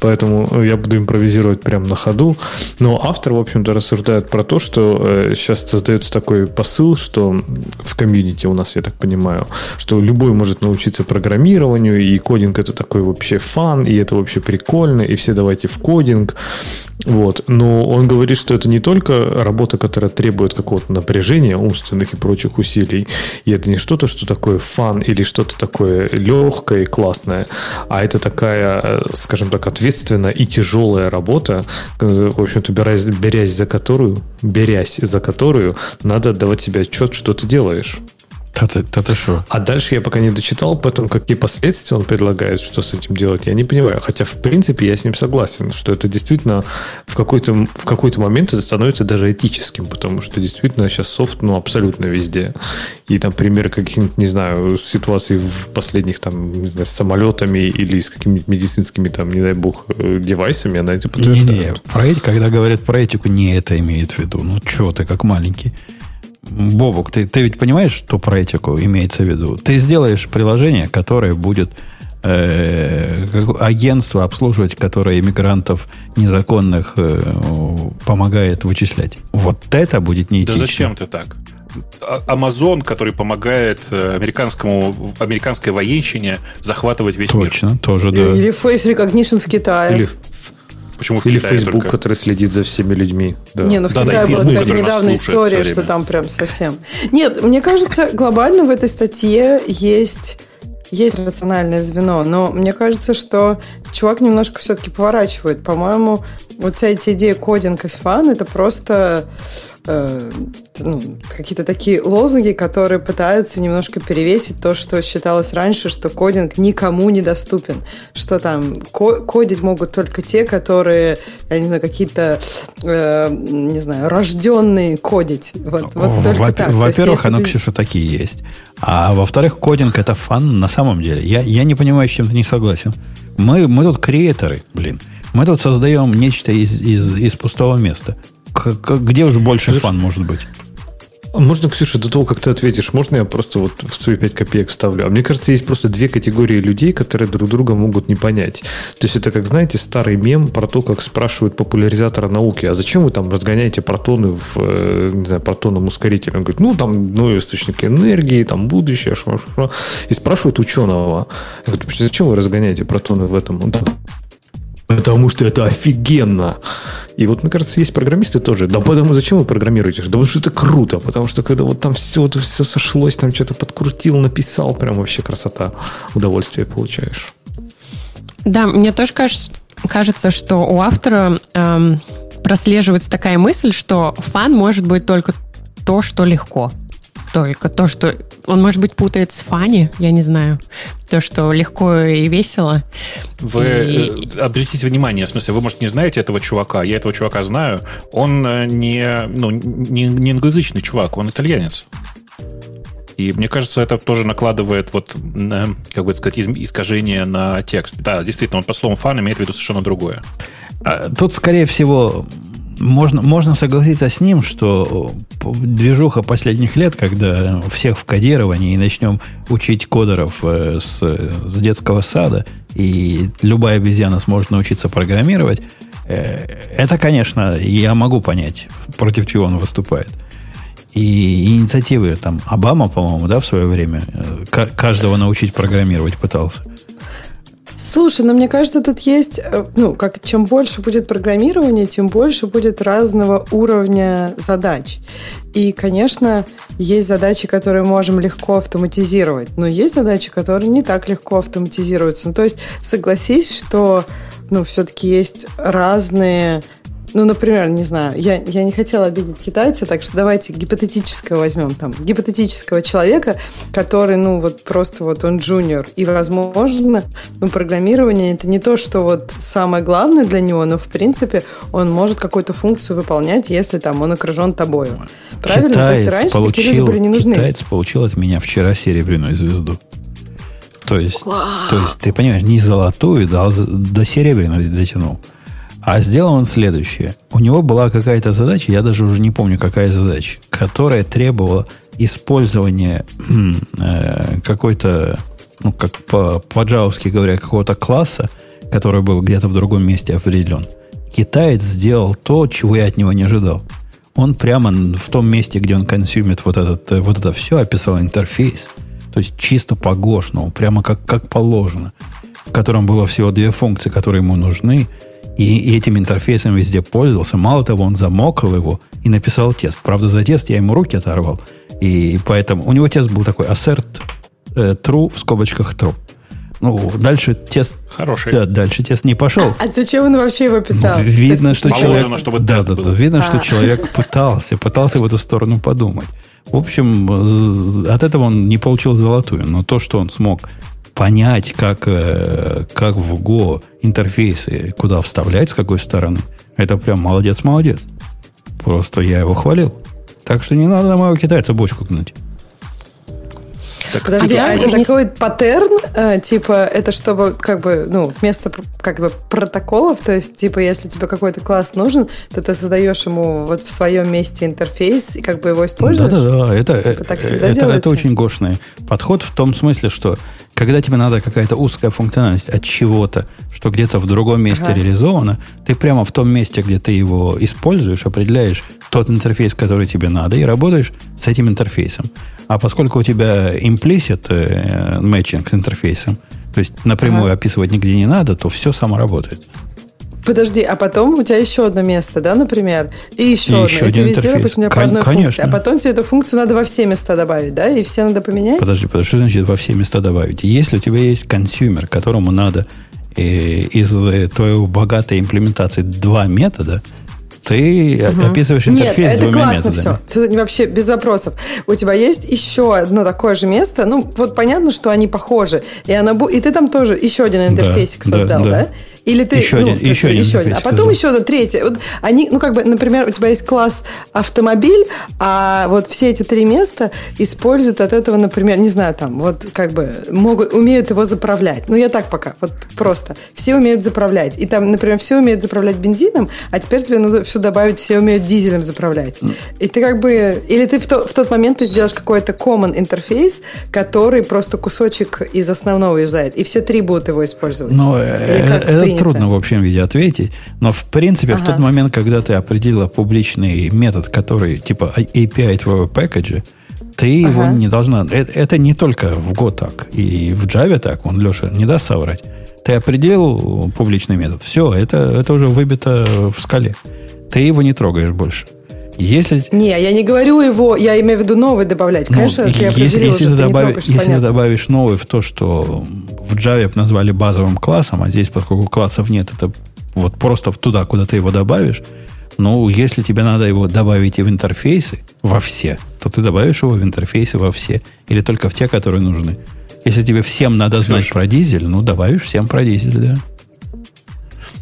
[SPEAKER 6] поэтому я буду импровизировать прямо на ходу. Но автор, в общем-то, рассуждает про то, что э, сейчас создается такой посыл, что в комьюнити у нас, я так понимаю, что любой может научиться программированию, и кодинг это такой вообще фан, и это вообще прикольно, и все давайте в кодинг. Вот. Но он говорит, что это не только работа, которая требует какого-то напряжения умственных и прочих усилий, и это не что-то, что такое фан или что-то такое легкое и классное, а это такая, э, скажем так, ответственная и тяжелая работа, э, в общем-то, берясь, берясь за которую, берясь за которую, надо отдавать себе отчет, что ты делаешь.
[SPEAKER 1] Это что?
[SPEAKER 6] А дальше я пока не дочитал, поэтому какие последствия он предлагает, что с этим делать, я не понимаю. Хотя, в принципе, я с ним согласен, что это действительно в какой-то, в какой-то момент это становится даже этическим, потому что действительно сейчас софт ну, абсолютно везде. И, например, каких-нибудь, не знаю, ситуаций в последних там, не знаю, с самолетами или с какими-нибудь медицинскими, там, не дай бог, э, девайсами, она это подтверждает. Не-не,
[SPEAKER 1] про эти, когда говорят про этику, не это имеет в виду. Ну, что ты, как маленький. Бобук, ты, ты ведь понимаешь, что про этику имеется в виду? Ты сделаешь приложение, которое будет э, агентство обслуживать, которое иммигрантов незаконных э, помогает вычислять. Вот это будет неэтично.
[SPEAKER 5] Да зачем ты так? А, Amazon, который помогает э, американскому, американской военщине захватывать весь
[SPEAKER 1] Точно,
[SPEAKER 5] мир.
[SPEAKER 1] Точно, тоже, да.
[SPEAKER 3] Или Face Recognition в Китае. Или
[SPEAKER 6] Почему в Или Китае Facebook, только? который следит за всеми людьми.
[SPEAKER 3] Да. Не, ну в да, Китае да, была какая-то недавняя история, что там прям совсем. Нет, мне кажется, глобально в этой статье есть есть рациональное звено, но мне кажется, что чувак немножко все-таки поворачивает. По-моему, вот вся эта идея кодинг из фан, это просто э, ну, какие-то такие лозунги, которые пытаются немножко перевесить то, что считалось раньше, что кодинг никому не доступен, что там ко- кодить могут только те, которые, я не знаю, какие-то, э, не знаю, рожденные кодить. Вот, вот
[SPEAKER 1] только Во- так. Во-первых, оно, ты... Ксюша, такие есть. А во-вторых, кодинг это фан на самом деле. Я, я не понимаю, с чем ты не согласен. Мы, мы тут креаторы, блин. Мы тут создаем нечто из, из, из пустого места. Где уже больше фан может быть?
[SPEAKER 6] Можно, Ксюша, до того, как ты ответишь, можно я просто вот в свои 5 копеек вставлю? А мне кажется, есть просто две категории людей, которые друг друга могут не понять. То есть это, как знаете, старый мем про то, как спрашивают популяризатора науки, а зачем вы там разгоняете протоны в, э, не знаю, протонном ускорителе? Он говорит, ну, там, ну, источники энергии, там, будущее, шма, шма. И спрашивают ученого, я говорю, зачем вы разгоняете протоны в этом? Он Потому что это офигенно. И вот, мне кажется, есть программисты тоже. Да потому зачем вы программируете? Да потому что это круто. Потому что когда вот там все, это все сошлось, там что-то подкрутил, написал, прям вообще красота. Удовольствие получаешь.
[SPEAKER 7] Да, мне тоже кажется, кажется что у автора эм, прослеживается такая мысль, что фан может быть только то, что легко только то, что он, может быть, путает с фани, я не знаю. То, что легко и весело.
[SPEAKER 5] Вы и... Э, обратите внимание, в смысле, вы, может, не знаете этого чувака, я этого чувака знаю. Он э, не, ну, не, не англоязычный чувак, он итальянец. И мне кажется, это тоже накладывает вот, как бы сказать, искажение на текст. Да, действительно, он по словам фан имеет в виду совершенно другое.
[SPEAKER 1] А, тут, скорее всего, можно, можно согласиться с ним, что движуха последних лет, когда всех в кодировании и начнем учить кодеров э, с, с детского сада, и любая обезьяна сможет научиться программировать, э, это, конечно, я могу понять, против чего он выступает. И инициативы, там, Обама, по-моему, да, в свое время, э, каждого научить программировать пытался.
[SPEAKER 3] Слушай, ну мне кажется, тут есть, э, ну, как чем больше будет программирования, тем больше будет разного уровня задач. И, конечно, есть задачи, которые можем легко автоматизировать, но есть задачи, которые не так легко автоматизируются. Ну, то есть согласись, что ну, все-таки есть разные ну, например, не знаю, я, я не хотела обидеть китайца, так что давайте гипотетического возьмем, там, гипотетического человека, который, ну, вот просто вот он джуниор, и, возможно, ну, программирование это не то, что вот самое главное для него, но, в принципе, он может какую-то функцию выполнять, если там он окружен тобою. Правильно?
[SPEAKER 1] Китаец то есть раньше получил, такие люди были не нужны. Китаец получил от меня вчера серебряную звезду. То есть, то есть, ты понимаешь, не золотую, да, а до серебряной дотянул. А сделал он следующее. У него была какая-то задача, я даже уже не помню, какая задача, которая требовала использования э, какой-то, ну, как по, по-джавски говоря, какого-то класса, который был где-то в другом месте определен. Китаец сделал то, чего я от него не ожидал. Он прямо в том месте, где он консюмит вот, этот, вот это все, описал интерфейс. То есть чисто по гошному, прямо как, как положено. В котором было всего две функции, которые ему нужны – и, и этим интерфейсом везде пользовался. Мало того, он замокал его и написал тест. Правда, за тест я ему руки оторвал. И поэтому у него тест был такой assert э, true в скобочках true. Ну, дальше тест...
[SPEAKER 5] Хороший.
[SPEAKER 1] Да, дальше тест не пошел.
[SPEAKER 3] А зачем он вообще его писал?
[SPEAKER 1] Видно, что человек... чтобы да, да, да, видно, а. что человек пытался, пытался в эту сторону подумать. В общем, от этого он не получил золотую, но то, что он смог понять, как, э, как в Go интерфейсы куда вставлять, с какой стороны, это прям молодец-молодец. Просто я его хвалил. Так что не надо на моего китайца бочку гнуть.
[SPEAKER 3] Так, Подожди, а это не... такой паттерн, э, типа, это чтобы, как бы, ну, вместо, как бы, протоколов, то есть, типа, если тебе какой-то класс нужен, то ты создаешь ему вот в своем месте интерфейс и как бы его используешь?
[SPEAKER 1] Да-да-да, это, типа, так всегда это, это очень гошный подход в том смысле, что когда тебе надо какая-то узкая функциональность от чего-то, что где-то в другом месте ага. реализовано, ты прямо в том месте, где ты его используешь, определяешь тот интерфейс, который тебе надо, и работаешь с этим интерфейсом. А поскольку у тебя matching э, с интерфейсом, то есть напрямую ага. описывать нигде не надо, то все само работает.
[SPEAKER 3] Подожди, а потом у тебя еще одно место, да, например? И еще и одно.
[SPEAKER 1] Еще и ты везде,
[SPEAKER 3] допустим, у меня по одной конечно. функции. А потом тебе эту функцию надо во все места добавить, да? И все надо поменять?
[SPEAKER 1] Подожди, подожди, что значит во все места добавить? Если у тебя есть consumer, которому надо э, из твоего богатой имплементации два метода, ты угу. описываешь интерфейс Нет, это
[SPEAKER 3] двумя
[SPEAKER 1] классно
[SPEAKER 3] методами. все. Ты вообще без вопросов. У тебя есть еще одно такое же место. Ну, вот понятно, что они похожи. И, она, и ты там тоже еще один интерфейсик да, создал, да? да? Или ты,
[SPEAKER 1] еще
[SPEAKER 3] ну,
[SPEAKER 1] один, еще, один, еще один.
[SPEAKER 3] А потом сказал. еще одно третье. Вот они, ну, как бы, например, у тебя есть класс автомобиль, а вот все эти три места используют от этого, например, не знаю, там, вот как бы могут, умеют его заправлять. Ну, я так пока, вот просто. Все умеют заправлять. И там, например, все умеют заправлять бензином, а теперь тебе надо все добавить, все умеют дизелем заправлять. И ты как бы, или ты в, то, в тот момент ты сделаешь какой-то common интерфейс, который просто кусочек из основного юзает, и все три будут его использовать.
[SPEAKER 1] Но это принято. трудно в общем виде ответить, но в принципе ага. в тот момент, когда ты определила публичный метод, который типа API твоего пэкэджа, ты ага. его не должна... Это, это не только в Go так, и в Java так, он, Леша, не даст соврать. Ты определил публичный метод, все, это, это уже выбито в скале. Ты его не трогаешь больше. Если...
[SPEAKER 3] Не, я не говорю его, я имею в виду новый добавлять. Ну, Конечно,
[SPEAKER 1] ну, я если, если, ты, добавишь, трогаешь, если ты добавишь новый в то, что в Java назвали базовым классом, а здесь, поскольку классов нет, это вот просто туда, куда ты его добавишь, ну, если тебе надо его добавить и в интерфейсы, во все, то ты добавишь его в интерфейсы во все. Или только в те, которые нужны. Если тебе всем надо знать Слушай. про дизель, ну, добавишь всем про дизель, да.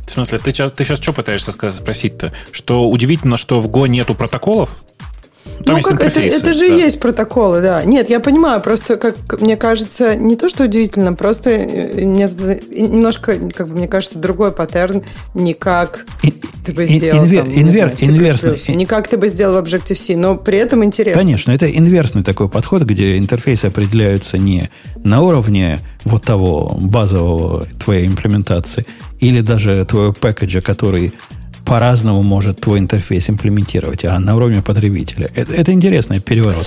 [SPEAKER 5] В смысле, ты, ты сейчас что пытаешься спросить-то? Что удивительно, что в Go нету протоколов?
[SPEAKER 3] Там ну, как это, это же да. есть протоколы, да. Нет, я понимаю, просто, как мне кажется, не то, что удивительно, просто э, мне немножко, как бы, мне кажется, другой паттерн, не как и, ты бы сделал инвер, там, инвер, знаю, инверсный. Не как ты бы сделал в Objective-C, но при этом интересно.
[SPEAKER 1] Конечно, это инверсный такой подход, где интерфейсы определяются не на уровне вот того базового твоей имплементации, или даже твоего пэкэджа, который по-разному может твой интерфейс имплементировать, а на уровне потребителя. Это, это интересный переворот.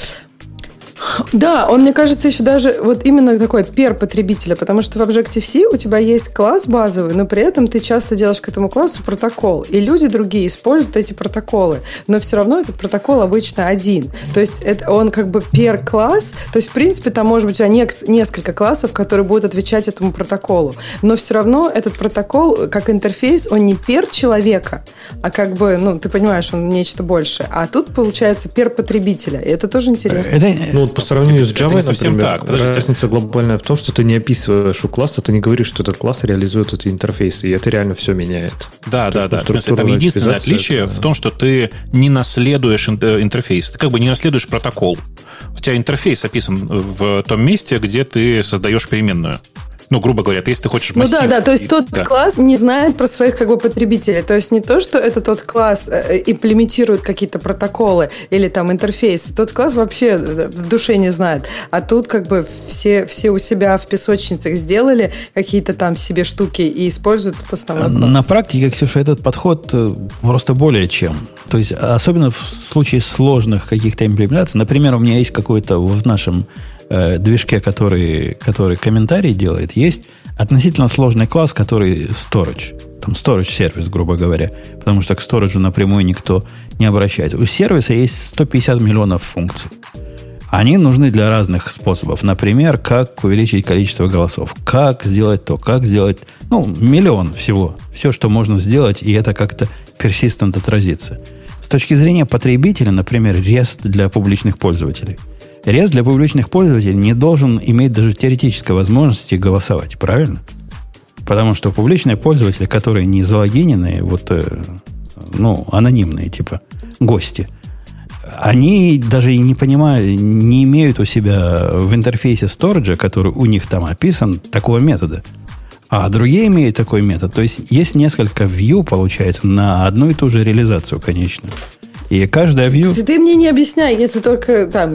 [SPEAKER 3] Да, он, мне кажется, еще даже вот именно такой пер потребителя, потому что в Objective-C у тебя есть класс базовый, но при этом ты часто делаешь к этому классу протокол. И люди другие используют эти протоколы, но все равно этот протокол обычно один. То есть это, он как бы пер класс, то есть в принципе там может быть у тебя несколько классов, которые будут отвечать этому протоколу. Но все равно этот протокол, как интерфейс, он не пер человека, а как бы, ну, ты понимаешь, он нечто большее. А тут получается пер потребителя. И это тоже интересно. Это,
[SPEAKER 6] ну, по сравнению с Java, например, так. разница глобальная в том, что ты не описываешь у класса, ты не говоришь, что этот класс реализует эти интерфейсы, и это реально все меняет.
[SPEAKER 5] Да, То да, да. В смысле, там единственное отличие это, в том, что ты не наследуешь интерфейс, ты как бы не наследуешь протокол. У тебя интерфейс описан в том месте, где ты создаешь переменную. Ну, грубо говоря, если ты хочешь
[SPEAKER 3] массив... Ну да, да, то есть и, тот да. класс не знает про своих как бы потребителей. То есть не то, что это тот класс э, имплементирует какие-то протоколы или там интерфейсы. Тот класс вообще э, в душе не знает. А тут как бы все, все у себя в песочницах сделали какие-то там себе штуки и используют тут основной класс.
[SPEAKER 1] На практике, Ксюша, этот подход э, просто более чем. То есть особенно в случае сложных каких-то имплементаций. Например, у меня есть какой-то в нашем э, движке, который, который комментарий делает, есть относительно сложный класс, который storage. Там storage сервис, грубо говоря. Потому что к storage напрямую никто не обращается. У сервиса есть 150 миллионов функций. Они нужны для разных способов. Например, как увеличить количество голосов, как сделать то, как сделать... Ну, миллион всего. Все, что можно сделать, и это как-то persistent отразится. С точки зрения потребителя, например, REST для публичных пользователей – REST для публичных пользователей не должен иметь даже теоретической возможности голосовать, правильно? Потому что публичные пользователи, которые не залогинены, вот, э, ну, анонимные, типа, гости, они даже и не понимают, не имеют у себя в интерфейсе сториджа, который у них там описан, такого метода. А другие имеют такой метод. То есть есть несколько view, получается, на одну и ту же реализацию, конечно. И каждая view...
[SPEAKER 3] Ты, ты мне не объясняй, если только там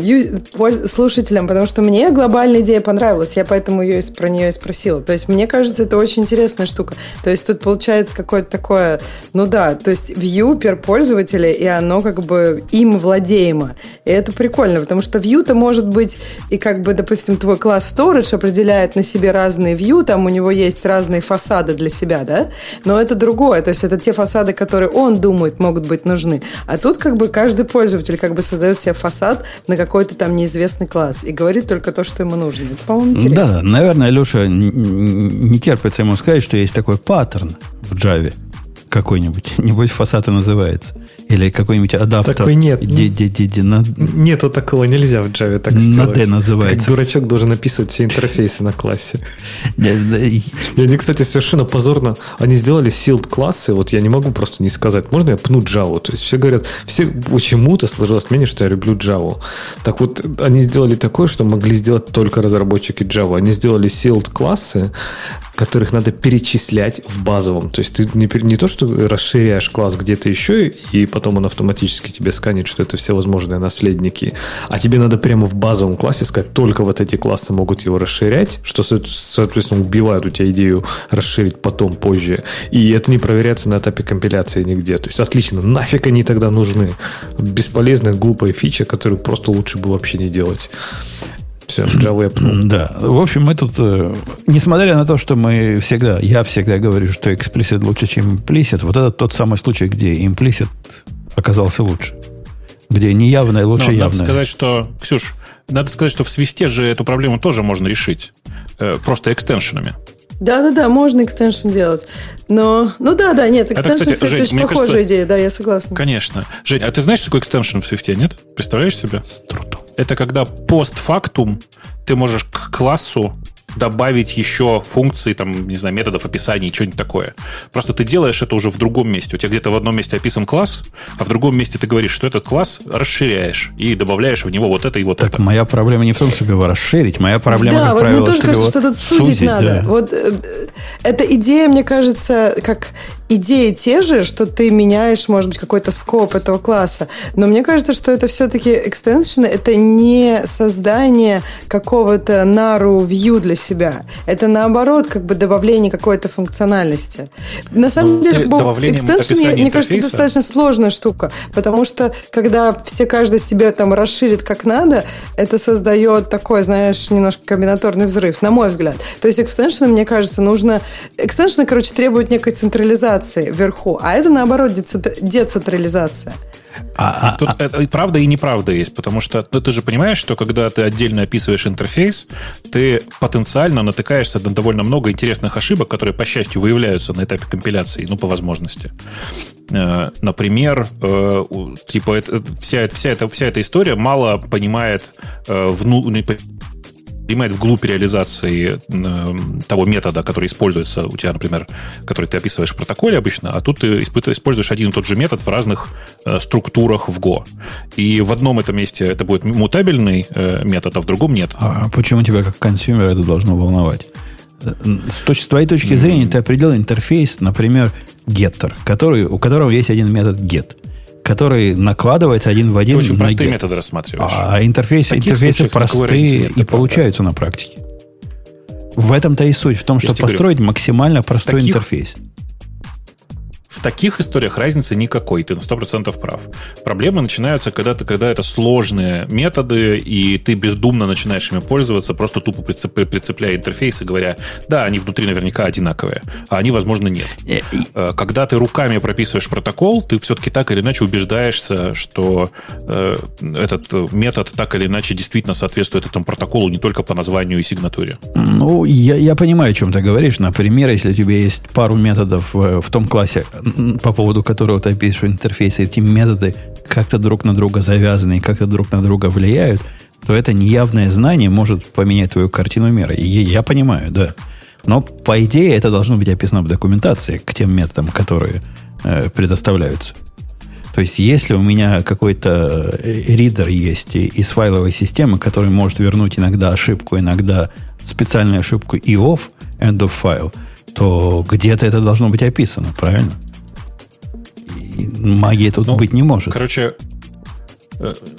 [SPEAKER 3] слушателям, потому что мне глобальная идея понравилась, я поэтому ее, про нее и спросила. То есть мне кажется, это очень интересная штука. То есть тут получается какое-то такое, ну да, то есть view per пользователя, и оно как бы им владеемо. И это прикольно, потому что view-то может быть и как бы, допустим, твой класс storage определяет на себе разные view, там у него есть разные фасады для себя, да, но это другое, то есть это те фасады, которые он думает могут быть нужны. А тут как бы каждый пользователь как бы создает себе фасад на какой-то там неизвестный класс и говорит только то, что ему нужно. Это, по-моему, интересно.
[SPEAKER 1] Да, наверное, Леша не терпится ему сказать, что есть такой паттерн в Java – какой-нибудь. Небось, фасад и называется. Или какой-нибудь адаптер.
[SPEAKER 6] Такой нет.
[SPEAKER 1] Ди, ди, ди, ди, на...
[SPEAKER 6] Нету такого, нельзя в Java так
[SPEAKER 1] сделать. На D называется.
[SPEAKER 6] Как дурачок должен описывать все интерфейсы на классе. И они, кстати, совершенно позорно. Они сделали sealed классы, вот я не могу просто не сказать. Можно я пну Java? То есть все говорят, все почему-то сложилось мнение, что я люблю Java. Так вот, они сделали такое, что могли сделать только разработчики Java. Они сделали sealed классы, которых надо перечислять в базовом. То есть ты не, не то, что расширяешь класс где-то еще, и потом он автоматически тебе сканит, что это все возможные наследники, а тебе надо прямо в базовом классе сказать, только вот эти классы могут его расширять, что, соответственно, убивает у тебя идею расширить потом, позже. И это не проверяется на этапе компиляции нигде. То есть, отлично, нафиг они тогда нужны? Бесполезная, глупая фича, которую просто лучше бы вообще не делать. Все, Java я пнул.
[SPEAKER 1] Да. В общем, мы тут, э, несмотря на то, что мы всегда, я всегда говорю, что explicit лучше, чем implicit, вот это тот самый случай, где implicit оказался лучше. Где неявное лучше Но, явное.
[SPEAKER 5] Надо сказать, что, Ксюш, надо сказать, что в свисте же эту проблему тоже можно решить. Э, просто экстеншенами.
[SPEAKER 3] Да-да-да, можно экстеншн делать. Но, ну да, да, нет, экстеншн, кстати, кстати Жень, очень похожая кажется, идея, да, я согласна.
[SPEAKER 5] Конечно. Жень, а ты знаешь, что такое экстеншн в свифте, нет? Представляешь себе?
[SPEAKER 1] С трудом.
[SPEAKER 5] Это когда постфактум ты можешь к классу добавить еще функции, там, не знаю, методов описания, что-нибудь такое. Просто ты делаешь это уже в другом месте. У тебя где-то в одном месте описан класс, а в другом месте ты говоришь, что этот класс расширяешь и добавляешь в него вот это и вот
[SPEAKER 1] так
[SPEAKER 5] это.
[SPEAKER 1] моя проблема не в том, чтобы его расширить, моя проблема,
[SPEAKER 3] да,
[SPEAKER 1] как
[SPEAKER 3] вот
[SPEAKER 1] правило,
[SPEAKER 3] мне тоже
[SPEAKER 1] чтобы
[SPEAKER 3] кажется,
[SPEAKER 1] его
[SPEAKER 3] что тут сузить
[SPEAKER 1] сузить,
[SPEAKER 3] надо.
[SPEAKER 1] Да.
[SPEAKER 3] Вот э, эта идея, мне кажется, как идеи те же, что ты меняешь, может быть, какой-то скоп этого класса. Но мне кажется, что это все-таки экстеншены, это не создание какого-то нару view для себя. Это наоборот, как бы добавление какой-то функциональности. На самом ну, деле, экстеншн, мне кажется, достаточно сложная штука, потому что когда все каждый себе там расширит как надо, это создает такой, знаешь, немножко комбинаторный взрыв, на мой взгляд. То есть экстеншены, мне кажется, нужно... Экстеншены, короче, требуют некой централизации централизации вверху, а это наоборот децентрализация.
[SPEAKER 5] А, а, Тут а, это и правда, и неправда есть, потому что ну, ты же понимаешь, что когда ты отдельно описываешь интерфейс, ты потенциально натыкаешься на довольно много интересных ошибок, которые, по счастью, выявляются на этапе компиляции, ну, по возможности. Э, например, э, типа это, вся, вся, эта, вся эта история мало понимает э, вну, понимает вглубь реализации э, того метода, который используется у тебя, например, который ты описываешь в протоколе обычно, а тут ты используешь один и тот же метод в разных э, структурах в Go. И в одном этом месте это будет мутабельный э, метод, а в другом нет.
[SPEAKER 1] А почему тебя как consumer это должно волновать? С, точ- с твоей точки зрения, ты определил интерфейс, например, getter, который, у которого есть один метод get который накладывается один в один. Ты
[SPEAKER 5] очень простые методы рассматриваешь.
[SPEAKER 1] А интерфейсы, интерфейсы простые и получаются на практике. В этом-то и суть, в том, чтобы построить говорю, максимально простой таких, интерфейс.
[SPEAKER 5] В таких историях разницы никакой, ты на 100% прав. Проблемы начинаются, когда, ты, когда это сложные методы, и ты бездумно начинаешь ими пользоваться, просто тупо прицепляя интерфейсы, говоря, да, они внутри наверняка одинаковые, а они, возможно, нет. Э, э, когда ты руками прописываешь протокол, ты все-таки так или иначе убеждаешься, что э, этот метод так или иначе действительно соответствует этому протоколу не только по названию и сигнатуре.
[SPEAKER 1] Ну, я, я понимаю, о чем ты говоришь. Например, если у тебя есть пару методов в том классе, по поводу которого ты пишешь интерфейсы, эти методы как-то друг на друга завязаны и как-то друг на друга влияют, то это неявное знание может поменять твою картину мира. И я понимаю, да. Но, по идее, это должно быть описано в документации к тем методам, которые э, предоставляются. То есть, если у меня какой-то э, ридер есть из файловой системы, который может вернуть иногда ошибку, иногда специальную ошибку и off, end of file, то где-то это должно быть описано, правильно? Магии тут ну, быть не может.
[SPEAKER 5] Короче,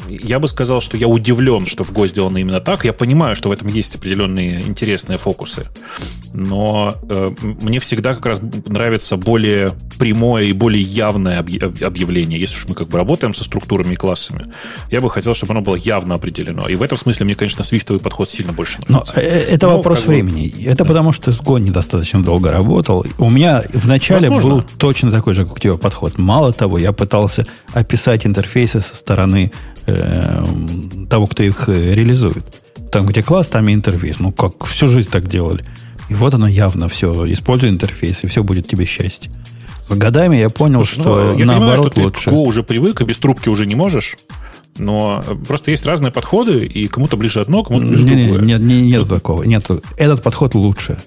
[SPEAKER 5] я бы сказал, что я удивлен, что в Go сделано именно так. Я понимаю, что в этом есть определенные интересные фокусы. Но э, мне всегда как раз нравится более прямое и более явное объявление. Если уж мы как бы работаем со структурами и классами, я бы хотел, чтобы оно было явно определено. И в этом смысле мне, конечно, свифтовый подход сильно больше нравится.
[SPEAKER 1] Но э, это Но, вопрос времени. Бы, это да. потому, что с Go недостаточно долго работал. У меня вначале Возможно. был точно такой же, как у тебя, подход. Мало того, я пытался описать интерфейсы со стороны э, того, кто их э, реализует. Там, где класс, там и интерфейс. Ну, как всю жизнь так делали. И вот оно явно все. Используй интерфейс, и все будет тебе счастье. С годами я понял, Слушай, что ну, я наоборот понимаю, что
[SPEAKER 5] лучше. Ты к уже привык, и без трубки уже не можешь. Но просто есть разные подходы, и кому-то ближе одно, кому-то ближе не, другое.
[SPEAKER 1] Нет, нет, нет такого. Нет, этот подход лучше.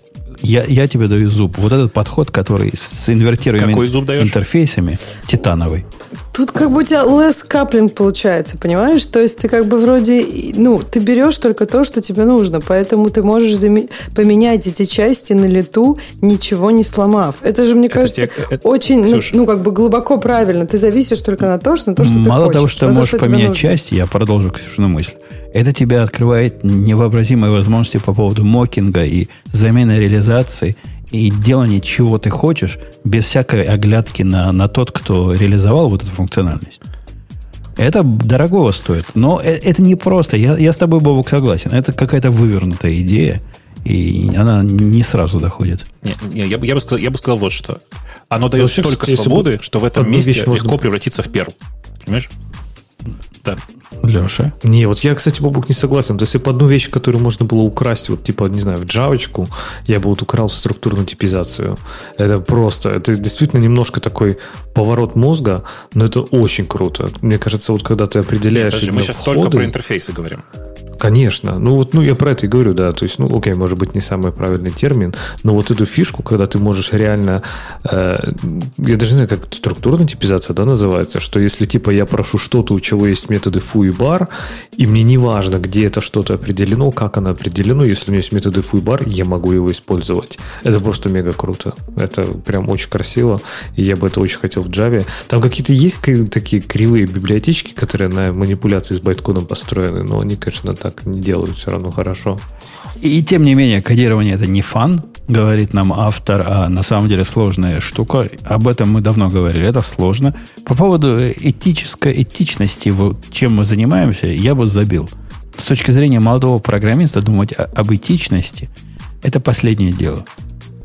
[SPEAKER 1] Я, я тебе даю зуб. Вот этот подход, который с инвертируемыми интерфейсами, титановый.
[SPEAKER 3] Тут как бы у тебя less coupling получается, понимаешь? То есть ты как бы вроде, ну, ты берешь только то, что тебе нужно, поэтому ты можешь заме- поменять эти части на лету, ничего не сломав. Это же, мне это кажется, те, это, очень, ну, ну, как бы глубоко правильно. Ты зависишь только на то, что, на то, что
[SPEAKER 1] Мало
[SPEAKER 3] ты
[SPEAKER 1] хочешь. того, что ты можешь поменять части, я продолжу Ксюшину мысль. Это тебя открывает невообразимые возможности по поводу мокинга и замены реализации и делания чего ты хочешь без всякой оглядки на, на тот, кто реализовал вот эту функциональность. Это дорогого стоит. Но э, это не просто. Я, я с тобой, Бобок, согласен. Это какая-то вывернутая идея. И она не сразу доходит.
[SPEAKER 5] Не, не, я, я, бы сказал, я бы сказал вот что. Оно дает ну, столько свободы, что в этом месте легко превратиться в перл. Понимаешь?
[SPEAKER 1] Да. Леша?
[SPEAKER 6] Не, вот я, кстати, Бобук, не согласен. То есть, если бы одну вещь, которую можно было украсть, вот типа, не знаю, в джавочку, я бы вот украл структурную типизацию. Это просто, это действительно немножко такой поворот мозга, но это очень круто. Мне кажется, вот когда ты определяешь...
[SPEAKER 5] Подожди, мы сейчас входы, только про интерфейсы говорим.
[SPEAKER 6] Конечно. Ну вот, ну я про это и говорю, да. То есть, ну, окей, может быть, не самый правильный термин, но вот эту фишку, когда ты можешь реально, э, я даже не знаю, как структурная типизация, да, называется, что если типа я прошу что-то, у чего есть методы foo и bar, и мне не важно, где это что-то определено, как оно определено, если у меня есть методы foo и bar, я могу его использовать. Это просто мега круто. Это прям очень красиво, и я бы это очень хотел в Java. Там какие-то есть такие кривые библиотечки, которые на манипуляции с байткодом построены, но они, конечно, так так не делают все равно хорошо.
[SPEAKER 1] И тем не менее, кодирование это не фан, говорит нам автор, а на самом деле сложная штука. Об этом мы давно говорили. Это сложно. По поводу этической этичности, вот, чем мы занимаемся, я бы забил. С точки зрения молодого программиста думать об этичности – это последнее дело.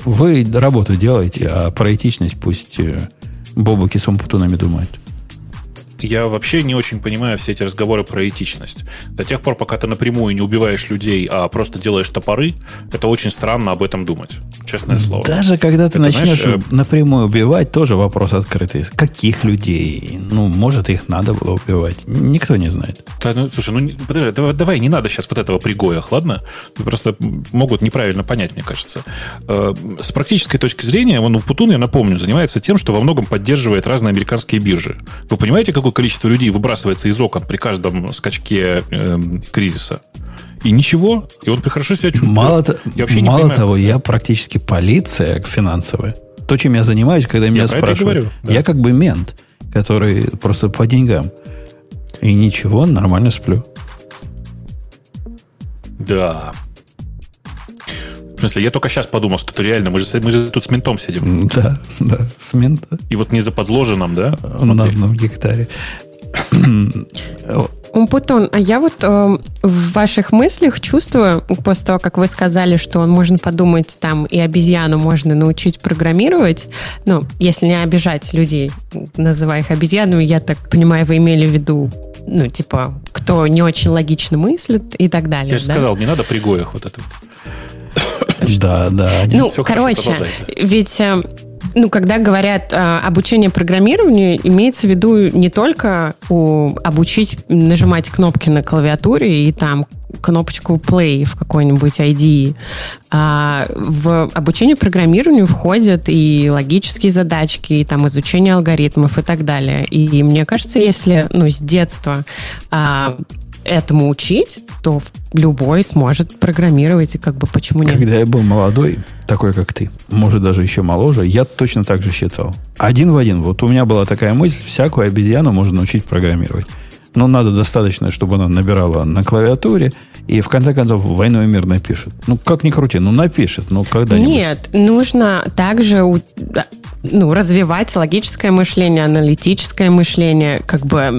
[SPEAKER 1] Вы работу делаете, а про этичность пусть э, бобуки с умпутунами думают
[SPEAKER 5] я вообще не очень понимаю все эти разговоры про этичность. До тех пор, пока ты напрямую не убиваешь людей, а просто делаешь топоры, это очень странно об этом думать. Честное слово.
[SPEAKER 1] Даже когда ты это, начнешь знаешь, э, напрямую убивать, тоже вопрос открытый. Каких людей? Ну, может, их надо было убивать. Никто не знает.
[SPEAKER 5] Да, ну, слушай, ну подожди, давай, давай, не надо сейчас вот этого пригоя, ладно? Просто могут неправильно понять, мне кажется. Э, с практической точки зрения, он Путун, я напомню, занимается тем, что во многом поддерживает разные американские биржи. Вы понимаете, какой количество людей выбрасывается из окон при каждом скачке э, кризиса. И ничего, и он хорошо себя чувствует.
[SPEAKER 1] Мало, я мало того, я практически полиция финансовая. То, чем я занимаюсь, когда меня я спрашивают, говорю, да. я как бы мент, который просто по деньгам. И ничего, нормально сплю.
[SPEAKER 5] Да, в смысле, я только сейчас подумал, что это реально. Мы же, мы же тут с ментом сидим.
[SPEAKER 1] Да, да, с ментом.
[SPEAKER 5] И вот не за подложенным, да?
[SPEAKER 1] На, на гектаре.
[SPEAKER 7] Умпутон, а я вот э, в ваших мыслях чувствую, после того, как вы сказали, что он можно подумать, там и обезьяну можно научить программировать, ну, если не обижать людей, называя их обезьянами, я так понимаю, вы имели в виду, ну, типа, кто не очень логично мыслит и так далее.
[SPEAKER 5] Я же да? сказал, не надо пригоях вот это.
[SPEAKER 1] Да, да.
[SPEAKER 7] Ну, короче, ведь э, ну, когда говорят э, обучение программированию, имеется в виду не только у, обучить нажимать кнопки на клавиатуре и там кнопочку play в какой-нибудь ID. А в обучение программированию входят и логические задачки, и там изучение алгоритмов и так далее. И мне кажется, если ну, с детства а, этому учить, то любой сможет программировать, и как бы почему нет?
[SPEAKER 1] Когда я был молодой, такой как ты, может даже еще моложе, я точно так же считал. Один в один. Вот у меня была такая мысль, всякую обезьяну можно научить программировать. Но надо достаточно, чтобы она набирала на клавиатуре, и в конце концов «Войну и мир» напишет. Ну, как ни крути, ну напишет, ну когда-нибудь.
[SPEAKER 7] Нет, нужно также ну, развивать логическое мышление, аналитическое мышление. Как бы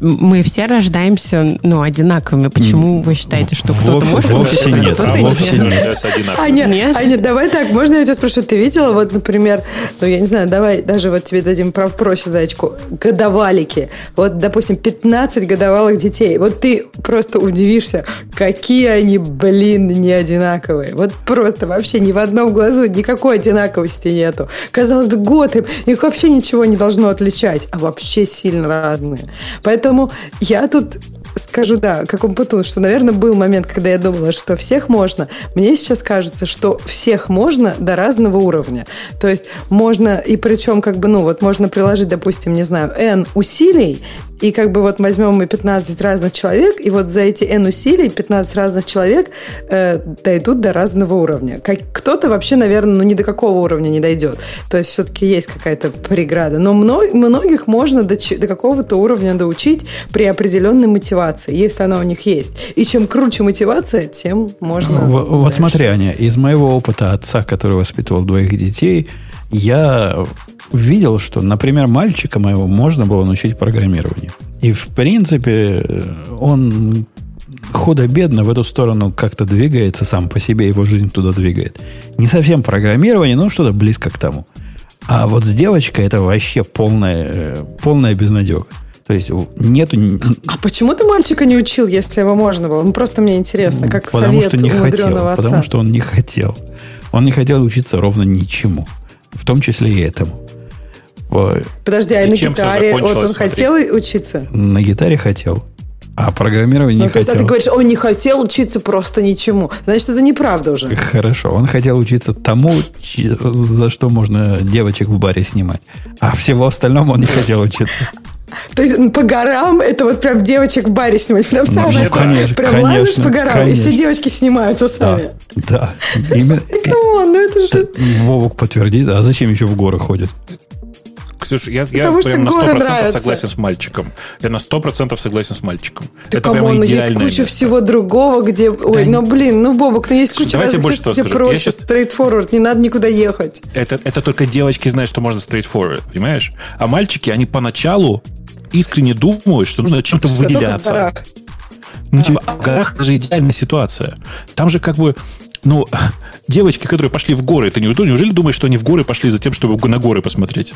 [SPEAKER 7] мы все рождаемся ну, одинаковыми. Почему вы считаете, что кто-то может
[SPEAKER 1] вовсе нет, кто-то а вовсе нет.
[SPEAKER 3] Аня, нет? Аня, давай так, можно я тебя спрошу? Ты видела, вот, например, ну, я не знаю, давай даже вот тебе дадим проще задачку. Годовалики. Вот, допустим, 15 годовалых детей. Вот ты просто удивишься, какие они, блин, не одинаковые. Вот просто вообще ни в одном глазу никакой одинаковости нету. Казалось бы, год, их вообще ничего не должно отличать, а вообще сильно разные. Поэтому я тут скажу, да, как он потом, что, наверное, был момент, когда я думала, что всех можно. Мне сейчас кажется, что всех можно до разного уровня. То есть можно, и причем, как бы, ну, вот можно приложить, допустим, не знаю, N усилий, и как бы вот возьмем мы 15 разных человек, и вот за эти N усилий 15 разных человек э, дойдут до разного уровня. Как, кто-то вообще, наверное, ну ни до какого уровня не дойдет. То есть все-таки есть какая-то преграда. Но мног, многих можно до, до какого-то уровня доучить при определенной мотивации, если она у них есть. И чем круче мотивация, тем можно...
[SPEAKER 1] Вот, вот смотри, Аня, из моего опыта отца, который воспитывал двоих детей, я видел, что, например, мальчика моего можно было научить программированию. И, в принципе, он худо-бедно в эту сторону как-то двигается сам по себе, его жизнь туда двигает. Не совсем программирование, но что-то близко к тому. А вот с девочкой это вообще полная, полная безнадега. То есть нету...
[SPEAKER 3] А почему ты мальчика не учил, если его можно было? Ну, просто мне интересно, как
[SPEAKER 1] потому
[SPEAKER 3] совет
[SPEAKER 1] что не хотел,
[SPEAKER 3] отца.
[SPEAKER 1] Потому что он не хотел. Он не хотел учиться ровно ничему. В том числе и этому.
[SPEAKER 3] Подожди, а и на гитаре вот он смотри. хотел учиться?
[SPEAKER 1] На гитаре хотел. А программирование
[SPEAKER 3] ну,
[SPEAKER 1] не
[SPEAKER 3] то
[SPEAKER 1] хотел.
[SPEAKER 3] Есть, а ты говоришь, он не хотел учиться просто ничему. Значит, это неправда уже.
[SPEAKER 1] Хорошо. Он хотел учиться тому, за что можно девочек в баре снимать. А всего остального он не хотел учиться.
[SPEAKER 3] То есть по горам это вот прям девочек в баре снимать. Прям
[SPEAKER 1] ну, самое. Конечно,
[SPEAKER 3] прям
[SPEAKER 1] конечно,
[SPEAKER 3] лазишь по горам, конечно. и все девочки снимаются сами.
[SPEAKER 1] Да. да. Именно,
[SPEAKER 3] Come on, ну это же...
[SPEAKER 1] Бобук подтвердит. А зачем еще в горы ходят?
[SPEAKER 5] Ксюша, я, я прям на 100% нравится. согласен с мальчиком. Я на 100% согласен с мальчиком.
[SPEAKER 3] Да это прям есть куча место. всего другого, где... Да Ой, ну блин, ну Бобок, ну есть куча
[SPEAKER 5] Давайте больше
[SPEAKER 3] где
[SPEAKER 5] скажу.
[SPEAKER 3] проще, сейчас... не надо никуда ехать.
[SPEAKER 5] Это, это только девочки знают, что можно straightforward, понимаешь? А мальчики, они поначалу искренне думают, что нужно чем-то выделяться. Ну, типа, в горах же идеальная ситуация. Там же как бы ну, девочки, которые пошли в горы, ты не неужели думаешь, что они в горы пошли за тем, чтобы на горы посмотреть?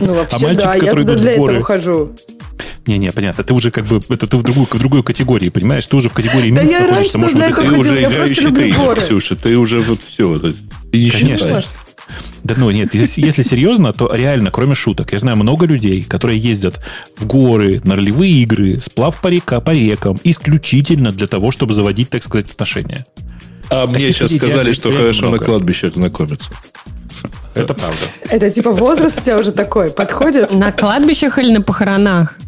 [SPEAKER 3] Ну, вообще, а мальчик, да, который я туда для горы... этого хожу.
[SPEAKER 5] Не-не, понятно. Ты уже как бы это ты в другую, в другую категорию, понимаешь? Ты уже в категории
[SPEAKER 3] Да я раньше что, может быть, ты уже играющий ты.
[SPEAKER 2] Ксюша, ты уже вот все. Ты не
[SPEAKER 5] Конечно. Да ну нет, если, если серьезно, то реально, кроме шуток, я знаю много людей, которые ездят в горы, на ролевые игры, сплав по, река, по рекам, исключительно для того, чтобы заводить, так сказать, отношения.
[SPEAKER 2] А мне сейчас сказали, что хорошо на кладбищах знакомиться.
[SPEAKER 5] Это правда.
[SPEAKER 3] Это типа возраст у тебя уже такой, подходит?
[SPEAKER 7] На кладбищах или на похоронах?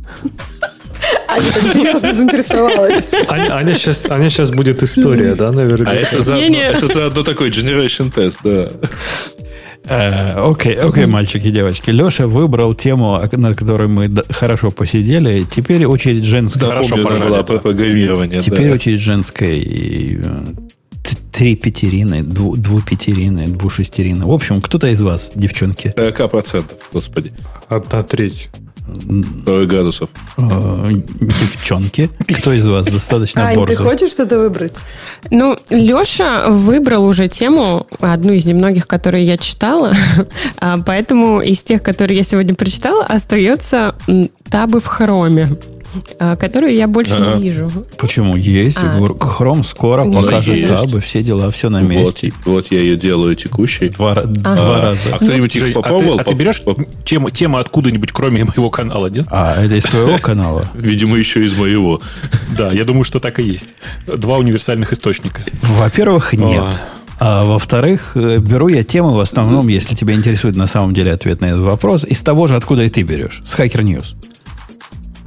[SPEAKER 3] Аня так просто заинтересовалась.
[SPEAKER 6] Аня, Аня, сейчас, Аня сейчас будет история, да, наверное?
[SPEAKER 2] А это заодно, это заодно такой generation тест, да.
[SPEAKER 1] Э, окей, окей, okay, okay, мальчики и девочки. Леша выбрал тему, на которой мы хорошо посидели. Теперь очередь женской.
[SPEAKER 2] Да, хорошо помню, была программирование.
[SPEAKER 1] Теперь да. очередь женской э, три пятерины, дву, двупятерины, двушестерины. В общем, кто-то из вас, девчонки.
[SPEAKER 2] 40 процентов, господи.
[SPEAKER 6] Одна треть.
[SPEAKER 2] 40 градусов.
[SPEAKER 1] Э, девчонки. Кто из вас достаточно
[SPEAKER 3] Ань, борзый? ты хочешь что-то выбрать?
[SPEAKER 7] Ну, Леша выбрал уже тему, одну из немногих, которые я читала. А, поэтому из тех, которые я сегодня прочитала, остается табы в хроме. А, которую я больше а, не вижу.
[SPEAKER 1] Почему? Есть. А. Chrome скоро ну, покажет есть. табы, все дела, все на месте.
[SPEAKER 2] Вот, вот я ее делаю текущей.
[SPEAKER 1] Два, ага. два раза.
[SPEAKER 5] А кто-нибудь их попробовал? А ты, а ты берешь тему, тему откуда-нибудь, кроме моего канала, нет?
[SPEAKER 1] А, это из твоего канала?
[SPEAKER 2] Видимо, еще из моего.
[SPEAKER 5] Да, я думаю, что так и есть. Два универсальных источника.
[SPEAKER 1] Во-первых, нет. А во-вторых, э, беру я тему в основном, если тебя интересует на самом деле ответ на этот вопрос, из того же, откуда и ты берешь, с Hacker News.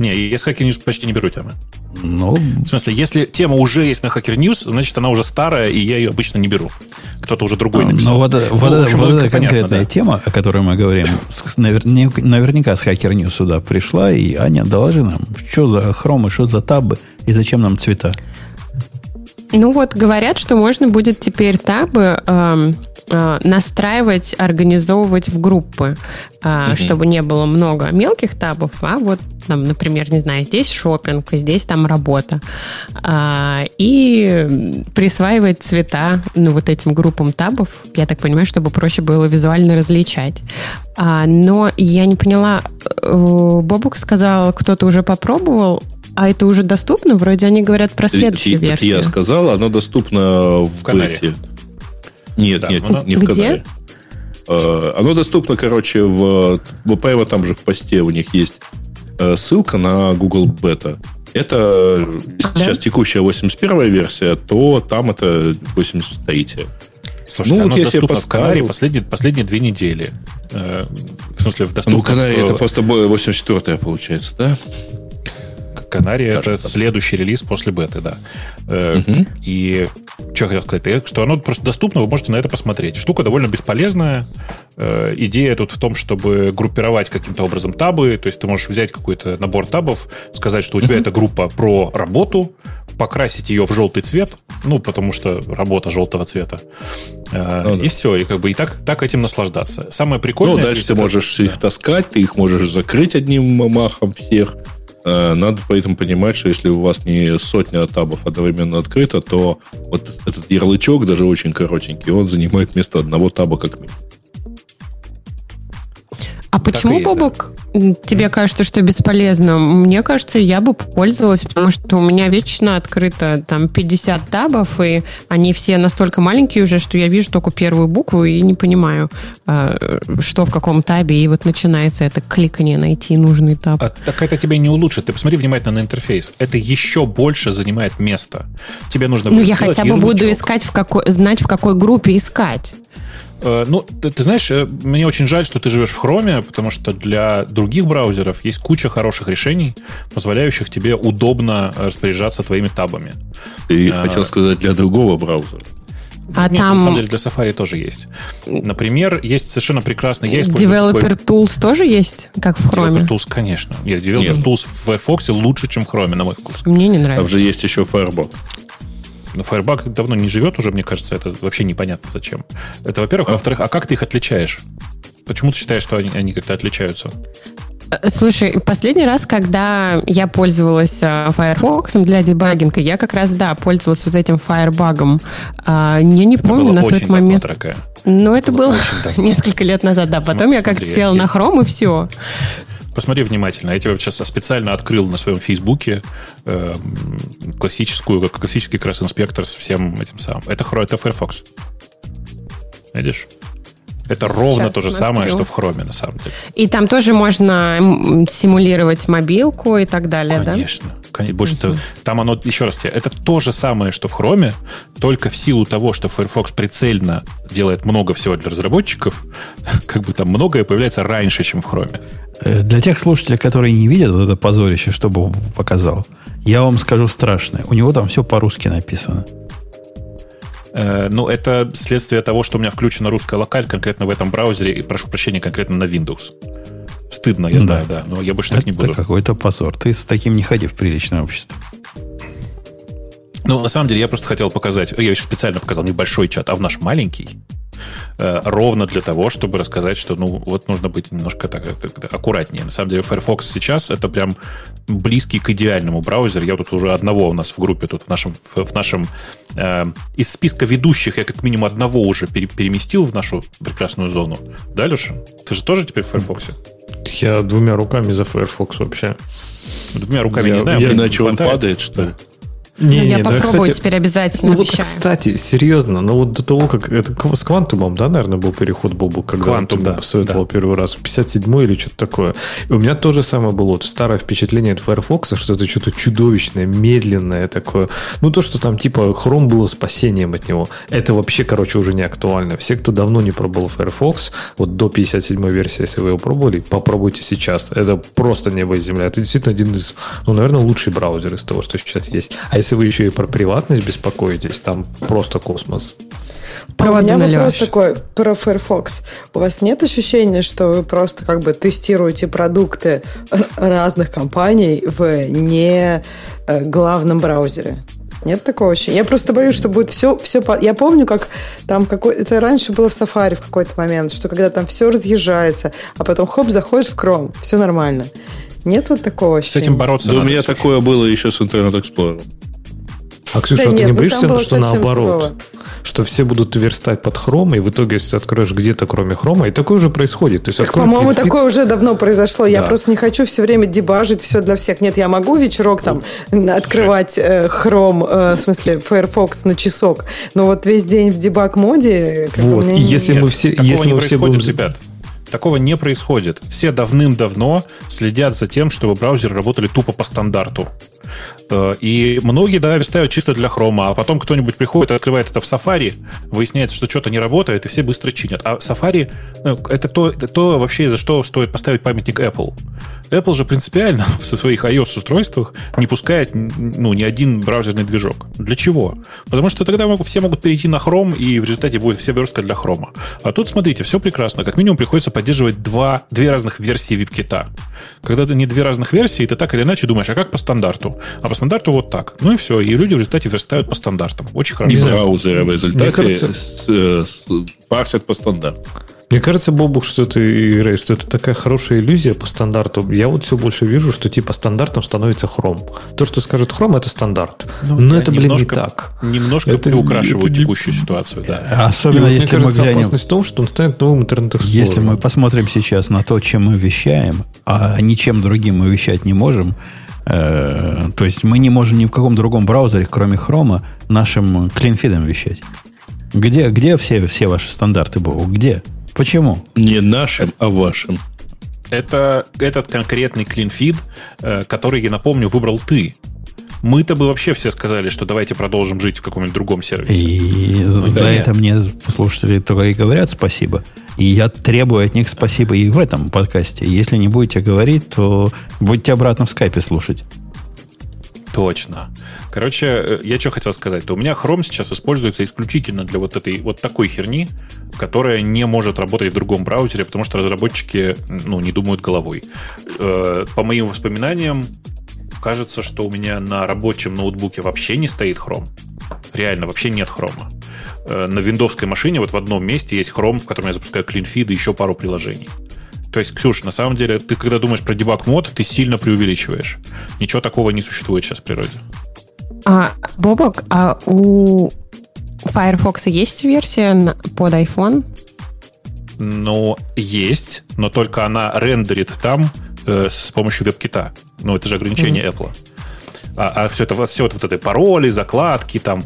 [SPEAKER 5] Не, я с Hacker News почти не беру темы.
[SPEAKER 1] Ну...
[SPEAKER 5] В смысле, если тема уже есть на Hacker News, значит, она уже старая, и я ее обычно не беру. Кто-то уже другой
[SPEAKER 1] ну,
[SPEAKER 5] написал.
[SPEAKER 1] Но вот, ну, вот, общем, вот эта конкретная понятно, да. тема, о которой мы говорим, наверняка с Hacker News сюда пришла, и Аня, доложи нам, что за хромы, что за табы, и зачем нам цвета?
[SPEAKER 7] Ну вот говорят, что можно будет теперь табы э, э, настраивать, организовывать в группы, э, mm чтобы не было много мелких табов, а вот там, например, не знаю, здесь шопинг, здесь там работа, э, и присваивать цвета, ну вот этим группам табов, я так понимаю, чтобы проще было визуально различать. А, но я не поняла, э, Бобук сказал, кто-то уже попробовал, а это уже доступно? Вроде они говорят про следующую версию.
[SPEAKER 2] я сказал, оно доступно в, в Канаре. Нет, нет, оно... не в Где? Канаре. Uh, оно доступно, короче, в, в прямо там же в посте у них есть uh, ссылка на Google Beta. Это да? сейчас текущая 81 версия, то там это 83.
[SPEAKER 5] Слушай, ну, вот если доступно в Канаре последние, последние две недели. Э, в смысле, в доступно...
[SPEAKER 2] Ну, Канаре это просто 84 получается, да?
[SPEAKER 5] Канари это следующий релиз после беты, да. Угу. И что хотел сказать, что оно просто доступно, вы можете на это посмотреть. Штука довольно бесполезная. Э, идея тут в том, чтобы группировать каким-то образом табы. То есть ты можешь взять какой-то набор табов, сказать, что у тебя эта группа про работу, покрасить ее в желтый цвет, ну, потому что работа желтого цвета. Э, ну, и да. все, и как бы и так, так этим наслаждаться. Самое прикольное... Ну,
[SPEAKER 2] дальше ты можешь их таскать, ты их можешь закрыть одним махом всех, надо поэтому понимать, что если у вас не сотня табов одновременно открыто, то вот этот ярлычок, даже очень коротенький, он занимает место одного таба как минимум.
[SPEAKER 7] А почему, есть, Бобок, да. тебе кажется, что бесполезно? Мне кажется, я бы пользовалась, потому что у меня вечно открыто там 50 табов, и они все настолько маленькие уже, что я вижу только первую букву и не понимаю, а, что в каком табе, и вот начинается это кликание найти нужный таб.
[SPEAKER 5] А, так это тебе не улучшит. Ты посмотри внимательно на интерфейс. Это еще больше занимает место. Тебе нужно...
[SPEAKER 7] Ну, я хотя бы буду искать, в какой, знать, в какой группе искать.
[SPEAKER 5] Э, ну, ты, ты знаешь, э, мне очень жаль, что ты живешь в Chrome, потому что для других браузеров есть куча хороших решений, позволяющих тебе удобно распоряжаться твоими табами.
[SPEAKER 2] Ты а, хотел сказать для другого браузера.
[SPEAKER 7] А
[SPEAKER 5] Нет,
[SPEAKER 7] там...
[SPEAKER 5] на самом деле для Safari тоже есть. Например, есть совершенно прекрасный... Я
[SPEAKER 7] Developer такой... Tools тоже есть, как в Chrome?
[SPEAKER 5] Developer Tools, конечно. Нет, Developer Нет. Tools в Firefox лучше, чем в Chrome, на мой вкус.
[SPEAKER 7] Мне не нравится.
[SPEAKER 2] Там же есть еще Firebug.
[SPEAKER 5] Но Firebug давно не живет уже, мне кажется, это вообще непонятно зачем. Это, во-первых. А во-вторых, а как ты их отличаешь? Почему ты считаешь, что они, они как-то отличаются?
[SPEAKER 7] Э, слушай, последний раз, когда я пользовалась э, Firefox для дебагинга, я как раз, да, пользовалась вот этим Firebug. А, я не это помню на тот момент. Дорогая. Ну, это было, было несколько лет назад, да. Потом Смотри, я как-то села я... на Chrome и все.
[SPEAKER 5] Посмотри внимательно. Я тебе сейчас специально открыл на своем Фейсбуке э, классическую, классический как раз инспектор с всем этим самым. Это, это Firefox. Видишь? Это Сейчас ровно то же самое, что в Chrome, на самом деле.
[SPEAKER 7] И там тоже можно симулировать мобилку и так далее,
[SPEAKER 5] конечно, да? Конечно. Больше uh-huh. там оно, еще раз тебе, это то же самое, что в Chrome, только в силу того, что Firefox прицельно делает много всего для разработчиков, как бы там многое появляется раньше, чем в Chrome.
[SPEAKER 1] Э, для тех слушателей, которые не видят вот это позорище, что Бог показал, я вам скажу страшное. У него там все по-русски написано.
[SPEAKER 5] Э, ну, это следствие того, что у меня включена русская локаль конкретно в этом браузере, и прошу прощения, конкретно на Windows. Стыдно, я да. знаю, да, но я больше
[SPEAKER 1] это
[SPEAKER 5] так не буду.
[SPEAKER 1] Это какой-то позор. Ты с таким не ходи в приличное общество.
[SPEAKER 5] Ну, на самом деле, я просто хотел показать, я еще специально показал не большой чат, а в наш маленький, ровно для того, чтобы рассказать, что ну вот нужно быть немножко так как аккуратнее. На самом деле Firefox сейчас это прям близкий к идеальному браузеру. Я тут уже одного у нас в группе, тут в нашем, в нашем э, из списка ведущих я как минимум одного уже пере, переместил в нашу прекрасную зону. Да, Леша? Ты же тоже теперь в Firefox?
[SPEAKER 6] Я двумя руками за Firefox вообще.
[SPEAKER 5] Двумя руками
[SPEAKER 2] я,
[SPEAKER 5] не знаю.
[SPEAKER 2] Я, иначе он падает, что ли?
[SPEAKER 7] Не, ну, я не, попробую кстати, теперь обязательно.
[SPEAKER 6] Ну, вот, кстати, серьезно, ну вот до того, как это с квантумом, да, наверное, был переход Бобу, когда
[SPEAKER 5] Квантум,
[SPEAKER 6] он
[SPEAKER 5] да,
[SPEAKER 6] посоветовал да. первый раз, 57 или что-то такое. И у меня то же самое было. Вот старое впечатление от Firefox, что это что-то чудовищное, медленное такое. Ну, то, что там типа Chrome было спасением от него. Это вообще, короче, уже не актуально. Все, кто давно не пробовал Firefox, вот до 57 версии, если вы его пробовали, попробуйте сейчас. Это просто небо и земля. Это действительно один из, ну, наверное, лучший браузер из того, что сейчас есть. А если вы еще и про приватность беспокоитесь, там просто космос.
[SPEAKER 3] А у меня вопрос такой про Firefox. У вас нет ощущения, что вы просто как бы тестируете продукты разных компаний в не э, главном браузере? Нет такого ощущения? Я просто боюсь, что будет все... все по... Я помню, как там какой... Это раньше было в Safari в какой-то момент, что когда там все разъезжается, а потом хоп, заходишь в Chrome, все нормально. Нет вот такого ощущения?
[SPEAKER 2] С этим бороться Да у меня слушать. такое было еще с Internet Explorer.
[SPEAKER 6] А, Ксюша, да а ты нет, не ну боишься, что наоборот? Сурово. Что все будут верстать под хром, и в итоге, если ты откроешь где-то кроме хрома, и такое уже происходит. То есть,
[SPEAKER 3] так, по-моему, такое уже давно произошло. Да. Я просто не хочу все время дебажить все для всех. Нет, я могу вечерок там открывать э, хром, э, в смысле Firefox на часок, но вот весь день в дебаг-моде...
[SPEAKER 6] Вот, если мы все... Если
[SPEAKER 5] мы все будем... ребят. Такого не происходит. Все давным-давно следят за тем, чтобы браузеры работали тупо по стандарту. Э, и многие, да, ставят чисто для хрома, а потом кто-нибудь приходит, открывает это в Safari, выясняется, что что-то не работает, и все быстро чинят. А Safari ну, это, то, это то вообще, за что стоит поставить памятник Apple. Apple же принципиально в своих iOS-устройствах не пускает ну, ни один браузерный движок. Для чего? Потому что тогда все могут перейти на Chrome, и в результате будет вся верстка для Chrome. А тут, смотрите, все прекрасно. Как минимум приходится поддерживать два, две разных версии WebKit. Когда ты не две разных версии, ты так или иначе думаешь, а как по стандарту? А по стандарту вот так. Ну и все. И люди в результате верстают по стандартам. Очень хорошо. И
[SPEAKER 2] браузеры в результате кажется... с, с, парсят по стандарту.
[SPEAKER 6] Мне кажется, Бобук, что ты, Рэй, что это такая хорошая иллюзия по стандарту. Я вот все больше вижу, что типа стандартом становится хром. То, что скажет хром, это стандарт. Ну, Но это, блин, немножко, не так.
[SPEAKER 5] Немножко это приукрашивают это, текущую ситуацию, да.
[SPEAKER 1] Особенно И, если
[SPEAKER 6] мне
[SPEAKER 1] кажется, мы глянем...
[SPEAKER 6] опасность в том, что он станет новым интернет
[SPEAKER 1] Если мы посмотрим сейчас на то, чем мы вещаем, а ничем другим мы вещать не можем, э, то есть мы не можем ни в каком другом браузере, кроме хрома, нашим клинфидом вещать. Где, где все, все ваши стандарты, Богу? Где? Почему?
[SPEAKER 2] Не нашим, а вашим.
[SPEAKER 5] Это этот конкретный клинфид, э, который, я напомню, выбрал ты. Мы-то бы вообще все сказали, что давайте продолжим жить в каком-нибудь другом сервисе.
[SPEAKER 1] И ну, за да это мне слушатели только и говорят спасибо. И я требую от них спасибо и в этом подкасте. Если не будете говорить, то будете обратно в скайпе слушать.
[SPEAKER 5] Точно. Короче, э, я что хотел сказать, то у меня Chrome сейчас используется исключительно для вот этой вот такой херни, которая не может работать в другом браузере, потому что разработчики ну, не думают головой. Э, по моим воспоминаниям, кажется, что у меня на рабочем ноутбуке вообще не стоит Chrome. Реально, вообще нет хрома. Э, на виндовской машине вот в одном месте есть Chrome, в котором я запускаю CleanFeed и еще пару приложений. То есть, Ксюш, на самом деле, ты когда думаешь про дебаг мод, ты сильно преувеличиваешь. Ничего такого не существует сейчас в природе.
[SPEAKER 7] А, Бобок, а у Firefox есть версия под iPhone?
[SPEAKER 5] Ну, есть, но только она рендерит там э, с помощью веб-кита. Ну, это же ограничение mm-hmm. Apple а, а все это все вот, вот эти пароли, закладки, там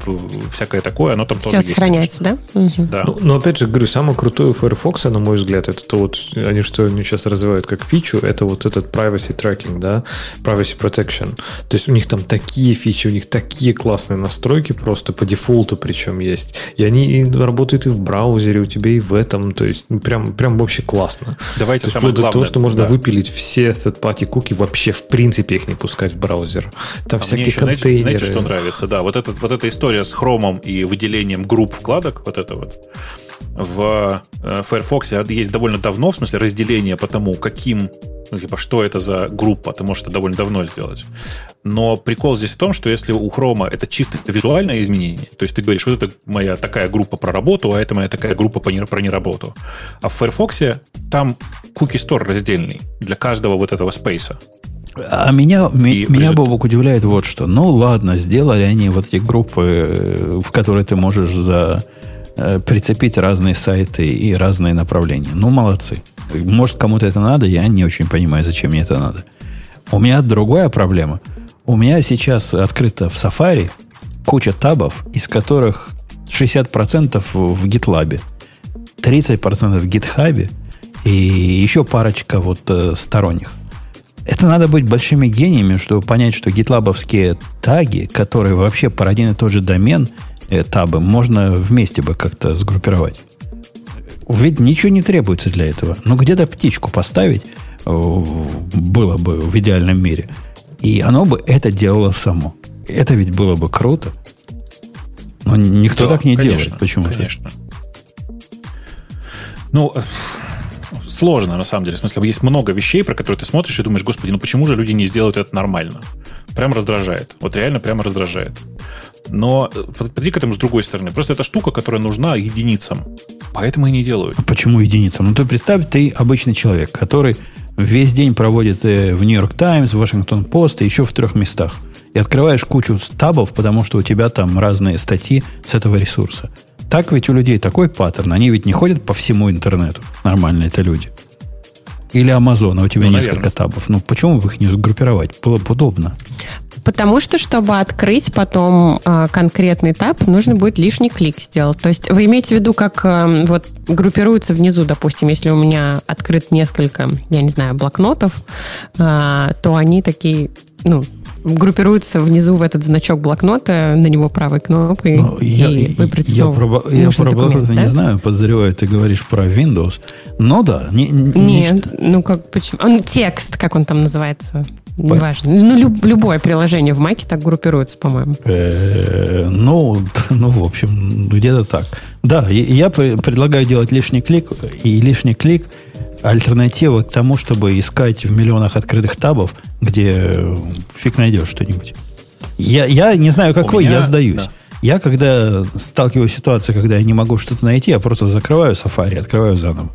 [SPEAKER 5] всякое такое, оно там
[SPEAKER 7] все
[SPEAKER 5] тоже
[SPEAKER 7] сохраняется,
[SPEAKER 5] есть.
[SPEAKER 7] да?
[SPEAKER 6] Угу. да. Ну, но опять же говорю, самое крутое у Firefox, на мой взгляд, это то вот они что они сейчас развивают как фичу, это вот этот privacy tracking, да, privacy protection. То есть у них там такие фичи, у них такие классные настройки просто по дефолту причем есть. И они работают и в браузере у тебя, и в этом. То есть ну, прям, прям вообще классно.
[SPEAKER 5] Давайте самое главное.
[SPEAKER 6] того, что можно да. выпилить все third-party куки, вообще в принципе их не пускать в браузер. Там а всякие еще,
[SPEAKER 5] знаете, знаете, что нравится? Да, вот, этот, вот эта история с хромом и выделением групп вкладок, вот это вот, в э, Firefox есть довольно давно, в смысле разделение по тому, каким ну, типа, что это за группа, ты можешь это довольно давно сделать. Но прикол здесь в том, что если у Chrome это чисто визуальное изменение, то есть ты говоришь, вот это моя такая группа про работу, а это моя такая группа про неработу. А в Firefox там cookie store раздельный для каждого вот этого спейса.
[SPEAKER 1] А меня, и меня Бобок удивляет вот что. Ну ладно, сделали они вот эти группы, э, в которые ты можешь за, э, прицепить разные сайты и разные направления. Ну, молодцы. Может, кому-то это надо, я не очень понимаю, зачем мне это надо. У меня другая проблема. У меня сейчас открыто в Safari куча табов, из которых 60% в GitLab, 30% в GitHub и еще парочка вот э, сторонних. Это надо быть большими гениями, чтобы понять, что гитлабовские таги, которые вообще про один и тот же домен, э, табы, можно вместе бы как-то сгруппировать. Ведь ничего не требуется для этого. Но где-то птичку поставить э, было бы в идеальном мире. И оно бы это делало само. Это ведь было бы круто. Но никто да, так не конечно, делает. Почему?
[SPEAKER 5] Конечно. Ну, сложно, на самом деле. В смысле, есть много вещей, про которые ты смотришь и думаешь, господи, ну почему же люди не сделают это нормально? Прям раздражает. Вот реально прямо раздражает. Но э, подойди к этому с другой стороны. Просто это штука, которая нужна единицам. Поэтому и не делают.
[SPEAKER 1] А почему единицам? Ну, ты представь, ты обычный человек, который весь день проводит э, в Нью-Йорк Таймс, Вашингтон Пост и еще в трех местах. И открываешь кучу стабов, потому что у тебя там разные статьи с этого ресурса. Так ведь у людей такой паттерн. Они ведь не ходят по всему интернету. Нормально это люди. Или Amazon, а у тебя ну, несколько наверное. табов. Ну, почему бы их не сгруппировать? Было бы удобно.
[SPEAKER 7] Потому что, чтобы открыть потом э, конкретный таб, нужно будет лишний клик сделать. То есть вы имеете в виду, как э, вот группируются внизу, допустим, если у меня открыт несколько, я не знаю, блокнотов, э, то они такие, ну, группируются внизу в этот значок блокнота, на него правой кнопкой
[SPEAKER 1] ну, и я, выбрать Я, про, я про блокноты да? не знаю, подозреваю, ты говоришь про Windows. Но да. Не,
[SPEAKER 7] не, Нет, не... ну как, почему? Он, текст, как он там называется. Неважно. Ну, люб, любое приложение в Маке так группируется, по-моему.
[SPEAKER 1] Э, ну, ну, в общем, где-то так. Да, я предлагаю делать лишний клик, и лишний клик – альтернатива к тому, чтобы искать в миллионах открытых табов, где фиг найдешь что-нибудь. Я, я не знаю, как У вы, меня... я сдаюсь. Да. Я, когда сталкиваюсь с ситуацией, когда я не могу что-то найти, я просто закрываю Safari, открываю заново.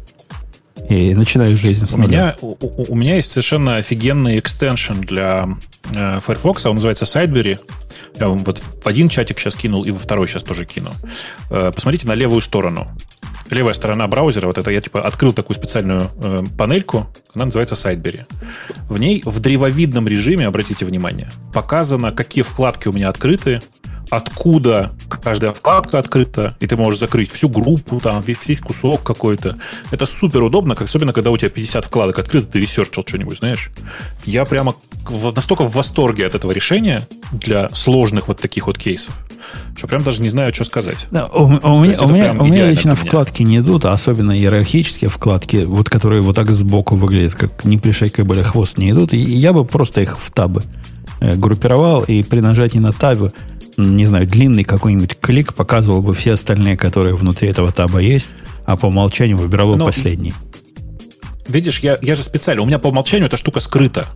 [SPEAKER 1] И начинаю жизнь с
[SPEAKER 5] у меня, у, у меня есть совершенно офигенный экстеншн для э, Firefox, он называется Sideberry. Я вам вот в один чатик сейчас кинул и во второй сейчас тоже кину. Э, посмотрите на левую сторону левая сторона браузера, вот это я типа открыл такую специальную э, панельку, она называется Sideberry. В ней в древовидном режиме, обратите внимание, показано, какие вкладки у меня открыты, откуда каждая вкладка открыта, и ты можешь закрыть всю группу, там, весь кусок какой-то. Это супер удобно, особенно когда у тебя 50 вкладок открыто, ты research ил что-нибудь, знаешь. Я прямо настолько в восторге от этого решения для сложных вот таких вот кейсов, что прям даже не знаю, что сказать.
[SPEAKER 1] Да, у, у, меня, у, меня, у меня лично вкладки не идут, а особенно иерархические вкладки, вот которые вот так сбоку выглядят, как не пришей кобыле хвост, не идут. И я бы просто их в табы э, группировал и при нажатии на табы не знаю, длинный какой-нибудь клик показывал бы все остальные, которые внутри этого таба есть, а по умолчанию выбирал бы Но, последний.
[SPEAKER 5] Видишь, я, я же специально, у меня по умолчанию эта штука скрыта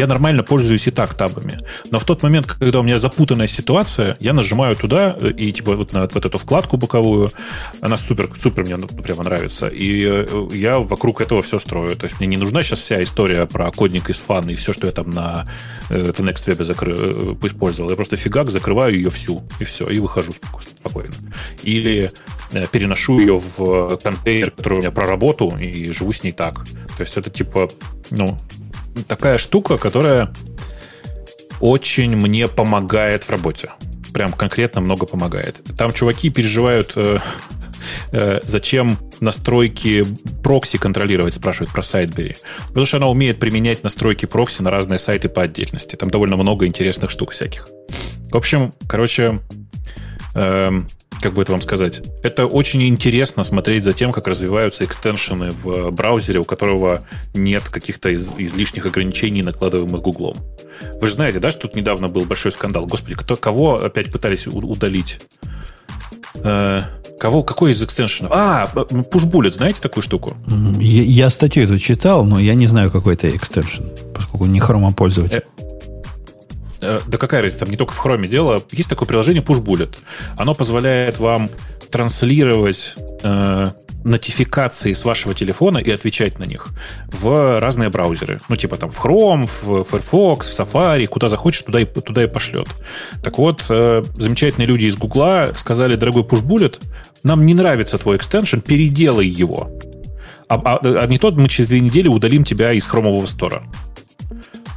[SPEAKER 5] я нормально пользуюсь и так табами. Но в тот момент, когда у меня запутанная ситуация, я нажимаю туда и типа вот на вот эту вкладку боковую, она супер, супер мне прямо нравится. И э, я вокруг этого все строю. То есть мне не нужна сейчас вся история про кодник из фан и все, что я там на э, в NextWeb закры... Э, использовал. Я просто фигак закрываю ее всю, и все, и выхожу спокойно. Или переношу ее в контейнер, который у меня про работу, и живу с ней так. То есть это типа, ну, такая штука, которая очень мне помогает в работе. Прям конкретно много помогает. Там чуваки переживают, э, э, зачем настройки прокси контролировать, спрашивают про Sideberry. Потому что она умеет применять настройки прокси на разные сайты по отдельности. Там довольно много интересных штук всяких. В общем, короче, э, как бы это вам сказать, это очень интересно смотреть за тем, как развиваются экстеншены в браузере, у которого нет каких-то из, излишних ограничений, накладываемых Гуглом. Вы же знаете, да, что тут недавно был большой скандал. Господи, кто, кого опять пытались удалить? Э, кого, какой из экстеншенов? А, Pushbullet, знаете такую штуку?
[SPEAKER 1] Я, я статью эту читал, но я не знаю, какой это экстеншн, поскольку не хрома-пользователь. Э,
[SPEAKER 5] Э, да какая разница, там не только в хроме дело. Есть такое приложение PushBullet. Оно позволяет вам транслировать э, нотификации с вашего телефона и отвечать на них в разные браузеры. Ну, типа там в Chrome, в Firefox, в Safari, куда захочешь, туда и, туда и пошлет. Так вот, э, замечательные люди из Гугла сказали, дорогой PushBullet, нам не нравится твой экстеншн, переделай его. А, а, а не то мы через две недели удалим тебя из хромового стора.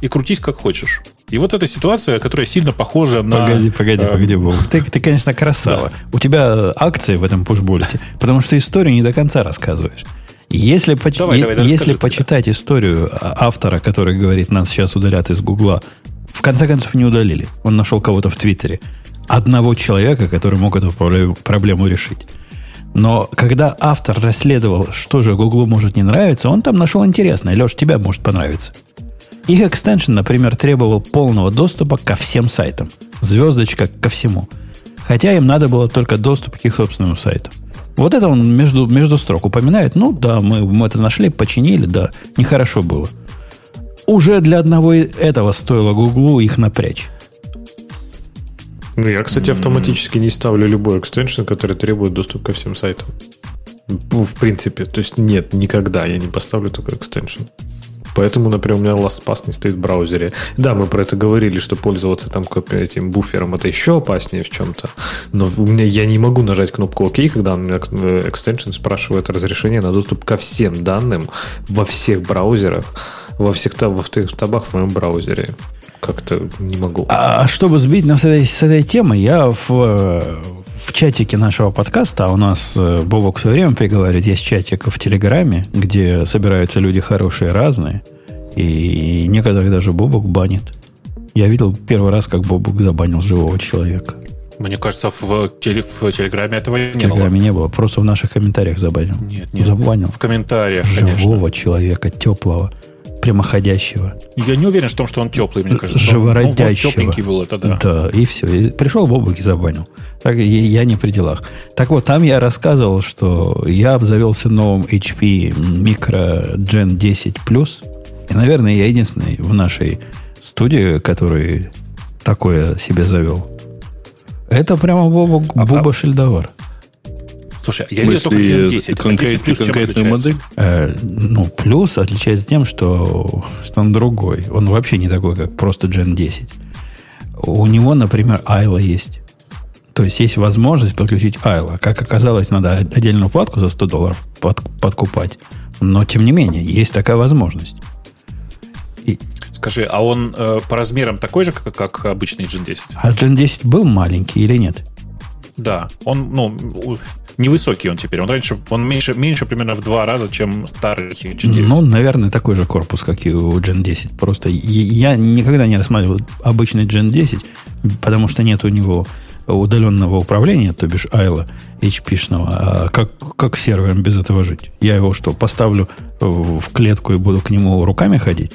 [SPEAKER 5] И крутись как хочешь. И вот эта ситуация, которая сильно похожа на...
[SPEAKER 1] Погоди, погоди, э, погоди, Бог. Ты, ты, конечно, красава. Да. У тебя акции в этом пушбуллете, потому что историю не до конца рассказываешь. Если, поч... давай, давай, если почитать тогда. историю автора, который говорит, нас сейчас удалят из Гугла, в конце концов не удалили. Он нашел кого-то в Твиттере. Одного человека, который мог эту проблему решить. Но когда автор расследовал, что же Гуглу может не нравиться, он там нашел интересное. Леш, тебя может понравиться. Их экстеншн, например, требовал полного доступа ко всем сайтам. Звездочка ко всему. Хотя им надо было только доступ к их собственному сайту. Вот это он между, между строк упоминает. Ну да, мы, мы это нашли, починили, да, нехорошо было. Уже для одного этого стоило Гуглу их напрячь.
[SPEAKER 6] Ну, я, кстати, автоматически не ставлю любой экстеншн, который требует доступ ко всем сайтам. В принципе, то есть нет, никогда я не поставлю такой экстеншн. Поэтому, например, у меня LastPass не стоит в браузере. Да, мы про это говорили, что пользоваться там этим буфером это еще опаснее в чем-то. Но у меня я не могу нажать кнопку ОК, когда у меня экстеншн спрашивает разрешение на доступ ко всем данным во всех браузерах, во всех, во всех табах в моем браузере как-то не могу.
[SPEAKER 1] А, а чтобы сбить нас с этой, с этой темы, я в, в чатике нашего подкаста, а у нас э, Бобок все время приговаривает, есть чатик в Телеграме, где собираются люди хорошие, разные, и некоторых даже Бобок банит. Я видел первый раз, как Бобок забанил живого человека.
[SPEAKER 5] Мне кажется, в, теле, в Телеграме этого не
[SPEAKER 1] было. В Телеграме не было, просто в наших комментариях забанил.
[SPEAKER 5] Нет, нет.
[SPEAKER 1] Забанил.
[SPEAKER 5] В комментариях,
[SPEAKER 1] Живого
[SPEAKER 5] конечно.
[SPEAKER 1] человека, теплого прямоходящего.
[SPEAKER 5] Я не уверен в том, что он теплый, мне кажется.
[SPEAKER 1] Живородящего. Он,
[SPEAKER 5] тепленький был, это да.
[SPEAKER 1] Да, и все. И пришел Бобук и забанил. Так, я не при делах. Так вот, там я рассказывал, что я обзавелся новым HP Micro Gen 10 Plus. И, наверное, я единственный в нашей студии, который такое себе завел. Это прямо Боба, а, Боба а, Шельдовар.
[SPEAKER 5] Слушай, я видел только Gen 10. Конкрет,
[SPEAKER 1] а 10 конкретную модель? Э, ну, плюс отличается тем, что, что он другой. Он вообще не такой, как просто Gen 10. У него, например, Айла есть. То есть есть возможность подключить Айла. Как оказалось, надо отдельную платку за 100 долларов под, подкупать. Но, тем не менее, есть такая возможность.
[SPEAKER 5] И... Скажи, а он э, по размерам такой же, как, как обычный Gen 10?
[SPEAKER 1] А Gen 10 был маленький или нет?
[SPEAKER 5] Да, он, ну, невысокий он теперь. Он раньше, он меньше, меньше примерно в два раза, чем старый Gen 9.
[SPEAKER 1] Ну, наверное, такой же корпус, как и у Gen 10. Просто я никогда не рассматривал обычный Gen 10, потому что нет у него удаленного управления, то бишь айла HP-шного. А как, как сервером без этого жить? Я его что, поставлю в клетку и буду к нему руками ходить?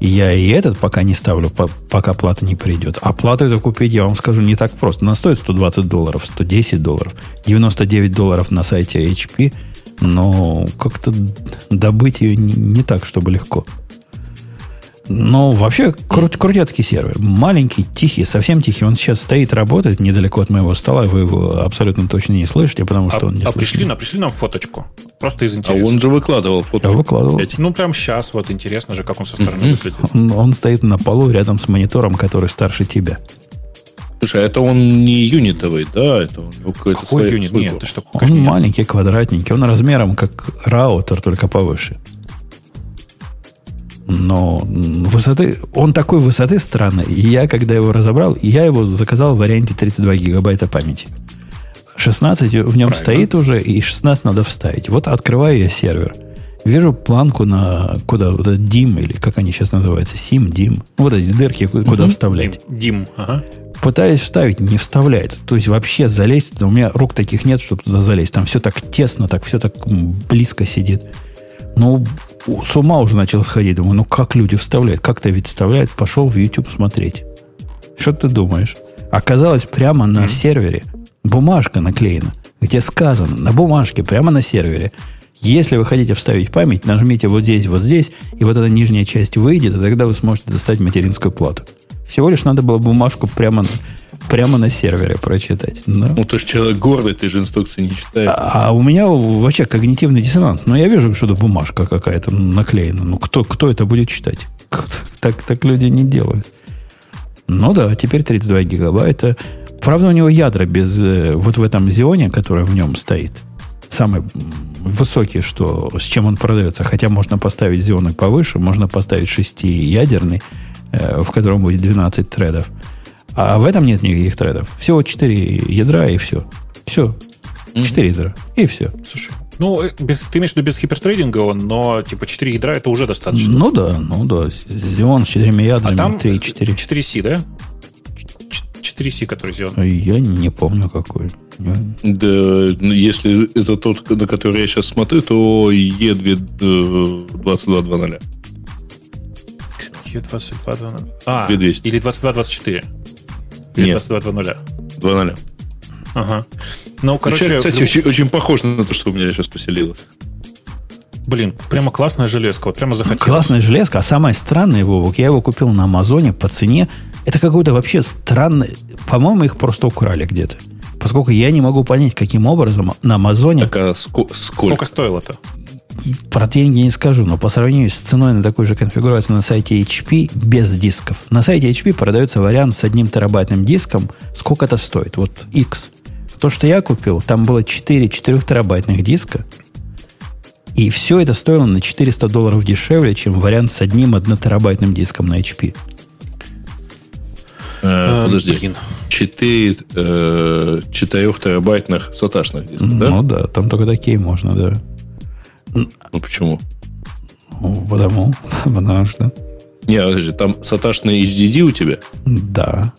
[SPEAKER 1] Я и этот пока не ставлю, пока плата не придет. А плату эту купить, я вам скажу, не так просто. Она стоит 120 долларов, 110 долларов, 99 долларов на сайте HP, но как-то добыть ее не, не так, чтобы легко. Но вообще крут, крутецкий сервер. Маленький, тихий, совсем тихий. Он сейчас стоит, работает недалеко от моего стола. Вы его абсолютно точно не слышите, потому что а, он не
[SPEAKER 5] а
[SPEAKER 1] слышит.
[SPEAKER 5] Пришли, нам, пришли нам фоточку. Просто из интереса.
[SPEAKER 2] А он же выкладывал фото.
[SPEAKER 1] Я выкладывал.
[SPEAKER 5] Ну, прям сейчас вот интересно же, как он со стороны выглядит.
[SPEAKER 1] Он, он стоит на полу рядом с монитором, который старше тебя.
[SPEAKER 2] Слушай, а это он не юнитовый, да? Это он
[SPEAKER 5] какой-то Какой свой, юнит? Свой Нет, это что?
[SPEAKER 1] Он маленький, квадратненький. Он размером как раутер, только повыше. Но высоты, он такой высоты странной. И я, когда его разобрал, я его заказал в варианте 32 гигабайта памяти. 16 в нем Правильно. стоит уже, и 16 надо вставить. Вот открываю я сервер. Вижу планку на куда вот этот DIM, или как они сейчас называются, SIM, DIM. Вот эти дырки, куда угу. вставлять.
[SPEAKER 5] DIM, ага.
[SPEAKER 1] Пытаюсь вставить, не вставляется. То есть вообще залезть, у меня рук таких нет, чтобы туда залезть. Там все так тесно, так все так близко сидит. Ну, с ума уже начал сходить. Думаю, ну как люди вставляют? Как-то ведь вставляют. Пошел в YouTube смотреть. Что ты думаешь? Оказалось, прямо на mm-hmm. сервере бумажка наклеена, где сказано на бумажке, прямо на сервере. Если вы хотите вставить память, нажмите вот здесь, вот здесь, и вот эта нижняя часть выйдет, и тогда вы сможете достать материнскую плату. Всего лишь надо было бумажку прямо, прямо на сервере прочитать.
[SPEAKER 2] Но... Ну, ты же человек гордый, ты же инструкции не читаешь.
[SPEAKER 1] А, а у меня вообще когнитивный диссонанс. Но я вижу, что это бумажка какая-то наклеена. Ну, кто, кто это будет читать? Так, так люди не делают. Ну да, теперь 32 гигабайта. Правда, у него ядра без... Э, вот в этом Зионе, который в нем стоит, самый высокий, что, с чем он продается. Хотя можно поставить Зионы повыше, можно поставить 6-ядерный, э, в котором будет 12 тредов. А в этом нет никаких тредов. Всего 4 ядра и все. Все. 4 ядра. И все.
[SPEAKER 5] Слушай, ну, э, без, ты имеешь в виду без гипертрейдинга, но типа 4 ядра это уже достаточно.
[SPEAKER 1] Ну да, ну да. Xeon с 4 ядрами, а там 3 4.
[SPEAKER 5] 4C, да? 4C, который Xeon.
[SPEAKER 1] Я не помню какой.
[SPEAKER 2] Я... Да, ну, если это тот, на который я сейчас смотрю, то E2220.
[SPEAKER 5] E2220. А, 2200. Или 2224. Или 2220.
[SPEAKER 2] 2.0.
[SPEAKER 5] Ага. Ну, короче...
[SPEAKER 2] Ну, кстати, очень, очень похож на то, что у меня сейчас поселилось.
[SPEAKER 5] Блин, прямо классная железка. Вот прямо захотелось.
[SPEAKER 1] Классная железка. А самое странное, Вовок, я его купил на Амазоне по цене. Это какой-то вообще странный... По-моему, их просто украли где-то. Поскольку я не могу понять, каким образом на Амазоне...
[SPEAKER 2] Так, а ско- сколько?
[SPEAKER 5] сколько стоило-то?
[SPEAKER 1] Про деньги не скажу, но по сравнению с ценой на такой же конфигурации на сайте HP без дисков. На сайте HP продается вариант с одним терабайтным диском. Сколько это стоит? Вот X. То, что я купил, там было 4 4 терабайтных диска. И все это стоило на 400 долларов дешевле, чем вариант с одним 1 терабайтным диском на HP.
[SPEAKER 2] Э, подожди. Блин. 4, э, 4 терабайтных саташных дисков,
[SPEAKER 1] да? Ну да, там только такие можно, да.
[SPEAKER 2] Ну почему?
[SPEAKER 1] Ну, потому, потому что...
[SPEAKER 2] Не, подожди, там саташный HDD у тебя?
[SPEAKER 1] Да.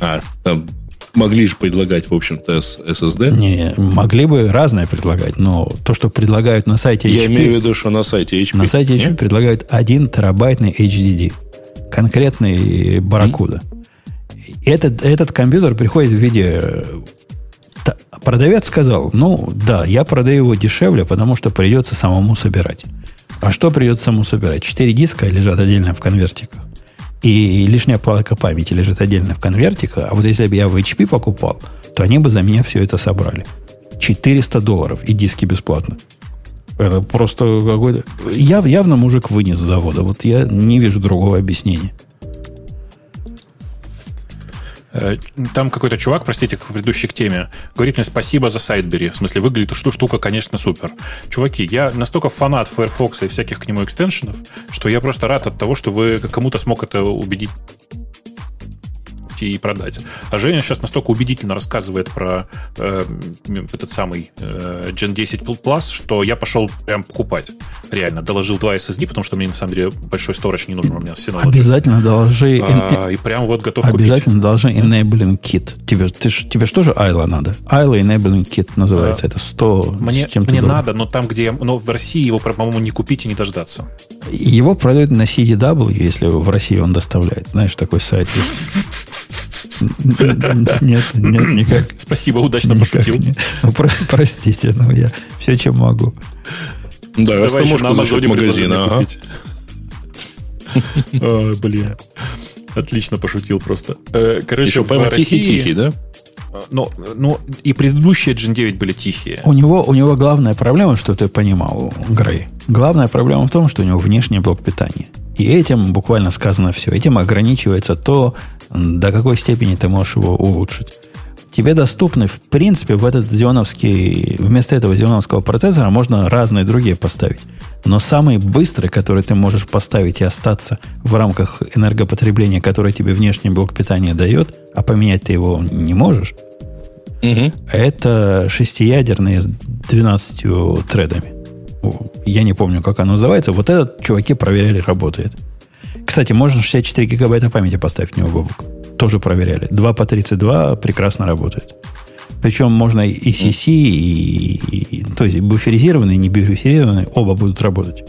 [SPEAKER 2] А, там могли же предлагать, в общем-то, SSD.
[SPEAKER 1] Не, не, могли бы разное предлагать, но то, что предлагают на сайте
[SPEAKER 2] HP... Я имею в виду, что на сайте HP.
[SPEAKER 1] На сайте HP Нет? предлагают 1 терабайтный HDD. Конкретный барракуда. Mm-hmm. Этот, этот компьютер приходит в виде... Продавец сказал, ну, да, я продаю его дешевле, потому что придется самому собирать. А что придется самому собирать? Четыре диска лежат отдельно в конвертиках и лишняя платка памяти лежит отдельно в конвертиках, а вот если бы я в HP покупал, то они бы за меня все это собрали. 400 долларов и диски бесплатно. Это просто какой-то... Яв, явно мужик вынес с завода. Вот я не вижу другого объяснения.
[SPEAKER 5] Э, там какой-то чувак, простите, к предыдущей к теме, говорит мне спасибо за Сайдбери. В смысле, выглядит что штука, конечно, супер. Чуваки, я настолько фанат Firefox и всяких к нему экстеншенов, что я просто рад от того, что вы кому-то смог это убедить и продать. А Женя сейчас настолько убедительно рассказывает про э, этот самый э, Gen 10 Plus, что я пошел прям покупать. Реально, доложил два SSD, потому что мне на самом деле большой storage не нужен у меня все
[SPEAKER 1] Обязательно доложи.
[SPEAKER 5] А, и прям вот готов
[SPEAKER 1] Обязательно купить. должны enabling kit. Тебе, ты, тебе же тоже Айла надо? Айла enabling kit называется. А, это 100
[SPEAKER 5] Мне, мне надо, но там, где я... Но в России его, по-моему, не купить и не дождаться.
[SPEAKER 1] Его продают на CDW, если в России он доставляет. Знаешь, такой сайт есть.
[SPEAKER 5] Нет, нет, никак. Спасибо, удачно пошутил.
[SPEAKER 1] Ну, простите, но я все, чем могу.
[SPEAKER 2] Да, растаможку за счет магазина.
[SPEAKER 5] Ой, блин. Отлично пошутил просто. Э, короче,
[SPEAKER 2] Еще прямо тихий-тихий, да?
[SPEAKER 5] Ну, ну, и предыдущие Gen 9 были тихие.
[SPEAKER 1] У него, у него главная проблема, что ты понимал, Грей. Главная проблема в том, что у него внешний блок питания. И этим буквально сказано все. Этим ограничивается то, до какой степени ты можешь его улучшить. Тебе доступны, в принципе, в этот зионовский, вместо этого зионовского процессора можно разные другие поставить. Но самый быстрый, который ты можешь поставить и остаться в рамках энергопотребления, которое тебе внешний блок питания дает, а поменять ты его не можешь, угу. это шестиядерные с 12 тредами. Я не помню, как оно называется. Вот этот чуваки проверяли, работает. Кстати, можно 64 гигабайта памяти поставить в него, Бобук. Тоже проверяли. 2 по 32 прекрасно работает. Причем можно и CC, и, и, и то есть буферизированные, и не буферизированные, оба будут работать.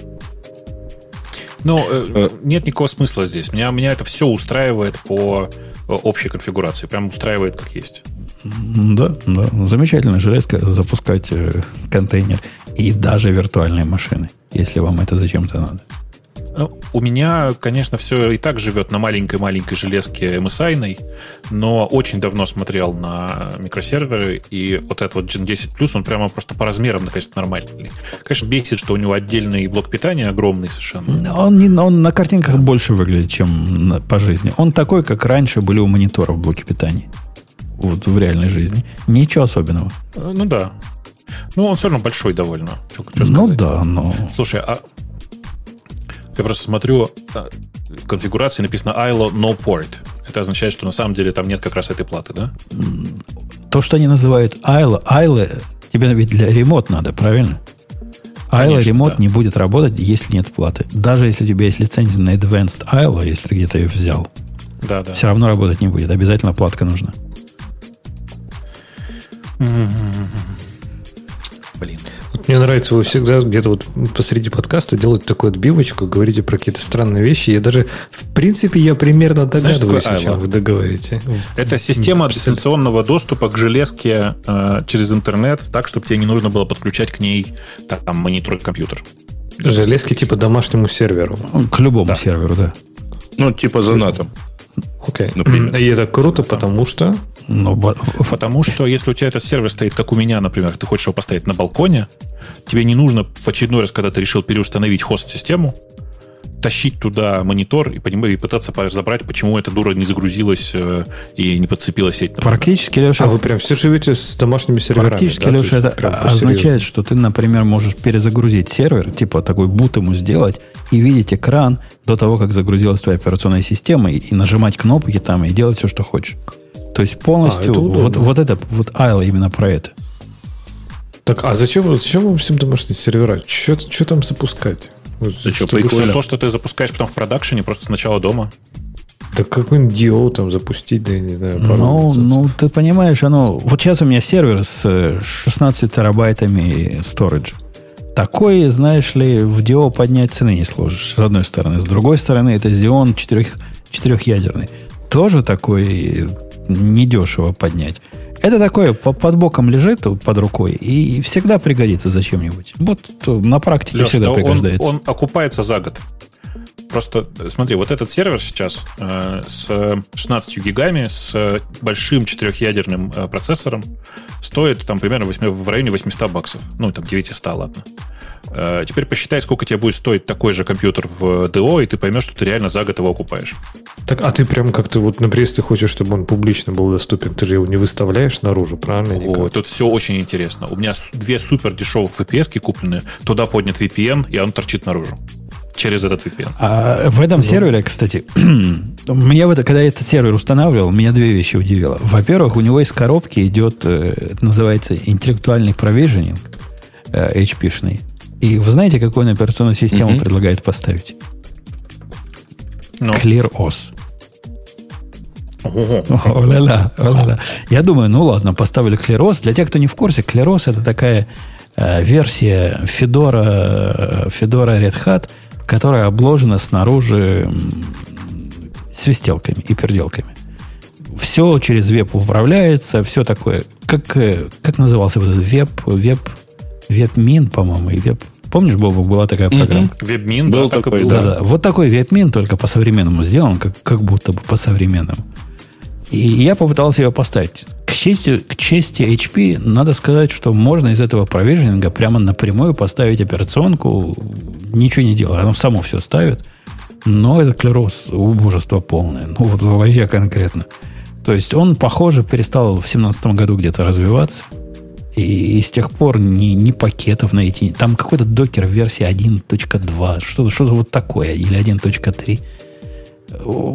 [SPEAKER 5] Ну, э, э, нет никакого смысла здесь. Меня, меня это все устраивает по э, общей конфигурации. Прям устраивает как есть.
[SPEAKER 1] Да, да. Замечательная железка запускать э, контейнер и даже виртуальные машины, если вам это зачем-то надо.
[SPEAKER 5] Ну, у меня, конечно, все и так живет на маленькой-маленькой железке MSI, но очень давно смотрел на микросерверы, и вот этот вот Gen 10 Plus, он прямо просто по размерам, наконец, нормальный. Конечно, бесит, что у него отдельный блок питания огромный совершенно.
[SPEAKER 1] Он, не, он на картинках больше выглядит, чем на, по жизни. Он такой, как раньше были у мониторов блоки питания. Вот в реальной жизни. Ничего особенного.
[SPEAKER 5] Ну да. Ну, он все равно большой довольно.
[SPEAKER 1] Что, что ну да, но...
[SPEAKER 5] Слушай, а Я просто смотрю, а, в конфигурации написано ILO no port. Это означает, что на самом деле там нет как раз этой платы, да?
[SPEAKER 1] То, что они называют ILO, ILO тебе ведь для ремонт надо, правильно? ILO ремонт да. не будет работать, если нет платы. Даже если у тебя есть лицензия на Advanced ILO, если ты где-то ее взял, да, да. все равно работать не будет. Обязательно платка нужна.
[SPEAKER 6] Блин. Вот мне нравится, вы всегда где-то вот посреди подкаста делаете такую отбивочку, говорите про какие-то странные вещи. Я даже, в принципе, я примерно догадываюсь, Знаешь, о чем вы договорите.
[SPEAKER 5] Это система дистанционного доступа к железке э, через интернет, так, чтобы тебе не нужно было подключать к ней там, монитор компьютер.
[SPEAKER 6] Железки типа домашнему серверу.
[SPEAKER 1] К любому да. серверу, да.
[SPEAKER 2] Ну, типа за натом.
[SPEAKER 6] Окей. Okay. И это круто, потому что...
[SPEAKER 5] Ну, потому что если у тебя этот сервер стоит, как у меня, например, ты хочешь его поставить на балконе, тебе не нужно в очередной раз, когда ты решил переустановить хост-систему, тащить туда монитор и, понимаю, и пытаться разобрать, почему эта дура не загрузилась э, и не подцепила сеть.
[SPEAKER 1] Например. Практически, Леша...
[SPEAKER 6] А вы прям все живете с домашними серверами?
[SPEAKER 1] Практически, да? Леша, это означает, что ты, например, можешь перезагрузить сервер, типа такой бут ему сделать, и видеть экран до того, как загрузилась твоя операционная система, и, и нажимать кнопки там, и делать все, что хочешь. То есть полностью а, это вот, вот это, вот Айл именно про это.
[SPEAKER 6] Так, а зачем, зачем вам всем домашние сервера? Что там запускать?
[SPEAKER 5] Да что, прикольно. То, что ты запускаешь потом в продакшене, просто сначала дома.
[SPEAKER 6] Да какой-нибудь DO там запустить, да я не знаю.
[SPEAKER 1] Ну, ну, ты понимаешь, оно... Вот сейчас у меня сервер с 16 э, терабайтами storage. Такой, знаешь ли, в DO поднять цены не сложишь, с одной стороны. С другой стороны, это Xeon 4, четырехъядерный. Тоже такой недешево поднять. Это такое под боком лежит под рукой и всегда пригодится зачем-нибудь. Вот на практике Леш, всегда пригождается.
[SPEAKER 5] Он, он окупается за год. Просто смотри, вот этот сервер сейчас э, с 16 гигами, с большим четырехъядерным э, процессором стоит там примерно 8, в районе 800 баксов. Ну, там 900, ладно. Э, теперь посчитай, сколько тебе будет стоить такой же компьютер в ДО, и ты поймешь, что ты реально за год его окупаешь.
[SPEAKER 6] Так, а ты прям как-то вот на пресс ты хочешь, чтобы он публично был доступен, ты же его не выставляешь наружу, правильно?
[SPEAKER 5] О, тут все очень интересно. У меня две супер дешевых VPS куплены, туда поднят VPN, и он торчит наружу через этот VPN.
[SPEAKER 1] А в этом ну. сервере, кстати, меня в это, когда я этот сервер устанавливал, меня две вещи удивило. Во-первых, у него из коробки идет, э, это называется интеллектуальный провиженинг, э, HP-шный. И вы знаете, какую он операционную систему mm-hmm. предлагает поставить? No. Ну. ClearOS. О-ля-ля, о-ля-ля. Я думаю, ну ладно, поставили ClearOS. Для тех, кто не в курсе, ClearOS это такая э, версия Fedora, Fedora Red Hat, которая обложена снаружи свистелками и переделками. Все через веб управляется, все такое. Как, э, как назывался вот этот веб, веб, вебмин, по-моему, и веб... Помнишь, Боба, была такая программа?
[SPEAKER 5] Угу. Вебмин, был
[SPEAKER 1] да, такой, да. да. Вот такой вебмин, только по-современному сделан, как, как будто бы по-современному. И я попытался ее поставить. К чести, к чести HP надо сказать, что можно из этого провиженинга прямо напрямую поставить операционку, ничего не делая. Оно само все ставит. Но этот клероз убожество полное. Ну, вот вообще конкретно. То есть он, похоже, перестал в 2017 году где-то развиваться. И, и с тех пор ни, ни пакетов найти. Там какой-то докер версии 1.2, что-то что вот такое, или 1.3.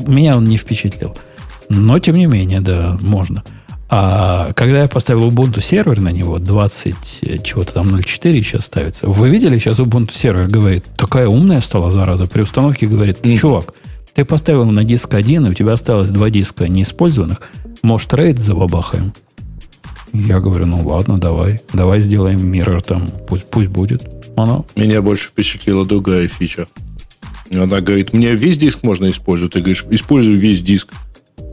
[SPEAKER 1] Меня он не впечатлил. Но, тем не менее, да, можно. А когда я поставил Ubuntu сервер на него, 20, чего-то там 0.4 сейчас ставится. Вы видели, сейчас Ubuntu сервер говорит, такая умная стала, зараза, при установке говорит, чувак, ты поставил на диск один, и у тебя осталось два диска неиспользованных, может, рейд забабахаем? Я говорю, ну ладно, давай. Давай сделаем миррор там, пусть, пусть будет. Оно.
[SPEAKER 2] Меня больше впечатлила другая фича. Она говорит, мне весь диск можно использовать. Ты говоришь, используй весь диск.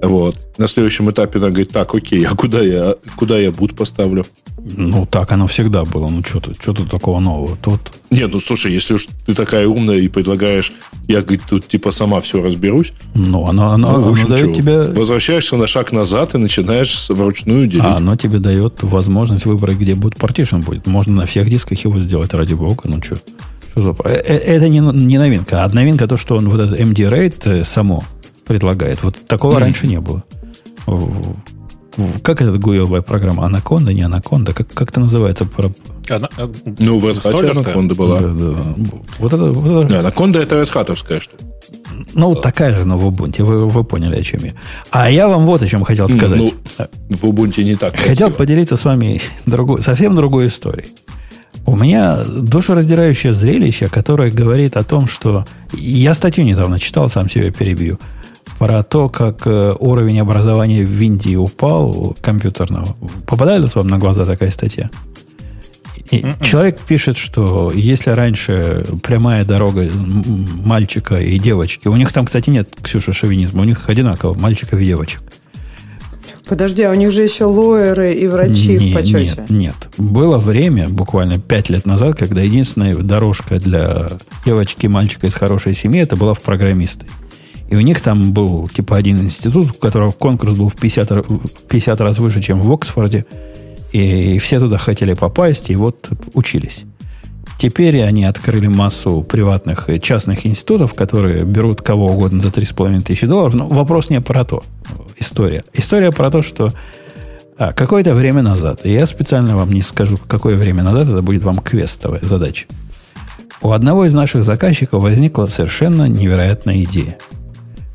[SPEAKER 2] Вот. На следующем этапе она говорит, так, окей, а куда я, куда я буд поставлю?
[SPEAKER 1] Ну, так оно всегда было. Ну, что тут, что тут такого нового? Тут...
[SPEAKER 2] Нет, ну, слушай, если уж ты такая умная и предлагаешь, я, говорит, тут типа сама все разберусь.
[SPEAKER 1] Ну, оно, оно, ну, в общем,
[SPEAKER 2] оно дает тебе... Возвращаешься на шаг назад и начинаешь вручную делить. А
[SPEAKER 1] оно тебе дает возможность выбрать, где будет партишн будет. Можно на всех дисках его сделать, ради бога. Ну, что? Э, э, это не, не новинка. А новинка то, что он вот этот MD RAID э, само предлагает. Вот такого mm-hmm. раньше не было. Как эта гуевая программа? Анаконда, не анаконда? Как, как это называется?
[SPEAKER 2] Она, ну, в Hat анаконда была. Да, да. Вот это, вот это... Да, анаконда это Hat штука.
[SPEAKER 1] Ну, вот такая же, но в Ubuntu. Вы, вы поняли, о чем я. А я вам вот о чем хотел сказать. Ну,
[SPEAKER 2] в Ubuntu не так.
[SPEAKER 1] Хотел красиво. поделиться с вами другой, совсем другой историей. У меня душераздирающее зрелище, которое говорит о том, что... Я статью недавно читал, сам себя перебью, про то, как э, уровень образования в Индии упал компьютерного. Попадались вам на глаза такая статья? И м-м. человек пишет, что если раньше прямая дорога мальчика и девочки, у них там, кстати, нет, Ксюша, шовинизма, у них одинаково мальчиков и девочек.
[SPEAKER 3] Подожди, а у них же еще лоеры и врачи
[SPEAKER 1] нет,
[SPEAKER 3] в почете.
[SPEAKER 1] Нет, нет. Было время, буквально пять лет назад, когда единственная дорожка для девочки и мальчика из хорошей семьи, это была в программисты. И у них там был типа один институт, у которого конкурс был в 50, 50 раз выше, чем в Оксфорде. И все туда хотели попасть, и вот учились. Теперь они открыли массу приватных частных институтов, которые берут кого угодно за 3,5 тысячи долларов. Но вопрос не про то. История. История про то, что а, какое-то время назад, и я специально вам не скажу, какое время назад, это будет вам квестовая задача. У одного из наших заказчиков возникла совершенно невероятная идея.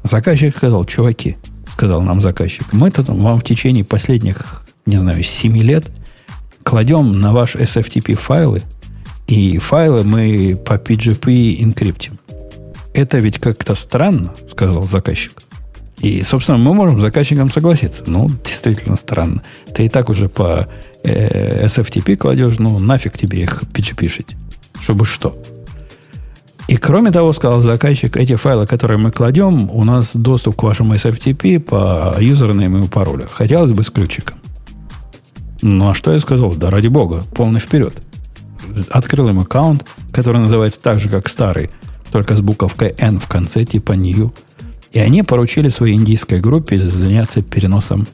[SPEAKER 1] Заказчик сказал, чуваки, сказал нам заказчик, мы тут вам в течение последних не знаю, 7 лет, кладем на ваш SFTP файлы, и файлы мы по PGP инкриптим. Это ведь как-то странно, сказал заказчик. И, собственно, мы можем с заказчиком согласиться. Ну, действительно странно. Ты и так уже по э, SFTP кладешь, ну, нафиг тебе их PGP шить. Чтобы что? И кроме того, сказал заказчик, эти файлы, которые мы кладем, у нас доступ к вашему SFTP по юзернейму и паролю. Хотелось бы с ключиком. Ну, а что я сказал? Да ради бога, полный вперед. Открыл им аккаунт, который называется так же, как старый, только с буковкой N в конце, типа New. И они поручили своей индийской группе заняться переносом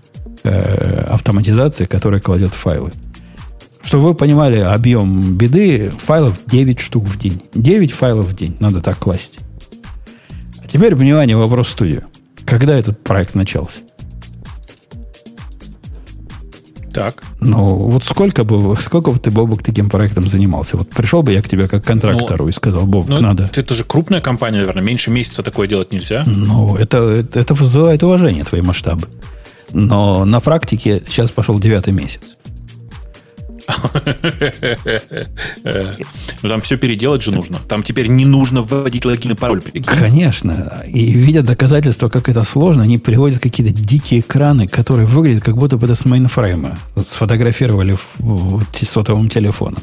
[SPEAKER 1] э, автоматизации, которая кладет файлы. Чтобы вы понимали объем беды, файлов 9 штук в день. 9 файлов в день надо так класть. А теперь, внимание, вопрос в студию. Когда этот проект начался?
[SPEAKER 5] Так.
[SPEAKER 1] Ну, вот сколько бы, сколько бы ты, Бобук, таким проектом занимался? Вот пришел бы я к тебе как контрактору ну, и сказал, Бобук, ну, надо.
[SPEAKER 5] Это же крупная компания, наверное, меньше месяца такое делать нельзя.
[SPEAKER 1] Ну, это, это, это вызывает уважение, твои масштабы. Но на практике сейчас пошел девятый месяц.
[SPEAKER 5] Ну, там все переделать же нужно. Там теперь не нужно вводить логин и пароль.
[SPEAKER 1] Конечно. И видя доказательства, как это сложно, они приводят какие-то дикие экраны, которые выглядят, как будто бы это с мейнфрейма. Сфотографировали сотовым телефоном.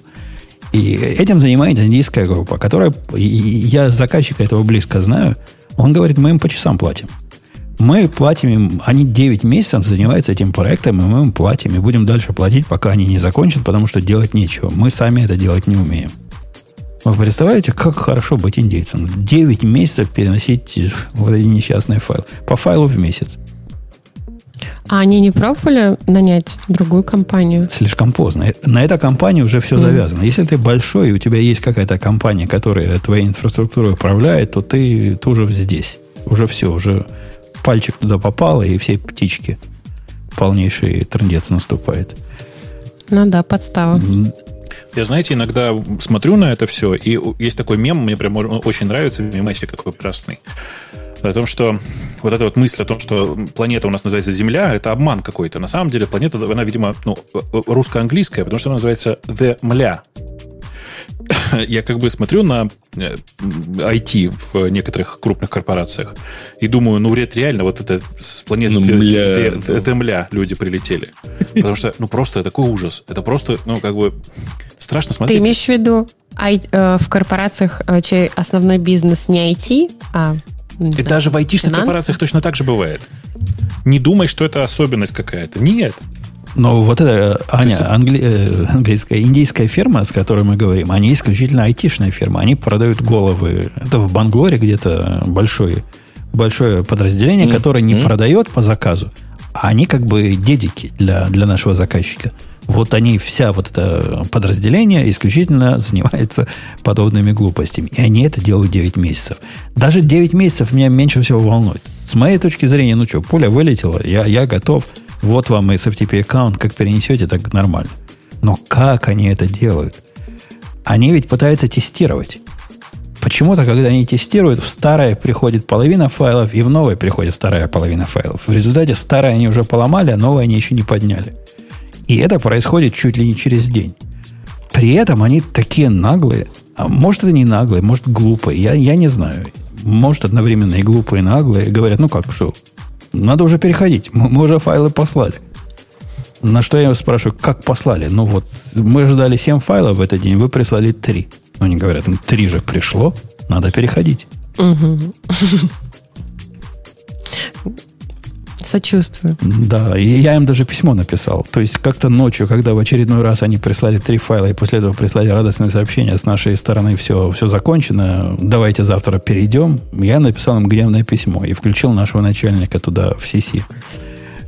[SPEAKER 1] И этим занимается индийская группа, которая... Я заказчика этого близко знаю. Он говорит, мы им по часам платим. Мы платим им, они 9 месяцев занимаются этим проектом, и мы им платим, и будем дальше платить, пока они не закончат, потому что делать нечего. Мы сами это делать не умеем. Вы представляете, как хорошо быть индейцем? 9 месяцев переносить вот эти несчастные файлы. По файлу в месяц.
[SPEAKER 7] А они не пробовали нанять другую компанию?
[SPEAKER 1] Слишком поздно. На этой компании уже все mm. завязано. Если ты большой, и у тебя есть какая-то компания, которая твоей инфраструктурой управляет, то ты, ты уже здесь. Уже все, уже пальчик туда попало, и все птички. Полнейший трендец наступает.
[SPEAKER 7] Ну да, подстава.
[SPEAKER 5] Я, знаете, иногда смотрю на это все, и есть такой мем, мне прям очень нравится, мемасик такой красный, о том, что вот эта вот мысль о том, что планета у нас называется Земля, это обман какой-то. На самом деле планета, она, видимо, ну, русско-английская, потому что она называется The Мля. я как бы смотрю на IT э, в некоторых крупных корпорациях и думаю, ну, вред реально вот это с планеты ну, Земля люди прилетели. Потому что, ну, просто такой ужас. Это просто, ну, как бы страшно смотреть.
[SPEAKER 7] Ты имеешь в виду э, в корпорациях, э, чей основной бизнес не IT, а
[SPEAKER 5] и знаю, даже в айтишных корпорациях точно так же бывает. Не думай, что это особенность какая-то. Нет.
[SPEAKER 1] Но вот эта, Аня, есть... англи... Э, английская, индийская фирма, с которой мы говорим, они исключительно айтишная фирма. Они продают головы. Это в Банглоре где-то большое, большое подразделение, mm-hmm. которое не mm-hmm. продает по заказу, а они как бы дедики для, для нашего заказчика. Вот они, вся вот это подразделение исключительно занимается подобными глупостями. И они это делают 9 месяцев. Даже 9 месяцев меня меньше всего волнует. С моей точки зрения, ну что, пуля вылетела, я, я готов – вот вам SFTP аккаунт, как перенесете, так нормально. Но как они это делают? Они ведь пытаются тестировать. Почему-то, когда они тестируют, в старое приходит половина файлов, и в новое приходит вторая половина файлов. В результате старое они уже поломали, а новое они еще не подняли. И это происходит чуть ли не через день. При этом они такие наглые. А может, это не наглые, может, глупые. Я, я не знаю. Может, одновременно и глупые, и наглые. Говорят, ну как, что, надо уже переходить. Мы, мы уже файлы послали. На что я спрашиваю, как послали? Ну вот, мы ждали 7 файлов в этот день, вы прислали 3. Ну, они говорят, ну, 3 же пришло, надо переходить.
[SPEAKER 7] Сочувствую.
[SPEAKER 1] Да, и я им даже письмо написал. То есть как-то ночью, когда в очередной раз они прислали три файла, и после этого прислали радостное сообщение с нашей стороны, все, все закончено, давайте завтра перейдем, я написал им гневное письмо и включил нашего начальника туда в CC.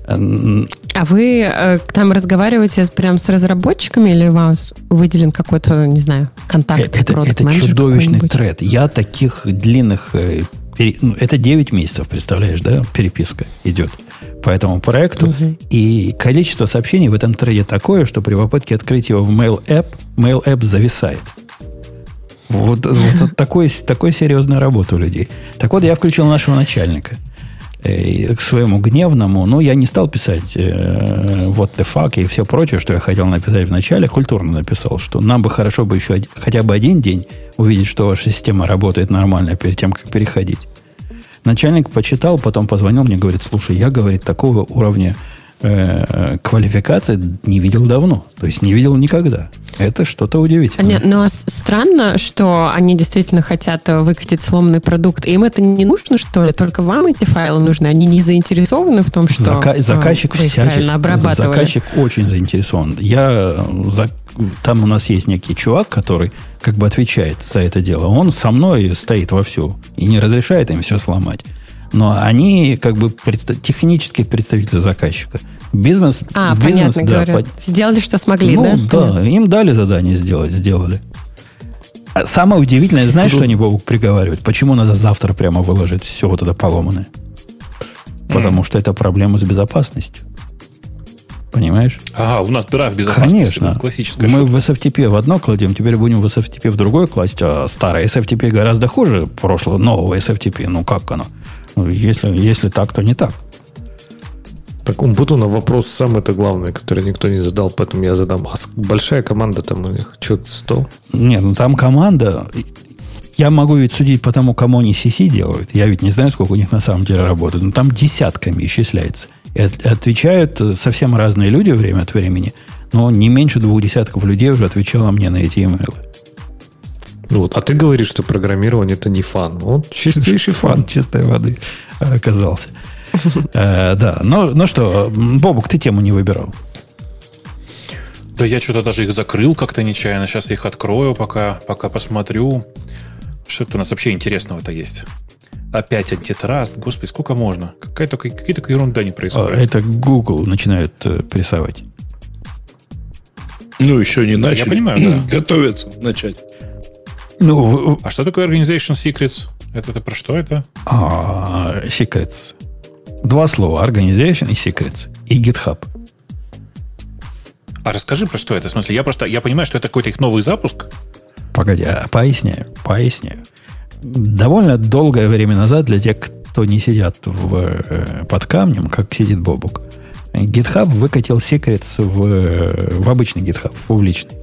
[SPEAKER 7] А вы э, там разговариваете прям с разработчиками или у вас выделен какой-то, не знаю, контакт?
[SPEAKER 1] Э, это, это чудовищный тред. Я таких длинных... Ну, это 9 месяцев, представляешь, да, переписка идет по этому проекту. Угу. И количество сообщений в этом треде такое, что при попытке открыть его в Mail App, Mail App зависает. Вот, вот такой, такой серьезная работа у людей. Так вот, я включил нашего начальника – к своему гневному, ну, я не стал писать э, what the fuck и все прочее, что я хотел написать вначале, культурно написал, что нам бы хорошо бы еще один, хотя бы один день увидеть, что ваша система работает нормально перед тем, как переходить. Начальник почитал, потом позвонил мне, говорит, слушай, я, говорит, такого уровня э, квалификации не видел давно. То есть не видел никогда. Это что-то удивительное.
[SPEAKER 7] Но ну, а странно, что они действительно хотят э, выкатить сломанный продукт. Им это не нужно, что ли? Только вам эти файлы нужны? Они не заинтересованы в том, что
[SPEAKER 1] Зака- э, заказчик всячески, заказчик очень заинтересован. Я за, там у нас есть некий чувак, который как бы отвечает за это дело. Он со мной стоит вовсю и не разрешает им все сломать. Но они как бы предста- технические представители заказчика. Бизнес,
[SPEAKER 7] а,
[SPEAKER 1] бизнес,
[SPEAKER 7] понятно, да, По... Сделали, что смогли, ну,
[SPEAKER 1] да? да, понятно. им дали задание сделать, сделали. А самое удивительное, знаешь, что они Богу приговаривают? Почему надо завтра прямо выложить все вот это поломанное? Потому что это проблема с безопасностью. Понимаешь?
[SPEAKER 5] Ага, у нас дыра в безопасности.
[SPEAKER 1] Конечно. Классическая Мы шутка. в SFTP в одно кладем, теперь будем в SFTP в другое класть, а старое SFTP гораздо хуже прошлого, нового SFTP. Ну, как оно? Если, если так, то не так.
[SPEAKER 6] Так у Бутуна вопрос самый это главный, который никто не задал, поэтому я задам. А большая команда там у них? Что, 100?
[SPEAKER 1] Нет, ну там команда... Я могу ведь судить по тому, кому они CC делают. Я ведь не знаю, сколько у них на самом деле работает. Но там десятками исчисляется. И отвечают совсем разные люди время от времени. Но не меньше двух десятков людей уже отвечало мне на эти имейлы.
[SPEAKER 6] Ну вот, а ты говоришь, что программирование это не фан. Вот чистейший фан
[SPEAKER 1] чистой воды оказался. Э, да, ну, что, Бобук, ты тему не выбирал.
[SPEAKER 5] Да я что-то даже их закрыл как-то нечаянно. Сейчас я их открою, пока, пока посмотрю. Что-то у нас вообще интересного-то есть. Опять антитраст. Господи, сколько можно? Какая только, какие только ерунда не происходит. А,
[SPEAKER 1] это Google начинает э, прессовать.
[SPEAKER 2] Ну, еще не начали. Я понимаю, да. Готовятся начать.
[SPEAKER 5] Ну, а что такое Organization Secrets? Это, это про что это?
[SPEAKER 1] А, secrets. Два слова. Organization и Secrets. И GitHub.
[SPEAKER 5] А расскажи, про что это. В смысле, я просто я понимаю, что это какой-то их новый запуск.
[SPEAKER 1] Погоди, а поясняю, поясняю. Довольно долгое время назад для тех, кто не сидят в, э, под камнем, как сидит Бобук, GitHub выкатил Secrets в, в обычный GitHub, в публичный.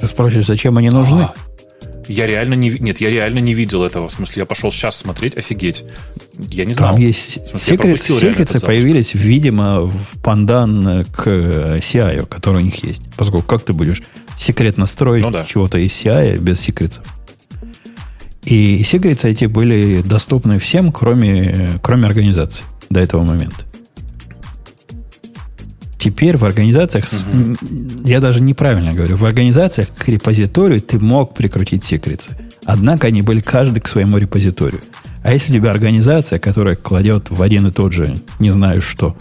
[SPEAKER 1] Ты спросишь, зачем они нужны? А,
[SPEAKER 5] я реально не... Нет, я реально не видел этого. В смысле, я пошел сейчас смотреть, офигеть. Я не знал.
[SPEAKER 1] Там есть... Секреты появились, видимо, в пандан к CI, который у них есть. Поскольку как ты будешь секретно строить ну, да. чего-то из CI без секретов? И секреты эти были доступны всем, кроме, кроме организации до этого момента. Теперь в организациях, угу. я даже неправильно говорю, в организациях к репозиторию ты мог прикрутить секреты. Однако они были каждый к своему репозиторию. А если у тебя организация, которая кладет в один и тот же, не знаю что,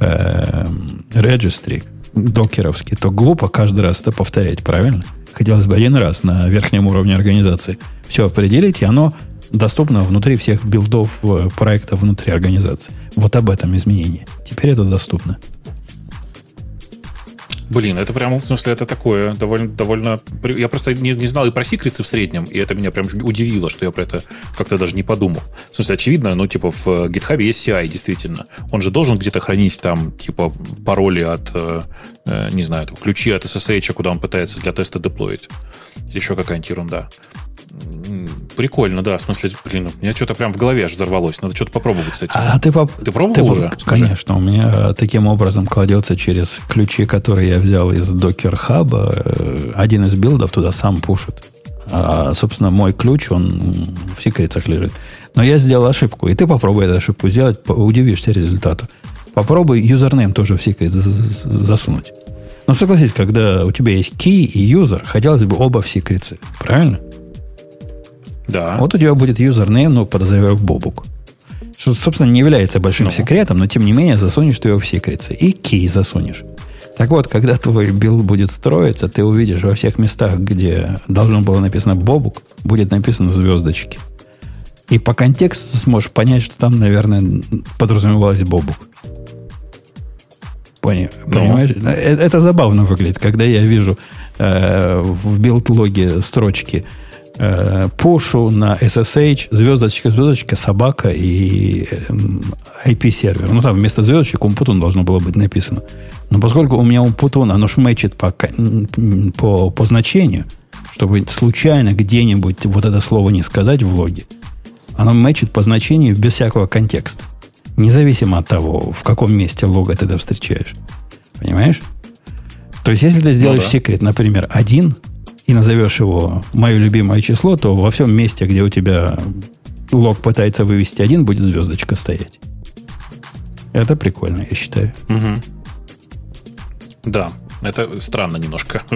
[SPEAKER 1] э, registry докеровский, то глупо каждый раз это повторять, правильно? Хотелось бы один раз на верхнем уровне организации все определить, и оно доступно внутри всех билдов э, проекта внутри организации. Вот об этом изменении. Теперь это доступно.
[SPEAKER 5] Блин, это прям, в смысле, это такое довольно... довольно... Я просто не, не знал и про секреты в среднем, и это меня прям удивило, что я про это как-то даже не подумал. В смысле, очевидно, ну, типа, в GitHub есть CI, действительно. Он же должен где-то хранить там, типа, пароли от, э, э не знаю, ключи от SSH, куда он пытается для теста деплоить. Еще какая-нибудь ерунда. Прикольно, да. В смысле, блин, у меня что-то прям в голове аж взорвалось. Надо что-то попробовать с этим.
[SPEAKER 1] А ты, поп... ты пробовал ты, уже? Конечно. У меня таким образом кладется через ключи, которые я взял из Docker Hub. Э, один из билдов туда сам пушит. А, собственно, мой ключ, он в секретах лежит. Но я сделал ошибку. И ты попробуй эту ошибку сделать, удивишься результату. Попробуй username тоже в секрет засунуть. Но согласись, когда у тебя есть key и user, хотелось бы оба в секреты. Правильно?
[SPEAKER 5] Да.
[SPEAKER 1] Вот у тебя будет username, ну, подозреваю, Бобук. Что, собственно, не является большим ну. секретом, но тем не менее засунешь ты его в секреты. И key засунешь. Так вот, когда твой build будет строиться, ты увидишь во всех местах, где должно было написано Бобук, будет написано звездочки. И по контексту сможешь понять, что там, наверное, подразумевалось Бобук. Пони, ну. Понимаешь? Это, это забавно выглядит, когда я вижу э, в build-log е строчки пушу на SSH, звездочка, звездочка, собака и э, IP-сервер. Ну, там вместо звездочек Умпутун должно было быть написано. Но поскольку у меня Умпутун, оно ж мэчит по, по, по значению, чтобы случайно где-нибудь вот это слово не сказать в логе, оно мэчит по значению без всякого контекста. Независимо от того, в каком месте лога ты это встречаешь. Понимаешь? То есть, если ты сделаешь ну, да. секрет, например, один, и назовешь его мое любимое число, то во всем месте, где у тебя лог пытается вывести один, будет звездочка стоять. Это прикольно, я считаю.
[SPEAKER 5] Угу. Да. Это странно немножко.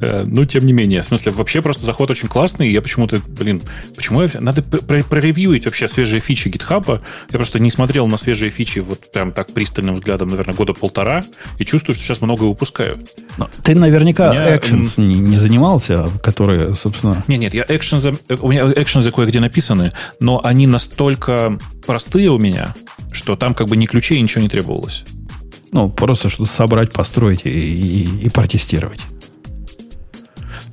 [SPEAKER 5] Э, ну, тем не менее. В смысле, вообще просто заход очень классный. Я почему-то, блин, почему я... Надо проревьюить вообще свежие фичи GitHub. Я просто не смотрел на свежие фичи вот прям так пристальным взглядом, наверное, года полтора. И чувствую, что сейчас многое выпускаю.
[SPEAKER 1] Но ты наверняка меня, Actions не, не занимался, которые, собственно...
[SPEAKER 5] Нет, нет, я Actions... У меня Actions кое-где написаны, но они настолько простые у меня, что там как бы ни ключей, ничего не требовалось.
[SPEAKER 1] Ну, просто что собрать, построить и, и, и протестировать.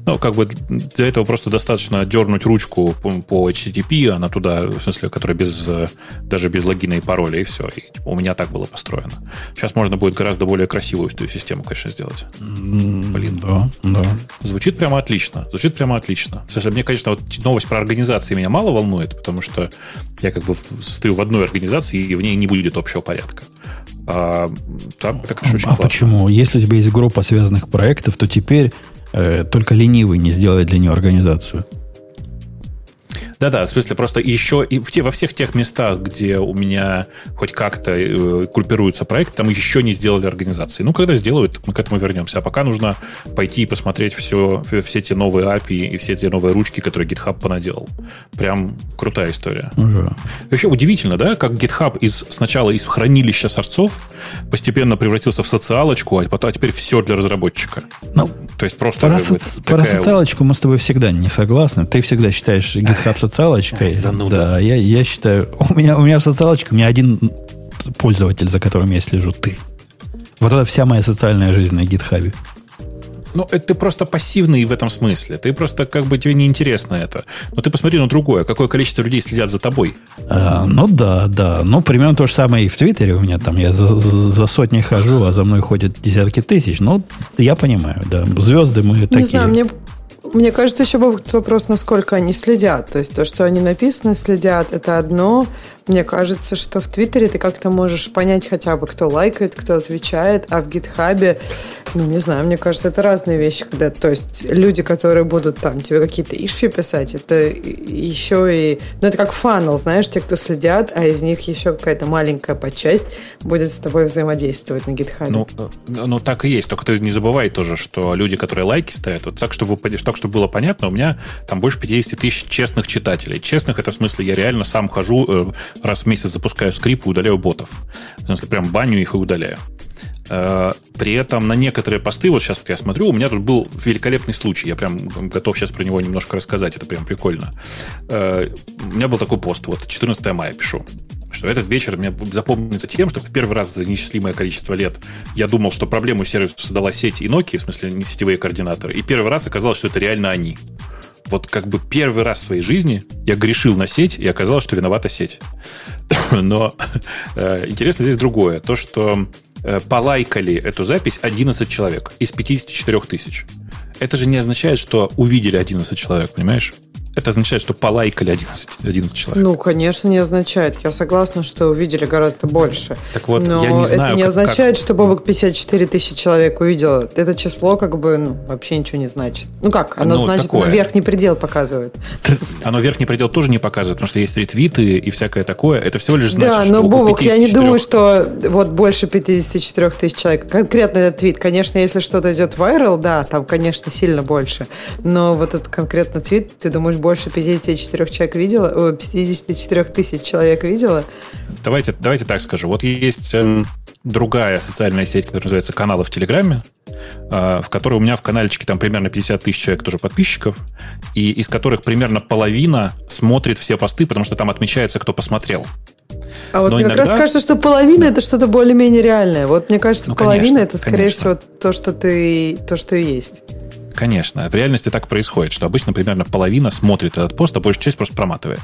[SPEAKER 5] Ну, как бы для этого просто достаточно дернуть ручку по, по HTTP, она туда, в смысле, которая без, даже без логина и пароля, и все. И, типа, у меня так было построено. Сейчас можно будет гораздо более красивую систему, конечно, сделать.
[SPEAKER 1] Блин. Да, да.
[SPEAKER 5] Звучит прямо отлично. Звучит прямо отлично. Слушай, мне, конечно, вот новость про организации меня мало волнует, потому что я как бы стою в одной организации, и в ней не будет общего порядка. А, так,
[SPEAKER 1] конечно, очень а классно. почему? Если у тебя есть группа связанных проектов, то теперь э, только ленивый не сделает для нее организацию.
[SPEAKER 5] Да-да, в смысле, просто еще и в те, во всех тех местах, где у меня хоть как-то э, группируются проекты, там еще не сделали организации. Ну, когда сделают, мы к этому вернемся. А пока нужно пойти и посмотреть все, все те новые API и все те новые ручки, которые GitHub понаделал. Прям крутая история. Угу. Вообще удивительно, да, как GitHub из, сначала из хранилища сорцов постепенно превратился в социалочку, а, а теперь все для разработчика.
[SPEAKER 1] Ну, То есть просто... Про, соци... про социалочку мы с тобой всегда не согласны. Ты всегда считаешь GitHub социалочкой. Зануда. Да, я, я считаю, у меня, у меня в социалочке у меня один пользователь, за которым я слежу, ты. Вот это вся моя социальная жизнь на гитхабе.
[SPEAKER 5] Ну, это ты просто пассивный в этом смысле. Ты просто как бы тебе неинтересно это. Но ты посмотри на другое. Какое количество людей следят за тобой?
[SPEAKER 1] А, ну да, да. Ну, примерно то же самое и в Твиттере у меня там. Я за, за сотни хожу, а за мной ходят десятки тысяч. Ну, я понимаю, да. Звезды мы Не такие. Не знаю,
[SPEAKER 3] мне мне кажется, еще вопрос, насколько они следят. То есть то, что они написаны, следят, это одно. Мне кажется, что в Твиттере ты как-то можешь понять хотя бы, кто лайкает, кто отвечает, а в Гитхабе, ну, не знаю, мне кажется, это разные вещи, когда, то есть люди, которые будут там тебе какие-то иши писать, это еще и, ну, это как фанал, знаешь, те, кто следят, а из них еще какая-то маленькая подчасть будет с тобой взаимодействовать на Гитхабе.
[SPEAKER 5] Ну, э, ну, так и есть, только ты не забывай тоже, что люди, которые лайки ставят, вот так, чтобы, так, чтобы было понятно, у меня там больше 50 тысяч честных читателей. Честных, это в смысле, я реально сам хожу, э, раз в месяц запускаю скрипт и удаляю ботов. Прям баню их и удаляю. Э, при этом на некоторые посты, вот сейчас я смотрю, у меня тут был великолепный случай. Я прям готов сейчас про него немножко рассказать. Это прям прикольно. Э, у меня был такой пост. Вот 14 мая пишу что этот вечер мне запомнится тем, что в первый раз за неисчислимое количество лет я думал, что проблему сервиса создала сеть и Nokia, в смысле не сетевые координаторы, и первый раз оказалось, что это реально они вот как бы первый раз в своей жизни я грешил на сеть, и оказалось, что виновата сеть. Но э, интересно здесь другое. То, что э, полайкали эту запись 11 человек из 54 тысяч. Это же не означает, что увидели 11 человек, понимаешь? Это означает, что полайкали 11, 11 человек.
[SPEAKER 3] Ну, конечно, не означает. Я согласна, что увидели гораздо больше.
[SPEAKER 5] Так вот,
[SPEAKER 3] Но
[SPEAKER 5] я не знаю,
[SPEAKER 3] это не как, означает, как... что Бобок 54 тысячи человек увидел. Это число как бы ну, вообще ничего не значит. Ну как, оно ну, значит, такое. верхний предел показывает.
[SPEAKER 5] Оно верхний предел тоже не показывает, потому что есть ретвиты и всякое такое. Это всего лишь значит,
[SPEAKER 3] да,
[SPEAKER 5] что
[SPEAKER 3] но, Бобок, я не думаю, что вот больше 54 тысяч человек. Конкретно этот твит. Конечно, если что-то идет вайрал, да, там, конечно, сильно больше. Но вот этот конкретно твит, ты думаешь, больше 54 человек видела, 54 тысяч человек видела.
[SPEAKER 5] Давайте, давайте так скажу. Вот есть э, другая социальная сеть, которая называется каналы в Телеграме, э, в которой у меня в каналчике там примерно 50 тысяч человек тоже подписчиков, и из которых примерно половина смотрит все посты, потому что там отмечается, кто посмотрел.
[SPEAKER 3] А вот Но мне иногда... как раз кажется, что половина это что-то более-менее реальное. Вот мне кажется, ну, половина конечно, это, скорее конечно. всего, то, что ты, то, что и есть.
[SPEAKER 5] Конечно. В реальности так происходит, что обычно примерно половина смотрит этот пост, а большая часть просто проматывает.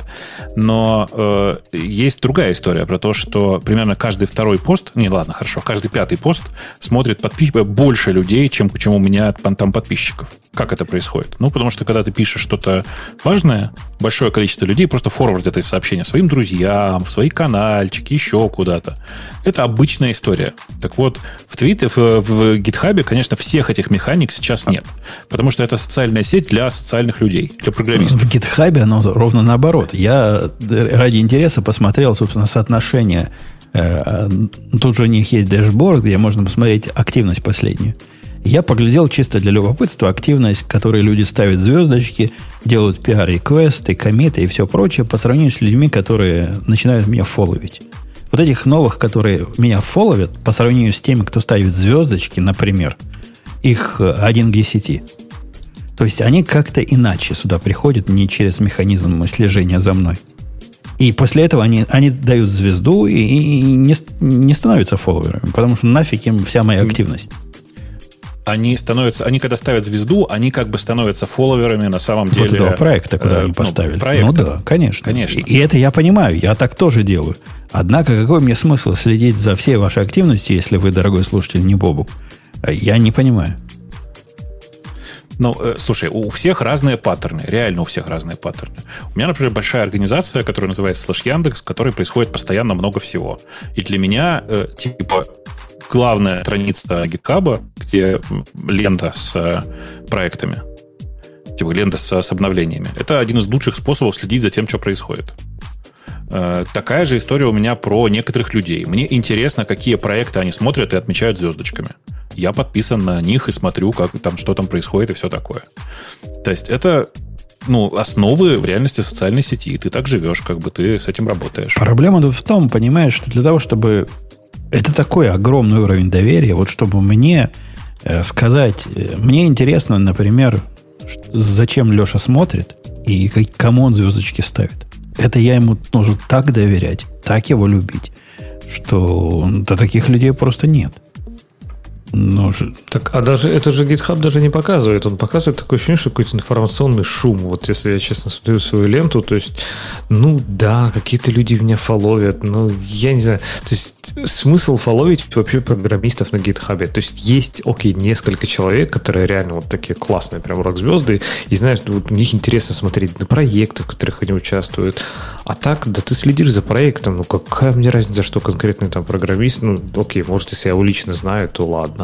[SPEAKER 5] Но э, есть другая история про то, что примерно каждый второй пост, не, ладно, хорошо, каждый пятый пост смотрит подпис... больше людей, чем, чем у меня там подписчиков. Как это происходит? Ну, потому что когда ты пишешь что-то важное, большое количество людей просто форвардят это сообщение своим друзьям, в свои каналчики, еще куда-то. Это обычная история. Так вот, в Твиттере, в, в GitHub, конечно, всех этих механик сейчас нет. Потому что это социальная сеть для социальных людей, для программистов.
[SPEAKER 1] В GitHub оно ровно наоборот. Я ради интереса посмотрел, собственно, соотношение. Э, тут же у них есть дэшборд, где можно посмотреть активность последнюю. Я поглядел чисто для любопытства активность, которой люди ставят звездочки, делают пиар-реквесты, комиты и все прочее по сравнению с людьми, которые начинают меня фолловить. Вот этих новых, которые меня фолловят, по сравнению с теми, кто ставит звездочки, например, их один к 10. То есть они как-то иначе сюда приходят, не через механизм слежения за мной. И после этого они, они дают звезду и, и не, не становятся фолловерами, потому что нафиг им вся моя активность.
[SPEAKER 5] Они становятся, они когда ставят звезду, они как бы становятся фолловерами на самом деле. Вот
[SPEAKER 1] этого проекта, куда э, они ну, поставили. Ну, проекта. ну да, конечно.
[SPEAKER 5] конечно.
[SPEAKER 1] И, и это я понимаю, я так тоже делаю. Однако какой мне смысл следить за всей вашей активностью, если вы, дорогой слушатель, не Бобу? Я не понимаю.
[SPEAKER 5] Ну, э, слушай, у всех разные паттерны, реально у всех разные паттерны. У меня, например, большая организация, которая называется Slash Яндекс, в которой происходит постоянно много всего. И для меня, э, типа, главная страница GitHub, где лента с э, проектами, типа лента с, с обновлениями, это один из лучших способов следить за тем, что происходит. Такая же история у меня про некоторых людей. Мне интересно, какие проекты они смотрят и отмечают звездочками. Я подписан на них и смотрю, как там, что там происходит и все такое. То есть это ну, основы в реальности социальной сети. И ты так живешь, как бы ты с этим работаешь.
[SPEAKER 1] Проблема в том, понимаешь, что для того, чтобы... Это такой огромный уровень доверия. Вот чтобы мне э, сказать... Э, мне интересно, например, зачем Леша смотрит и кому он звездочки ставит. Это я ему должен так доверять, так его любить, что да, таких людей просто нет.
[SPEAKER 6] Же... Так, а даже это же GitHub даже не показывает. Он показывает такое ощущение, что какой-то информационный шум. Вот если я честно смотрю свою ленту, то есть, ну да, какие-то люди меня фоловят, но я не знаю. То есть смысл фоловить вообще программистов на GitHub. То есть есть, окей, несколько человек, которые реально вот такие классные, прям рок-звезды, и знаешь, вот у них интересно смотреть на проекты, в которых они участвуют. А так, да ты следишь за проектом, ну какая мне разница, что конкретный там программист, ну окей, может, если я его лично знаю, то ладно.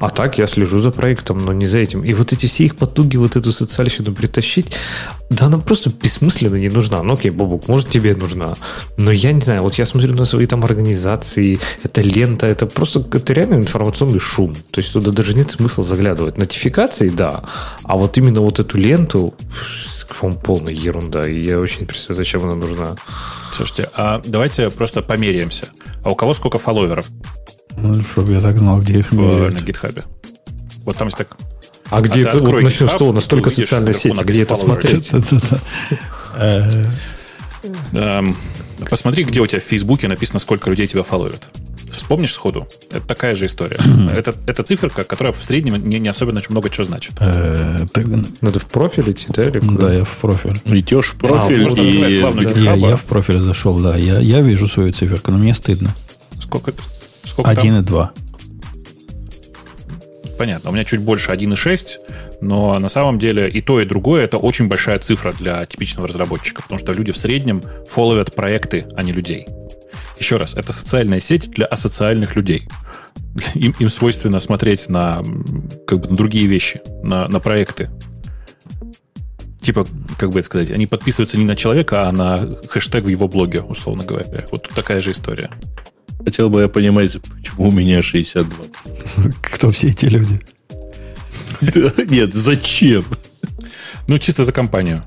[SPEAKER 6] А так я слежу за проектом, но не за этим. И вот эти все их потуги, вот эту социальщину притащить, да она просто бессмысленно не нужна. Ну окей, Бобук, может тебе нужна. Но я не знаю, вот я смотрю на свои там организации, это лента, это просто это реально информационный шум. То есть туда даже нет смысла заглядывать. Нотификации, да. А вот именно вот эту ленту, по-моему, полная ерунда. И я очень не представляю, зачем она нужна.
[SPEAKER 5] Слушайте, а давайте просто померяемся. А у кого сколько фолловеров?
[SPEAKER 1] Ну, чтобы я так знал, где их
[SPEAKER 5] меряют. На гитхабе. Вот там есть так...
[SPEAKER 6] А где а это, вот начнем с того, настолько социальная сеть, где это смотреть?
[SPEAKER 5] Эм, посмотри, где у тебя в Фейсбуке написано, сколько людей тебя фолловят. Вспомнишь сходу? Это такая же история. это, это циферка, которая в среднем не, не особенно очень много чего значит.
[SPEAKER 6] Надо в профиль идти, да?
[SPEAKER 1] Да, я в профиль.
[SPEAKER 2] Идешь в профиль а, и...
[SPEAKER 1] Я, я в профиль зашел, да. Я, я вижу свою циферку, но мне стыдно.
[SPEAKER 5] Сколько? Сколько
[SPEAKER 1] 1,2.
[SPEAKER 5] Понятно. У меня чуть больше 1,6, но на самом деле и то, и другое это очень большая цифра для типичного разработчика, потому что люди в среднем фолловят проекты, а не людей. Еще раз, это социальная сеть для асоциальных людей. Им, им свойственно смотреть на, как бы, на другие вещи, на, на проекты. Типа, как бы это сказать, они подписываются не на человека, а на хэштег в его блоге, условно говоря. Вот тут такая же история.
[SPEAKER 2] Хотел бы я понимать, почему у меня 62.
[SPEAKER 1] Кто все эти люди?
[SPEAKER 2] Нет, зачем?
[SPEAKER 5] Ну, чисто за компанию.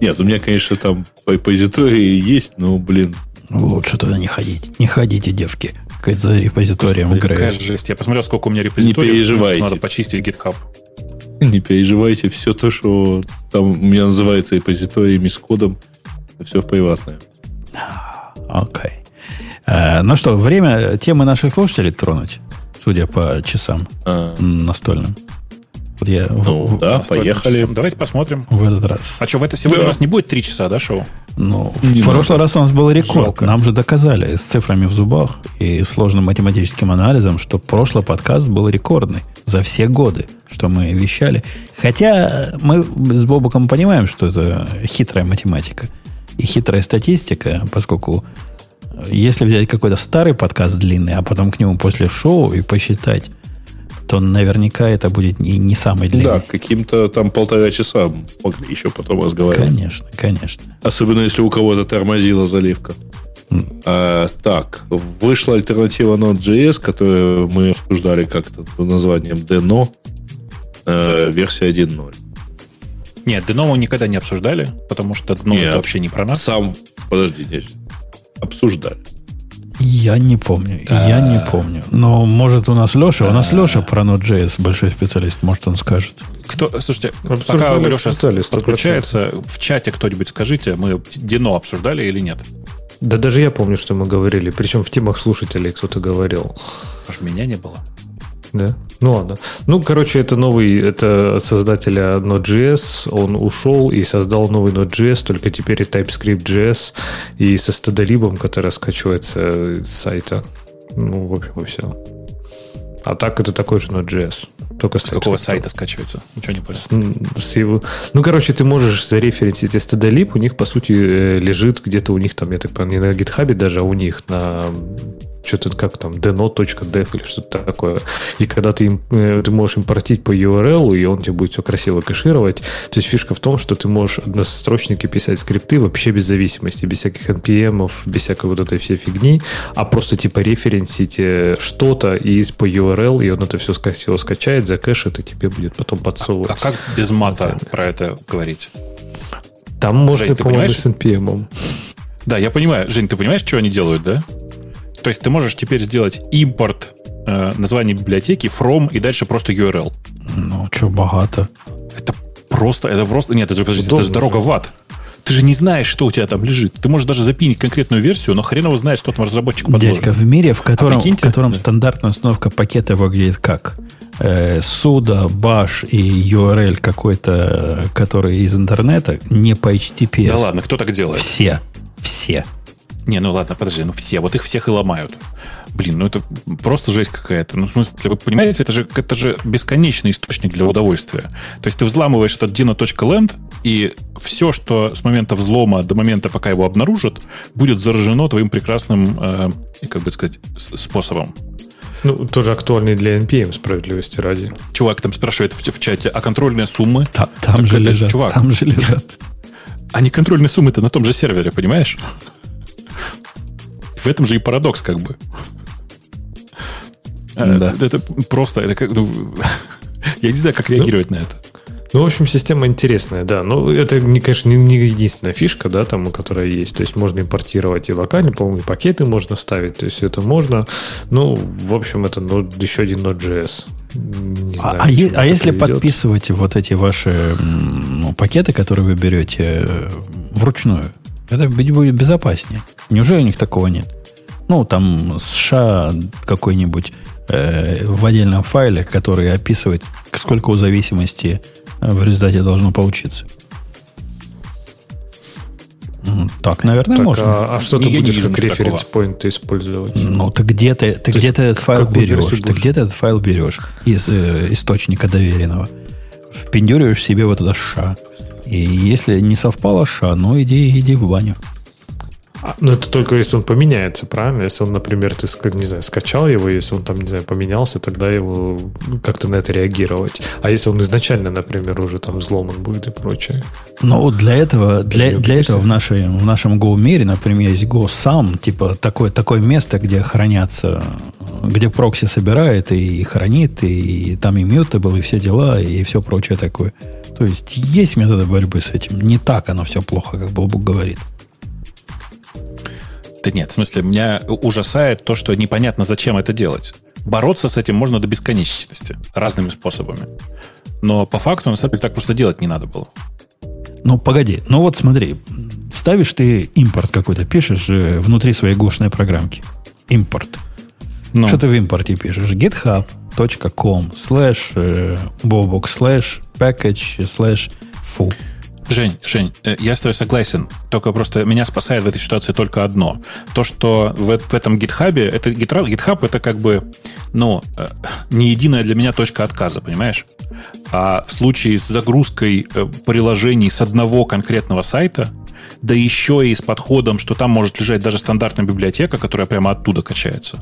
[SPEAKER 2] Нет, у меня, конечно, там репозитории есть, но, блин.
[SPEAKER 1] Лучше туда не ходить. Не ходите, девки. Как за репозиторием Господи,
[SPEAKER 5] Какая жесть. Я посмотрел, сколько у меня репозиторий.
[SPEAKER 2] Не переживайте.
[SPEAKER 5] Надо почистить GitHub.
[SPEAKER 2] Не переживайте. Все то, что там у меня называется репозиториями с кодом, все в приватное.
[SPEAKER 1] Окей. Okay. Э, ну что, время темы наших слушателей тронуть, судя по часам а. настольным.
[SPEAKER 2] Вот я ну, в, да, в, поехали.
[SPEAKER 5] Часам. Давайте посмотрим.
[SPEAKER 1] В этот раз.
[SPEAKER 5] А что, в это сегодня да. у нас не будет три часа, да, шоу?
[SPEAKER 1] Ну, не в прошлый раз у нас был рекорд. Жалко. Нам же доказали с цифрами в зубах и сложным математическим анализом, что прошлый подкаст был рекордный за все годы, что мы вещали. Хотя мы с Бобуком понимаем, что это хитрая математика и хитрая статистика, поскольку если взять какой-то старый подкаст длинный, а потом к нему после шоу и посчитать, то наверняка это будет не, не самый длинный. Да,
[SPEAKER 2] каким-то там полтора часа могли еще потом разговаривать.
[SPEAKER 1] Конечно, конечно.
[SPEAKER 2] Особенно если у кого-то тормозила заливка. Mm. А, так, вышла альтернатива Node.js, которую мы обсуждали как-то под названием Deno, э, версия 1.0.
[SPEAKER 5] Нет, Deno мы никогда не обсуждали, потому что Deno Нет, это вообще не про нас.
[SPEAKER 2] Сам, подожди, нет обсуждали.
[SPEAKER 1] Я не помню. А... Я не помню. Но может у нас Леша, у нас Леша про Node.js большой специалист, может он скажет.
[SPEAKER 5] Кто, слушайте, пока Леша подключается, в чате кто-нибудь скажите, мы Дино обсуждали или нет?
[SPEAKER 6] Да даже я помню, что мы говорили. Причем в темах слушателей кто-то говорил.
[SPEAKER 5] Может, меня не было?
[SPEAKER 6] Да. Ну ладно. Ну, короче, это новый, это создателя Node.js, он ушел и создал новый Node.js, только теперь и TypeScript.js, и со стадолибом, который скачивается с сайта. Ну, в общем, и все. А так это такой же Node.js.
[SPEAKER 5] Только с какого сайта скачивается? Ничего не понял. С,
[SPEAKER 6] с его... Ну, короче, ты можешь зареференсить stdlib, у них, по сути, э, лежит где-то у них там, я так понимаю, не на GitHub даже, а у них на что-то как там deno.dev или что-то такое. И когда ты, им, э, ты можешь импортить по URL, и он тебе будет все красиво кэшировать. То есть фишка в том, что ты можешь однострочники писать скрипты вообще без зависимости, без всяких NPM, без всякой вот этой всей фигни, а просто типа референсить э, что-то из по URL, и он это все красиво скачает, закэшит, и тебе будет потом подсовывать.
[SPEAKER 5] А, а как без мата вот про это говорить?
[SPEAKER 6] Там можно, Жень, по-моему, с NPM.
[SPEAKER 5] Да, я понимаю. Жень, ты понимаешь, что они делают, да? То есть ты можешь теперь сделать импорт э, названия библиотеки from и дальше просто URL.
[SPEAKER 1] Ну, что, богато.
[SPEAKER 5] Это просто, это просто... Нет, это, подожди, это же дорога в ад. Ты же не знаешь, что у тебя там лежит. Ты можешь даже запинить конкретную версию, но хрен его знает, что там разработчик подложил.
[SPEAKER 1] Дядька, в мире, в котором, а в котором да. стандартная установка пакета выглядит как? Э, суда, баш и URL какой-то, который из интернета, не по HTTPS.
[SPEAKER 5] Да ладно, кто так делает?
[SPEAKER 1] Все. Все.
[SPEAKER 5] Не, ну ладно, подожди, ну все, вот их всех и ломают. Блин, ну это просто жесть какая-то. Ну, в смысле, вы понимаете, это же, это же бесконечный источник для удовольствия. То есть ты взламываешь этот dino.land, и все, что с момента взлома до момента, пока его обнаружат, будет заражено твоим прекрасным, э, как бы сказать, способом.
[SPEAKER 6] Ну, тоже актуальный для NPM, справедливости ради.
[SPEAKER 5] Чувак там спрашивает в, в чате, а контрольные суммы?
[SPEAKER 1] Там, там же это, лежат, чувак, там же лежат.
[SPEAKER 5] Они контрольные суммы-то на том же сервере, понимаешь? В этом же и парадокс, как бы. Да. Это просто, это как, ну, я не знаю, как реагировать на это.
[SPEAKER 6] Ну, в общем, система интересная, да. Но это, не, конечно, не, единственная фишка, да, там, которая есть. То есть можно импортировать и локально, по-моему, и пакеты можно ставить. То есть это можно. Ну, в общем, это ну, еще один Node.js.
[SPEAKER 1] Не а, знаю, а, е- а если приведет. подписывать вот эти ваши ну, пакеты, которые вы берете э, вручную, это будет безопаснее. Неужели у них такого нет? Ну, там США какой-нибудь э, в отдельном файле, который описывает, сколько у зависимости в результате должно получиться. Так, наверное, так, можно.
[SPEAKER 6] А, а что ты будешь как референс point использовать?
[SPEAKER 1] Ну, ты где-то ты где-то этот файл берешь. Ты где-то этот файл берешь из э, источника доверенного. Впендюриваешь себе вот это ша. И если не совпало ша, ну иди, иди в баню.
[SPEAKER 6] А, ну, это только если он поменяется, правильно? Если он, например, ты, не знаю, скачал его, если он там, не знаю, поменялся, тогда его ну, как-то на это реагировать. А если он изначально, например, уже там взломан будет и прочее?
[SPEAKER 1] Ну, вот для этого, для, для этого в, нашей, в нашем Go мире, например, есть Go сам, типа такое, такое место, где хранятся, где прокси собирает и, и хранит, и, и там и mutable, и все дела, и все прочее такое. То есть есть методы борьбы с этим. Не так оно все плохо, как Бобук говорит.
[SPEAKER 5] Да нет, в смысле, меня ужасает то, что непонятно, зачем это делать. Бороться с этим можно до бесконечности, разными способами. Но по факту, на самом деле, так просто делать не надо было.
[SPEAKER 1] Ну, погоди. Ну вот смотри, ставишь ты импорт какой-то, пишешь э, внутри своей гошной программки. Импорт. Ну. Что ты в импорте пишешь? github.com slash bobok slash package slash foo.
[SPEAKER 5] Жень, Жень, э, я с тобой согласен. Только просто меня спасает в этой ситуации только одно. То, что в, в этом гитхабе, это GitHub, GitHub это как бы, ну, э, не единая для меня точка отказа, понимаешь? А в случае с загрузкой э, приложений с одного конкретного сайта, да еще и с подходом, что там может лежать даже стандартная библиотека, которая прямо оттуда качается.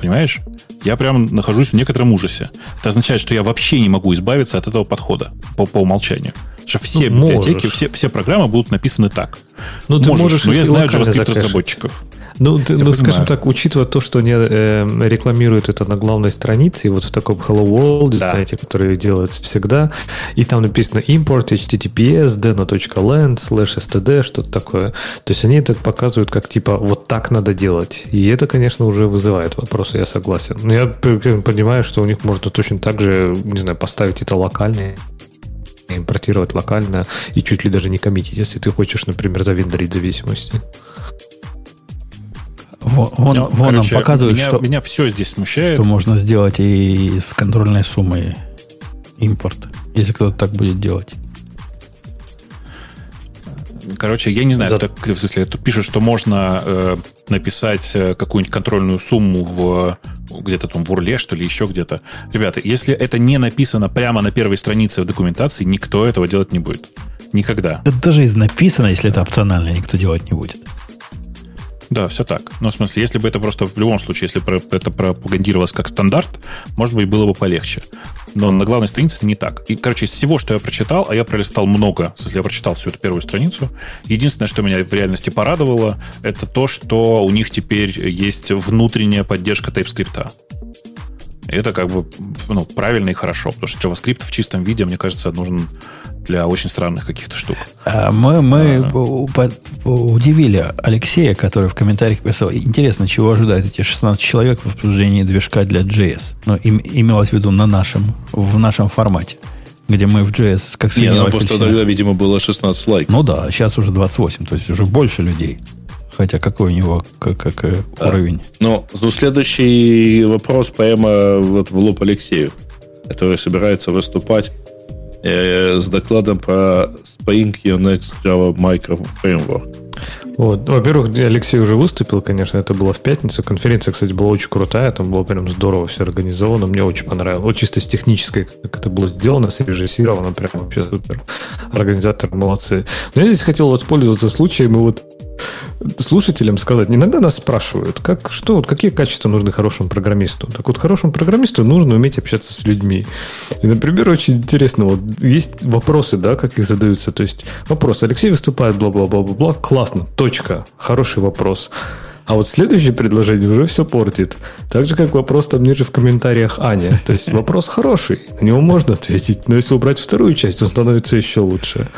[SPEAKER 5] Понимаешь? Я прям нахожусь в некотором ужасе. Это означает, что я вообще не могу избавиться от этого подхода по, по умолчанию. Что все ну, библиотеки, все, все программы будут написаны так.
[SPEAKER 6] Ну, ты можешь, можешь но я знаю JavaScript разработчиков. Ну, ты, ну скажем так, учитывая то, что они э, рекламируют это на главной странице, и вот в таком Hello World, да. знаете, который делается всегда, и там написано import https deno.land slash std, что-то такое. То есть они это показывают как типа вот так надо делать. И это, конечно, уже вызывает вопросы, я согласен. Но я понимаю, что у них можно точно так же, не знаю, поставить это локально импортировать локально и чуть ли даже не коммитить, если ты хочешь, например, завендорить зависимости.
[SPEAKER 1] Вон, вон, ну, вон короче, нам показывают,
[SPEAKER 5] меня,
[SPEAKER 1] что,
[SPEAKER 5] меня все здесь смущает.
[SPEAKER 1] Что можно сделать и с контрольной суммой импорт, если кто-то так будет делать.
[SPEAKER 5] Короче, я не знаю, За... так, в смысле, тут пишут, что можно э, написать э, какую-нибудь контрольную сумму в где-то там в урле, что ли, еще где-то. Ребята, если это не написано прямо на первой странице в документации, никто этого делать не будет. Никогда.
[SPEAKER 1] Да даже из написано, если это опционально, никто делать не будет.
[SPEAKER 5] Да, все так. Ну, в смысле, если бы это просто в любом случае, если бы это пропагандировалось как стандарт, может быть, было бы полегче. Но на главной странице не так. И, короче, из всего, что я прочитал, а я пролистал много, смысле, я прочитал всю эту первую страницу, единственное, что меня в реальности порадовало, это то, что у них теперь есть внутренняя поддержка TypeScript. Это как бы ну, правильно и хорошо, потому что JavaScript в чистом виде, мне кажется, нужен для очень странных каких-то штук.
[SPEAKER 1] А мы мы а, удивили Алексея, который в комментариях писал, интересно, чего ожидают эти 16 человек в обсуждении движка для JS. Ну, им, имелось в виду на нашем, в нашем формате где мы в JS как
[SPEAKER 2] Не, ну просто тогда, видимо, было 16 лайков.
[SPEAKER 1] Ну да, сейчас уже 28, то есть уже больше людей. Хотя какой у него как, как да. уровень?
[SPEAKER 2] Ну, ну, следующий вопрос прямо вот в лоб Алексею, который собирается выступать э, с докладом про Spring Unix Java Micro Framework.
[SPEAKER 6] Вот. Во-первых, Алексей уже выступил, конечно, это было в пятницу. Конференция, кстати, была очень крутая, там было прям здорово все организовано. Мне очень понравилось. Вот чисто с технической, как это было сделано, срежиссировано, прям вообще супер. Организаторы молодцы. Но я здесь хотел воспользоваться случаем и вот слушателям сказать, иногда нас спрашивают, как, что, вот какие качества нужны хорошему программисту. Так вот, хорошему программисту нужно уметь общаться с людьми. И, например, очень интересно, вот есть вопросы, да, как их задаются. То есть вопрос, Алексей выступает, бла-бла-бла-бла-бла, классно, точка, хороший вопрос. А вот следующее предложение уже все портит. Так же, как вопрос там ниже в комментариях Аня. То есть вопрос хороший, на него можно ответить. Но если убрать вторую часть, он становится еще лучше.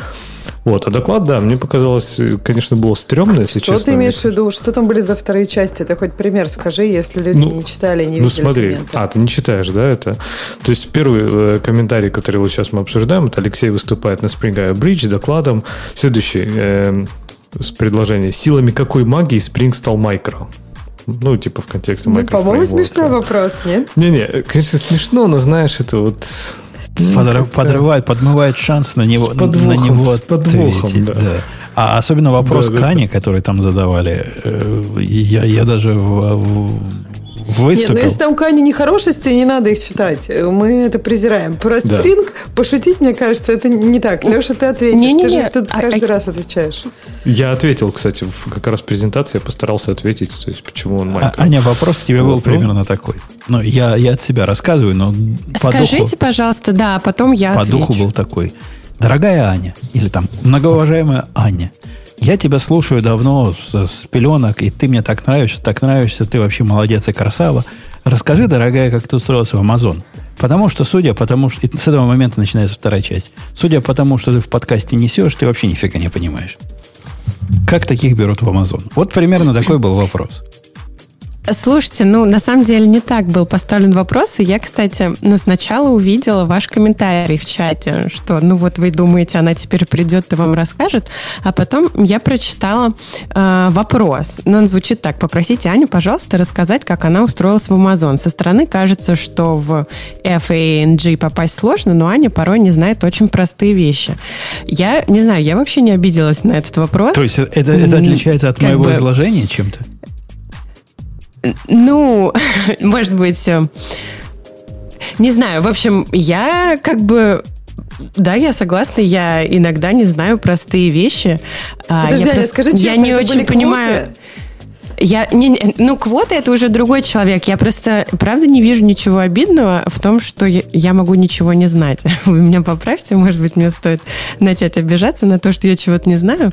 [SPEAKER 6] Вот, а доклад, да, мне показалось, конечно, было стрёмно, если
[SPEAKER 3] что
[SPEAKER 6] честно.
[SPEAKER 3] Что ты имеешь в виду? Что там были за вторые части? Ты хоть пример скажи, если люди ну, не читали, не
[SPEAKER 6] Ну смотри, комменты. а, ты не читаешь, да, это? То есть первый э, комментарий, который вот сейчас мы обсуждаем, это Алексей выступает на Spring Bridge докладом. Следующий э, предложение. Силами какой магии Spring стал микро? Ну, типа в контексте ну,
[SPEAKER 3] По-моему, смешной вопрос, нет?
[SPEAKER 6] Не-не, конечно, смешно, но знаешь, это вот
[SPEAKER 1] Подрыв, подрывает, подмывает шанс на него, подвохом, на него ответить. Да. Да. А особенно вопрос да, Кани, да. который там задавали, э, я, я даже в, в, выступил. Нет,
[SPEAKER 3] ну если там Кани нехорошести, не надо их читать. Мы это презираем. Про да. спринг пошутить, мне кажется, это не так. Леша, ты ответишь. Не, не, ты же тут а, каждый а... раз отвечаешь.
[SPEAKER 6] Я ответил, кстати, в как раз презентации я постарался ответить, то есть почему он
[SPEAKER 1] маленький. А, Аня, вопрос к тебе был примерно такой. Ну, я, я от себя рассказываю, но
[SPEAKER 7] по Скажите, духу, пожалуйста, да, а потом я
[SPEAKER 1] По отвечу. духу был такой. Дорогая Аня, или там многоуважаемая Аня, я тебя слушаю давно с, с пеленок, и ты мне так нравишься, так нравишься, ты вообще молодец и красава. Расскажи, дорогая, как ты устроился в Амазон. Потому что, судя по тому, что... С этого момента начинается вторая часть. Судя по тому, что ты в подкасте несешь, ты вообще нифига не понимаешь. Как таких берут в Амазон? Вот примерно такой был вопрос.
[SPEAKER 7] Слушайте, ну, на самом деле не так был поставлен вопрос. И я, кстати, ну, сначала увидела ваш комментарий в чате, что, ну, вот вы думаете, она теперь придет и вам расскажет. А потом я прочитала э, вопрос. Но он звучит так. Попросите Аню, пожалуйста, рассказать, как она устроилась в Amazon. Со стороны кажется, что в FANG попасть сложно, но Аня порой не знает очень простые вещи. Я не знаю, я вообще не обиделась на этот вопрос.
[SPEAKER 1] То есть это, это отличается от моего бы... изложения чем-то?
[SPEAKER 7] Ну, может быть, э, не знаю. В общем, я как бы да, я согласна. Я иногда не знаю простые вещи.
[SPEAKER 3] А, Подожди, я, просто, скажи честно,
[SPEAKER 7] я не очень понимаю. Квоты? Я, не, не, ну, квота это уже другой человек. Я просто, правда, не вижу ничего обидного в том, что я, я могу ничего не знать. Вы меня поправьте, может быть, мне стоит начать обижаться на то, что я чего-то не знаю.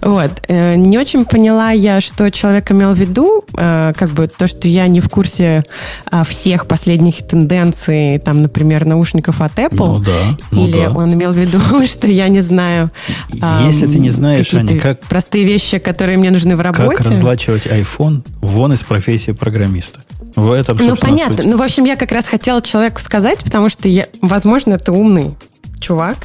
[SPEAKER 7] Вот. Э, не очень поняла я, что человек имел в виду, э, как бы то, что я не в курсе а, всех последних тенденций, там, например, наушников от Apple. Ну
[SPEAKER 1] да. Ну
[SPEAKER 7] или
[SPEAKER 1] да.
[SPEAKER 7] он имел в виду, что я не знаю.
[SPEAKER 1] Если ты не знаешь, Аня, как...
[SPEAKER 7] Простые вещи, которые мне нужны в работе.
[SPEAKER 1] Как разлачивать iPhone вон из профессии программиста. В этом,
[SPEAKER 7] Ну, понятно. Суть. Ну, в общем, я как раз хотела человеку сказать, потому что, я, возможно, это умный чувак,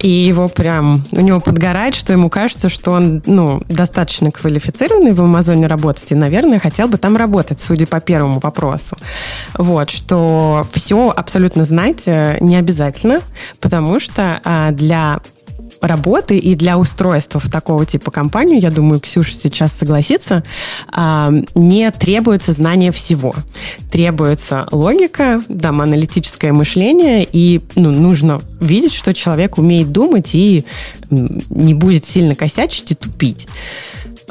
[SPEAKER 7] и его прям, у него подгорает, что ему кажется, что он, ну, достаточно квалифицированный в Амазоне работать, и, наверное, хотел бы там работать, судя по первому вопросу. Вот, что все абсолютно знать э, не обязательно, потому что а, для работы и для устройства в такого типа компанию, я думаю, Ксюша сейчас согласится, а, не требуется знание всего. Требуется логика, там, аналитическое мышление, и ну, нужно видеть, что человек умеет думать и не будет сильно косячить и тупить.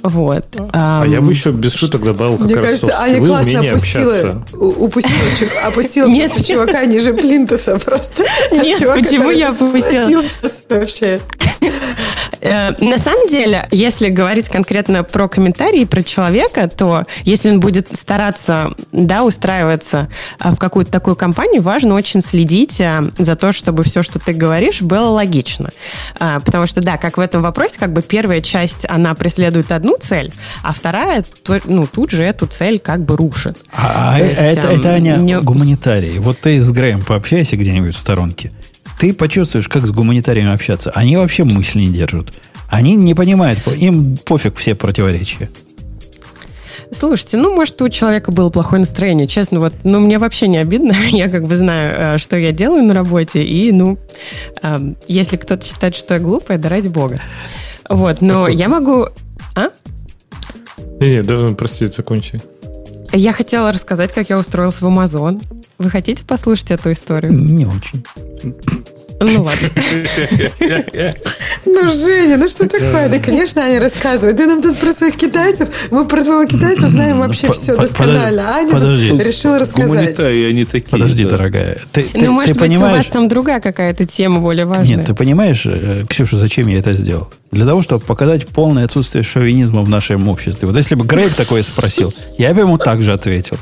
[SPEAKER 7] Вот.
[SPEAKER 6] А um, я бы еще без шуток добавил как Мне раз кажется, Аня классно опустила,
[SPEAKER 3] упустила, опустила Нет. чувака ниже плинтуса просто.
[SPEAKER 7] Нет, почему я опустила? Вообще. Э, на самом деле, если говорить конкретно про комментарии, про человека, то если он будет стараться, да, устраиваться э, в какую-то такую компанию, важно очень следить э, за то, чтобы все, что ты говоришь, было логично. Потому что, да, как в этом вопросе, как бы первая часть, она преследует одну цель, а вторая, ну, тут же эту цель как бы рушит.
[SPEAKER 1] А, есть, это, это, Аня, не... гуманитарий. Вот ты с Греем пообщайся где-нибудь в сторонке ты почувствуешь, как с гуманитариями общаться. Они вообще мысли не держат. Они не понимают, им пофиг все противоречия.
[SPEAKER 7] Слушайте, ну, может, у человека было плохое настроение. Честно, вот, ну, мне вообще не обидно. Я как бы знаю, э, что я делаю на работе. И, ну, эм, если кто-то считает, что я глупая, да ради бога. Вот, но я могу... А?
[SPEAKER 6] Не, не, да, прости, закончи.
[SPEAKER 7] Я хотела рассказать, как я устроился в Амазон. Вы хотите послушать эту историю?
[SPEAKER 1] Не очень.
[SPEAKER 7] Ну ладно.
[SPEAKER 3] Ну, Женя, ну что такое? Да, конечно, Аня рассказывает. Ты нам тут про своих китайцев. Мы про твоего китайца знаем вообще все досконально. Аня решила рассказать.
[SPEAKER 1] Они такие. Подожди, дорогая.
[SPEAKER 7] Ну, может быть, у вас там другая какая-то тема более важная.
[SPEAKER 1] Нет, ты понимаешь, э, Ксюша, зачем я это сделал? Для того, чтобы показать полное отсутствие шовинизма в нашем обществе. Вот если бы Грейг такое спросил, я бы ему также ответил.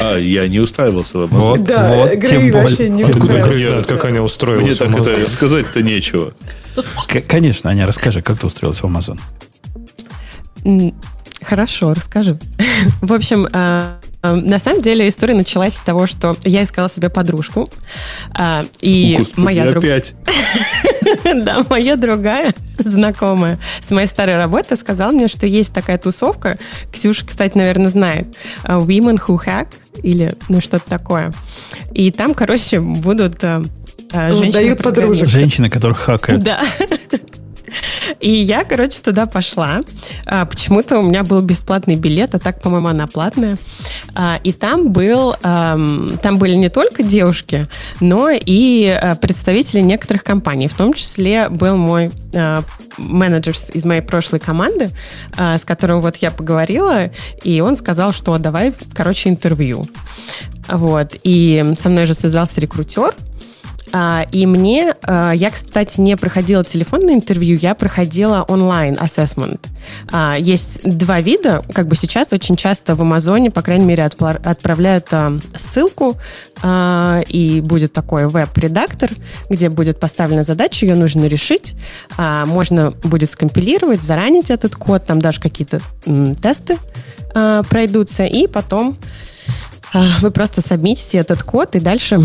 [SPEAKER 2] А, я не устраивался.
[SPEAKER 3] Вот, да, вот, Грей вообще не
[SPEAKER 5] устраивался. Как Аня устроилась
[SPEAKER 2] Мне так это сказать-то нечего.
[SPEAKER 1] Конечно, Аня, расскажи, как ты устроилась в Амазон.
[SPEAKER 7] Хорошо, расскажу. В общем, а, на самом деле история началась с того, что я искала себе подружку, а, и Господи, моя друг...
[SPEAKER 2] опять.
[SPEAKER 7] да, моя другая знакомая с моей старой работы сказала мне, что есть такая тусовка. Ксюша, кстати, наверное, знает. Women Who Hack или ну что-то такое. И там, короче, будут женщины...
[SPEAKER 3] Дают подружек.
[SPEAKER 1] Женщины, которых хакают.
[SPEAKER 7] Да. И я, короче, туда пошла. А, почему-то у меня был бесплатный билет, а так, по-моему, она платная. А, и там был, там были не только девушки, но и а, представители некоторых компаний. В том числе был мой менеджер из моей прошлой команды, с которым вот я поговорила, и он сказал, что давай, короче, интервью. Вот. И со мной же связался рекрутер, а, и мне, а, я, кстати, не проходила телефонное интервью, я проходила онлайн assessment. А, есть два вида, как бы сейчас очень часто в Амазоне, по крайней мере, отправляют ссылку, и будет такой веб-редактор, где будет поставлена задача, ее нужно решить, можно будет скомпилировать, заранить этот код, там даже какие-то тесты пройдутся, и потом а, вы просто сабмитите этот код, и дальше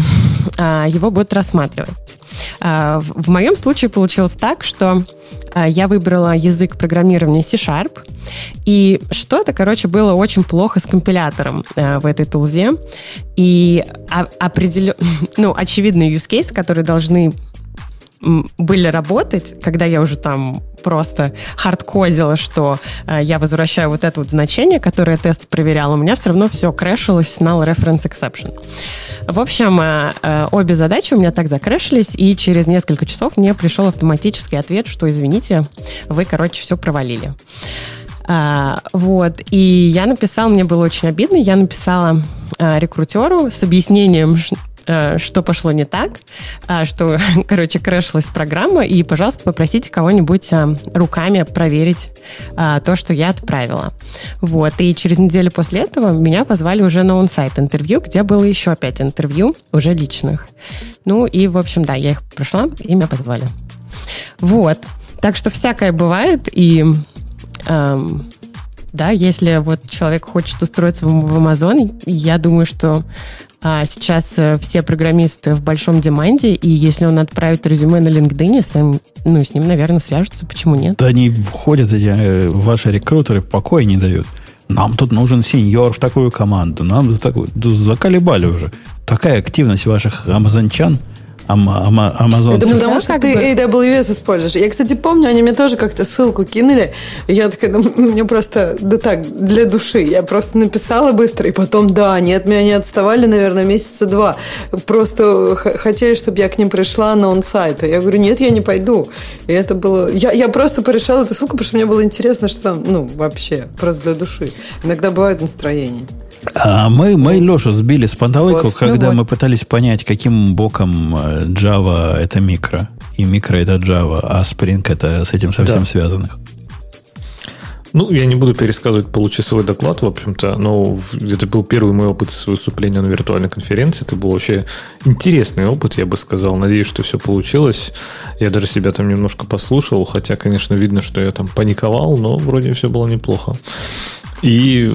[SPEAKER 7] а, его будут рассматривать. А, в моем случае получилось так, что я выбрала язык программирования C-Sharp, и что-то, короче, было очень плохо с компилятором в этой тулзе, и определен... ну, очевидные use case, которые должны были работать, когда я уже там просто хардкодила, что э, я возвращаю вот это вот значение, которое тест проверял, у меня все равно все крэшилось на reference exception. В общем, э, э, обе задачи у меня так закрэшились, и через несколько часов мне пришел автоматический ответ, что, извините, вы, короче, все провалили. А, вот. И я написала, мне было очень обидно, я написала а, рекрутеру с объяснением, что пошло не так, а, что, короче, крэшилась программа, и, пожалуйста, попросите кого-нибудь а, руками проверить а, то, что я отправила. Вот, и через неделю после этого меня позвали уже на онсайт интервью, где было еще пять интервью, уже личных. Ну, и, в общем, да, я их прошла, и меня позвали. Вот. Так что всякое бывает, и эм, да, если вот человек хочет устроиться в, в Amazon, я думаю, что а сейчас э, все программисты в большом деманде, и если он отправит резюме на LinkedIn, с ним, ну, с ним, наверное, свяжутся. Почему нет?
[SPEAKER 1] Да они ходят, эти э, ваши рекрутеры, покоя не дают. Нам тут нужен сеньор в такую команду. Нам тут такую... Заколебали уже. Такая активность ваших амазончан – Amazon.
[SPEAKER 3] Это потому, что ты AWS используешь. Я, кстати, помню, они мне тоже как-то ссылку кинули. Я такая, ну, мне просто, да так, для души. Я просто написала быстро, и потом, да, они от меня не отставали, наверное, месяца два. Просто хотели, чтобы я к ним пришла на онсайт. Я говорю, нет, я не пойду. И это было... Я, я просто порешала эту ссылку, потому что мне было интересно, что там, ну, вообще, просто для души. Иногда бывает настроение.
[SPEAKER 1] А мы, мы Лешу сбили с панталыку, вот, когда ну вот. мы пытались понять, каким боком э, Java это микро, и микро это Java, а Spring это с этим совсем да. связанных.
[SPEAKER 5] Ну, я не буду пересказывать получасовой доклад, в общем-то, но это был первый мой опыт выступления на виртуальной конференции. Это был вообще интересный опыт, я бы сказал. Надеюсь, что все получилось. Я даже себя там немножко послушал, хотя, конечно, видно, что я там паниковал, но вроде все было неплохо. И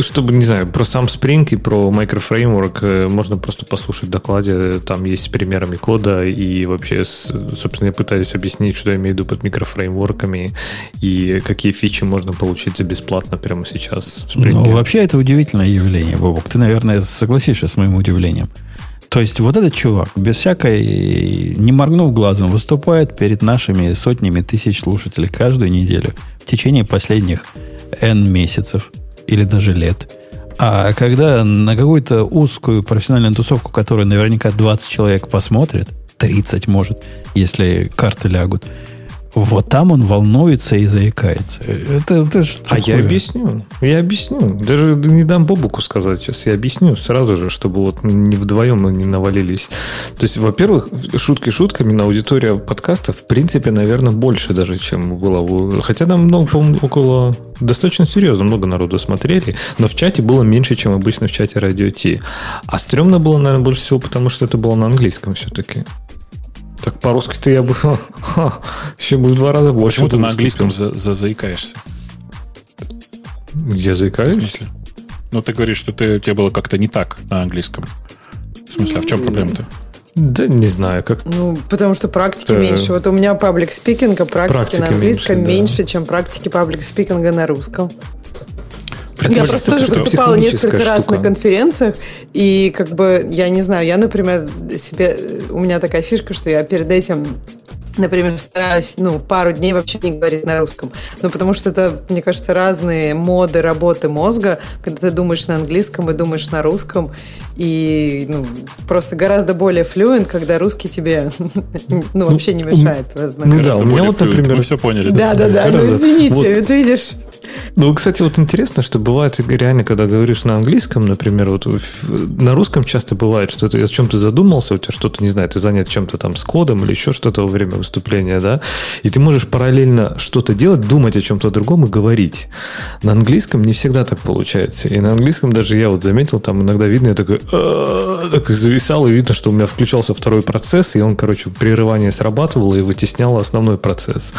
[SPEAKER 5] чтобы, не знаю, про сам Spring и про microframework э, можно просто послушать в докладе. Там есть с примерами кода и вообще, собственно, я пытаюсь объяснить, что я имею в виду под микрофреймворками и какие фичи можно получить за бесплатно прямо сейчас
[SPEAKER 1] в Spring. Ну, вообще это удивительное явление, Бобок. Ты, наверное, согласишься с моим удивлением. То есть вот этот чувак, без всякой, не моргнув глазом, выступает перед нашими сотнями тысяч слушателей каждую неделю в течение последних N месяцев или даже лет. А когда на какую-то узкую профессиональную тусовку, которую наверняка 20 человек посмотрит, 30 может, если карты лягут, вот там он волнуется и заикается. Это, это
[SPEAKER 6] а я объясню. Я объясню. Даже не дам Бобуку сказать сейчас. Я объясню сразу же, чтобы вот не вдвоем мы не навалились. То есть, во-первых, шутки шутками, на аудитория подкаста в принципе, наверное, больше даже, чем было. Хотя там, ну, около... Достаточно серьезно много народу смотрели, но в чате было меньше, чем обычно в чате Радио Ти. А стрёмно было, наверное, больше всего, потому что это было на английском все-таки. Так по-русски-то я бы еще бы в два раза больше.
[SPEAKER 5] Почему ты на английском за, за заикаешься?
[SPEAKER 6] Я заикаюсь? В
[SPEAKER 5] смысле? Ну, ты говоришь, что ты, тебе было как-то не так на английском. В смысле, а в чем проблема-то?
[SPEAKER 6] Да не знаю, как.
[SPEAKER 3] Ну, потому что практики Это... меньше. Вот у меня паблик спикинга, практики практики на английском меньше, да. меньше, чем практики паблик спикинга на русском. Я просто тоже выступала несколько штука. раз на конференциях, и как бы, я не знаю, я, например, себе, у меня такая фишка, что я перед этим например, стараюсь, ну, пару дней вообще не говорить на русском. Ну, потому что это, мне кажется, разные моды работы мозга, когда ты думаешь на английском и думаешь на русском, и, ну, просто гораздо более флюент, когда русский тебе, ну, вообще не мешает.
[SPEAKER 5] Ну, да, у меня вот, например... Мы все поняли.
[SPEAKER 3] Да-да-да, ну, извините, вот видишь...
[SPEAKER 6] Ну, кстати, вот интересно, что бывает реально, когда говоришь на английском, например, вот на русском часто бывает, что ты о чем-то задумался, у тебя что-то, не знаю, ты занят чем-то там с кодом или еще что-то во время выступления, да, и ты можешь параллельно что-то делать, думать о чем-то другом и говорить. На английском не всегда так получается. И на английском даже я вот заметил, там иногда видно, я такой, так зависал, и видно, что у меня включался второй процесс, и он, короче, прерывание срабатывало и вытесняло основной процесс.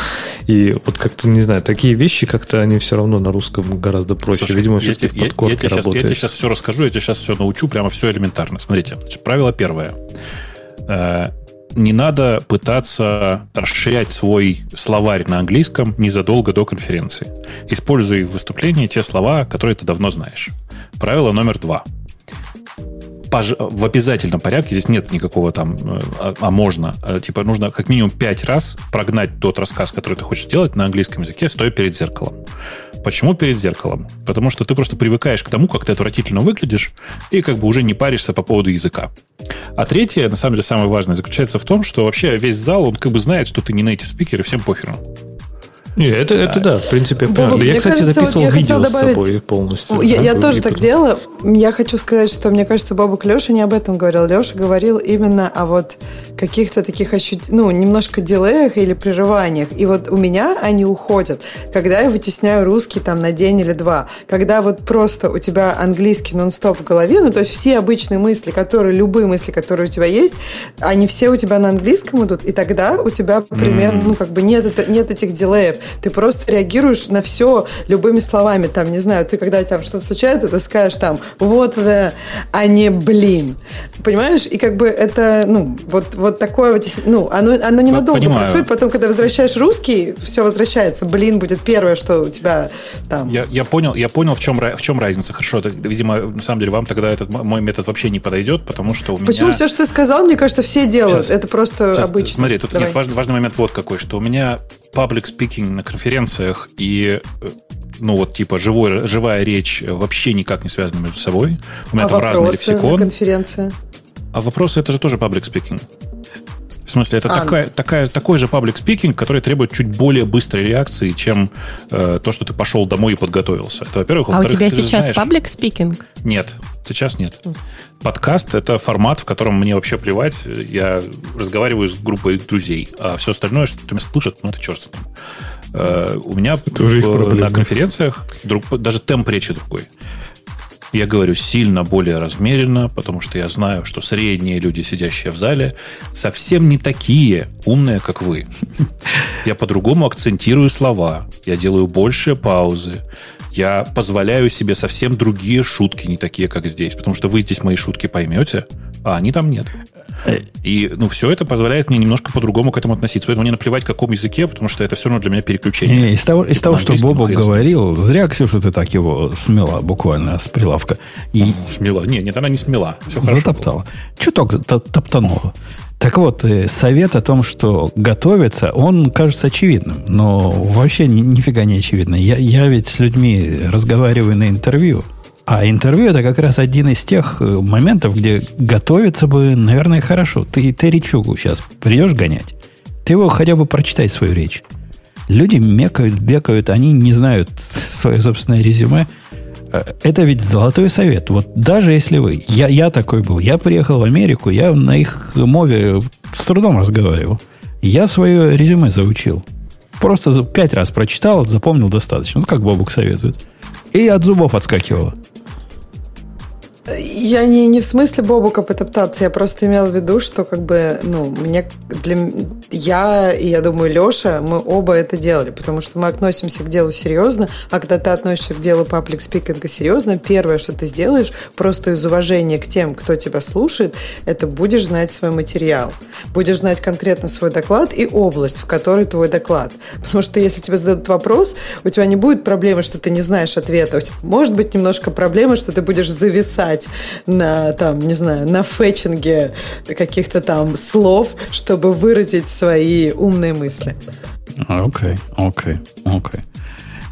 [SPEAKER 6] И вот как-то, не знаю, такие вещи как-то они все равно на русском гораздо проще. Слушай, Видимо, все-таки в подкорке я, я,
[SPEAKER 5] сейчас, я тебе сейчас все расскажу, я тебе сейчас все научу, прямо все элементарно. Смотрите, правило первое. Э, не надо пытаться расширять свой словарь на английском незадолго до конференции. Используй в выступлении те слова, которые ты давно знаешь. Правило номер два в обязательном порядке, здесь нет никакого там, э, а, а можно, э, типа нужно как минимум пять раз прогнать тот рассказ, который ты хочешь делать на английском языке, стоя перед зеркалом. Почему перед зеркалом? Потому что ты просто привыкаешь к тому, как ты отвратительно выглядишь, и как бы уже не паришься по поводу языка. А третье, на самом деле, самое важное, заключается в том, что вообще весь зал, он как бы знает, что ты не native спикер, и всем похеру.
[SPEAKER 6] Не, это, это да, в принципе, правильно. Я, кстати, кажется, записывал вот я видео добавить... с собой полностью.
[SPEAKER 3] Я, я тоже так делала. Я хочу сказать, что мне кажется, Бабук Леша не об этом говорил. Леша говорил именно о вот каких-то таких ощут... ну, немножко дилеях или прерываниях. И вот у меня они уходят, когда я вытесняю русский там на день или два. Когда вот просто у тебя английский нон-стоп в голове, ну, то есть все обычные мысли, которые, любые мысли, которые у тебя есть, они все у тебя на английском идут, и тогда у тебя примерно, mm-hmm. ну, как бы нет, нет этих дилеев. Ты просто реагируешь на все любыми словами. Там, не знаю, ты когда там что-то случается, ты скажешь там вот, да, а не блин. Понимаешь? И как бы это, ну, вот, вот такое вот, ну, оно, оно ненадолго Понимаю. происходит. Потом, когда возвращаешь русский, все возвращается. Блин будет первое, что у тебя там.
[SPEAKER 5] Я, я понял, я понял, в чем, в чем разница. Хорошо, это, видимо, на самом деле вам тогда этот мой метод вообще не подойдет, потому что у меня...
[SPEAKER 3] Почему все, что ты сказал, мне кажется, все делают. Сейчас, это просто сейчас, обычно.
[SPEAKER 5] Смотри, тут Давай. нет, важный, важный момент вот какой, что у меня public speaking на конференциях и э, ну вот типа живой, живая речь вообще никак не связаны между собой. У меня а там разный лексикон. На
[SPEAKER 3] конференции?
[SPEAKER 5] А вопросы это же тоже public speaking. В смысле, это а, такая, такая, такой же public speaking, который требует чуть более быстрой реакции, чем э, то, что ты пошел домой и подготовился. Это,
[SPEAKER 7] во-первых. А у тебя сейчас знаешь, public speaking?
[SPEAKER 5] Нет, сейчас нет. Подкаст — это формат, в котором мне вообще плевать. Я разговариваю с группой друзей, а все остальное, что меня слышат, ну, это черт с ним. Э, у меня в, на конференциях друг, даже темп речи другой. Я говорю сильно более размеренно, потому что я знаю, что средние люди, сидящие в зале, совсем не такие умные, как вы. Я по-другому акцентирую слова, я делаю большие паузы, я позволяю себе совсем другие шутки, не такие, как здесь, потому что вы здесь мои шутки поймете, а они там нет. И ну, все это позволяет мне немножко по-другому к этому относиться. Поэтому мне наплевать, в каком языке, потому что это все равно для меня переключение.
[SPEAKER 1] Не, из того, из того что Бобок говорил, зря, Ксюша, ты так его смела буквально с прилавка.
[SPEAKER 5] И... Смела? Не, нет, она не смела. Все
[SPEAKER 1] Затоптала. Было. Чуток топтанула. Так вот, э, совет о том, что готовиться, он кажется очевидным, но вообще ни, нифига не очевидно. Я, я ведь с людьми разговариваю на интервью, А интервью это как раз один из тех э, моментов, где готовиться бы, наверное, хорошо. Ты, ты речугу сейчас придешь гонять, ты его хотя бы прочитай свою речь. Люди мекают, бекают, они не знают свое собственное резюме. Э, это ведь золотой совет. Вот даже если вы... Я, я такой был. Я приехал в Америку, я на их мове с трудом разговаривал. Я свое резюме заучил. Просто пять раз прочитал, запомнил достаточно. Ну, как Бобук советует. И от зубов отскакивало.
[SPEAKER 3] Я не, не в смысле Бобука потоптаться, я просто имела в виду, что как бы, ну, мне, для, я и, я думаю, Леша, мы оба это делали, потому что мы относимся к делу серьезно, а когда ты относишься к делу паблик спикинга серьезно, первое, что ты сделаешь, просто из уважения к тем, кто тебя слушает, это будешь знать свой материал, будешь знать конкретно свой доклад и область, в которой твой доклад. Потому что если тебе зададут вопрос, у тебя не будет проблемы, что ты не знаешь ответа, у тебя может быть немножко проблемы, что ты будешь зависать играть на, там, не знаю, на фетчинге каких-то там слов, чтобы выразить свои умные мысли.
[SPEAKER 1] Окей, окей, окей.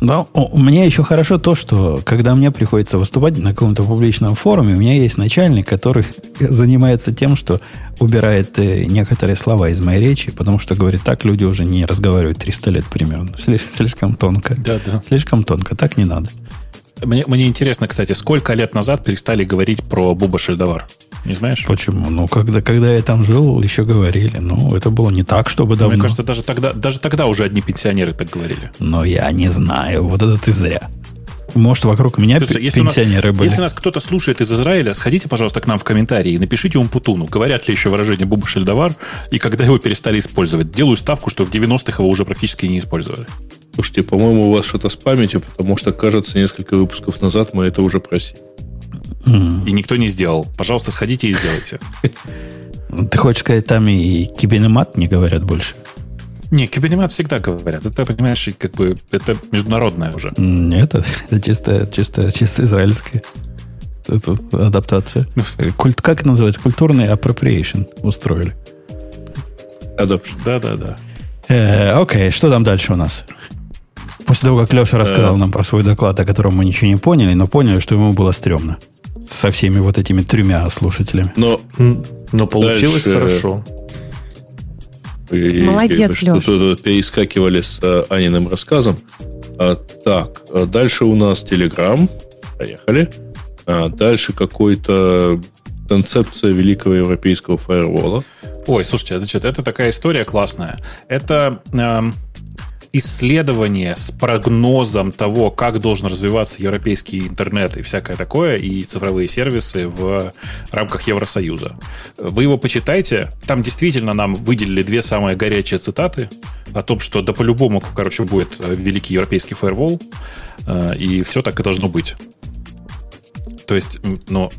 [SPEAKER 1] Да, у меня еще хорошо то, что когда мне приходится выступать на каком-то публичном форуме, у меня есть начальник, который занимается тем, что убирает э, некоторые слова из моей речи, потому что говорит, так люди уже не разговаривают 300 лет примерно. Слишком тонко. Да, да. Слишком тонко, так не надо.
[SPEAKER 5] Мне, мне интересно, кстати, сколько лет назад перестали говорить про Буба Шельдовар? Не знаешь?
[SPEAKER 1] Почему? Ну, когда, когда я там жил, еще говорили. Ну, это было не так, чтобы давно.
[SPEAKER 5] Мне кажется, даже тогда, даже тогда уже одни пенсионеры так говорили.
[SPEAKER 1] Но я не знаю. Вот это ты зря. Может, вокруг меня если пенсионеры
[SPEAKER 5] нас,
[SPEAKER 1] были.
[SPEAKER 5] Если нас кто-то слушает из Израиля, сходите, пожалуйста, к нам в комментарии и напишите Умпутуну, говорят ли еще выражение Буба Шельдовар и когда его перестали использовать. Делаю ставку, что в 90-х его уже практически не использовали.
[SPEAKER 2] Слушайте, по-моему, у вас что-то с памятью, потому что, кажется, несколько выпусков назад мы это уже просили.
[SPEAKER 5] И никто не сделал. Пожалуйста, сходите и сделайте.
[SPEAKER 1] Ты хочешь сказать, там и кибинемат не говорят больше?
[SPEAKER 5] Не, кибернемат всегда говорят. Это, понимаешь, как бы это международное уже.
[SPEAKER 1] Нет, это, это чисто, чисто, чисто израильская это адаптация. Ну, Культ, как это называется? Культурный appropriation устроили.
[SPEAKER 2] Adoption.
[SPEAKER 5] Да-да-да.
[SPEAKER 1] Э, окей, что там дальше у нас? После того, как Леша рассказал э. нам про свой доклад, о котором мы ничего не поняли, но поняли, что ему было стрёмно. Со всеми вот этими тремя слушателями.
[SPEAKER 2] Но,
[SPEAKER 6] но получилось дальше... хорошо.
[SPEAKER 7] Молодец, Леша.
[SPEAKER 2] Тут перескакивали с э, Аниным рассказом. А, так, а дальше у нас Telegram. Поехали. А, дальше какой-то концепция великого европейского фаервола.
[SPEAKER 5] Ой, слушайте, значит, это такая история классная. Это э, исследование с прогнозом того, как должен развиваться европейский интернет и всякое такое, и цифровые сервисы в рамках Евросоюза. Вы его почитайте. Там действительно нам выделили две самые горячие цитаты о том, что да по-любому, короче, будет великий европейский фаервол, э, и все так и должно быть. То есть, ну,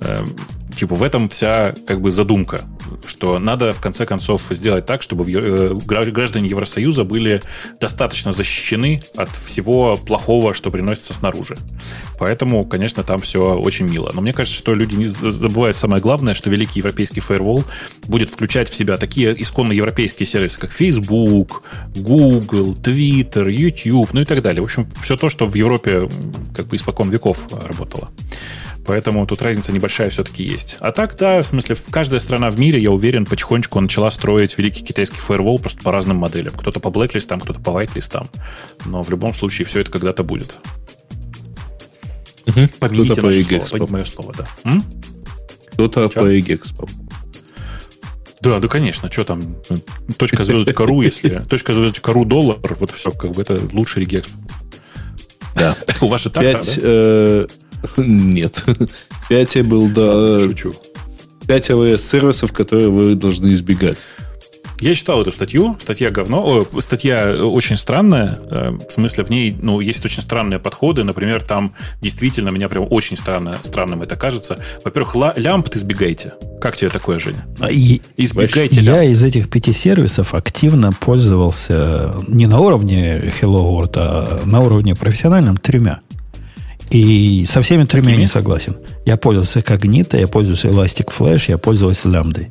[SPEAKER 5] Эм, типа в этом вся как бы задумка, что надо в конце концов сделать так, чтобы э, граждане Евросоюза были достаточно защищены от всего плохого, что приносится снаружи. Поэтому, конечно, там все очень мило. Но мне кажется, что люди не забывают самое главное, что великий европейский фаервол будет включать в себя такие исконно европейские сервисы, как Facebook, Google, Twitter, YouTube, ну и так далее. В общем, все то, что в Европе как бы испокон веков работало. Поэтому тут разница небольшая все-таки есть. А так, да, в смысле, каждая страна в мире, я уверен, потихонечку начала строить великий китайский фаервол просто по разным моделям. Кто-то по blacklist, кто-то по whitelist. Но в любом случае все это когда-то будет.
[SPEAKER 2] Угу. Помяните кто-то наше по слово, мое
[SPEAKER 5] слово, да.
[SPEAKER 2] М? Кто-то по EGEXPO.
[SPEAKER 5] Да, да, конечно. Что там? Точка звездочка ру, если... Точка звездочка ру доллар, вот все, как бы это лучший регекс.
[SPEAKER 2] Да.
[SPEAKER 5] У вас же так,
[SPEAKER 2] 5, да? Э, нет. 5 был, да.
[SPEAKER 5] Шучу.
[SPEAKER 2] 5 AWS-сервисов, которые вы должны избегать.
[SPEAKER 5] Я читал эту статью. Статья говно. О, статья очень странная. Э, в смысле, в ней ну, есть очень странные подходы. Например, там действительно меня прям очень странно, странным это кажется. Во-первых, лямбд избегайте. Как тебе такое, Женя?
[SPEAKER 1] Избегайте Я лямбд. из этих пяти сервисов активно пользовался не на уровне Hello World, а на уровне профессиональном тремя. И со всеми тремя Какими? не согласен. Я пользовался Cognito, я пользовался Elastic Flash, я пользовался Lambda.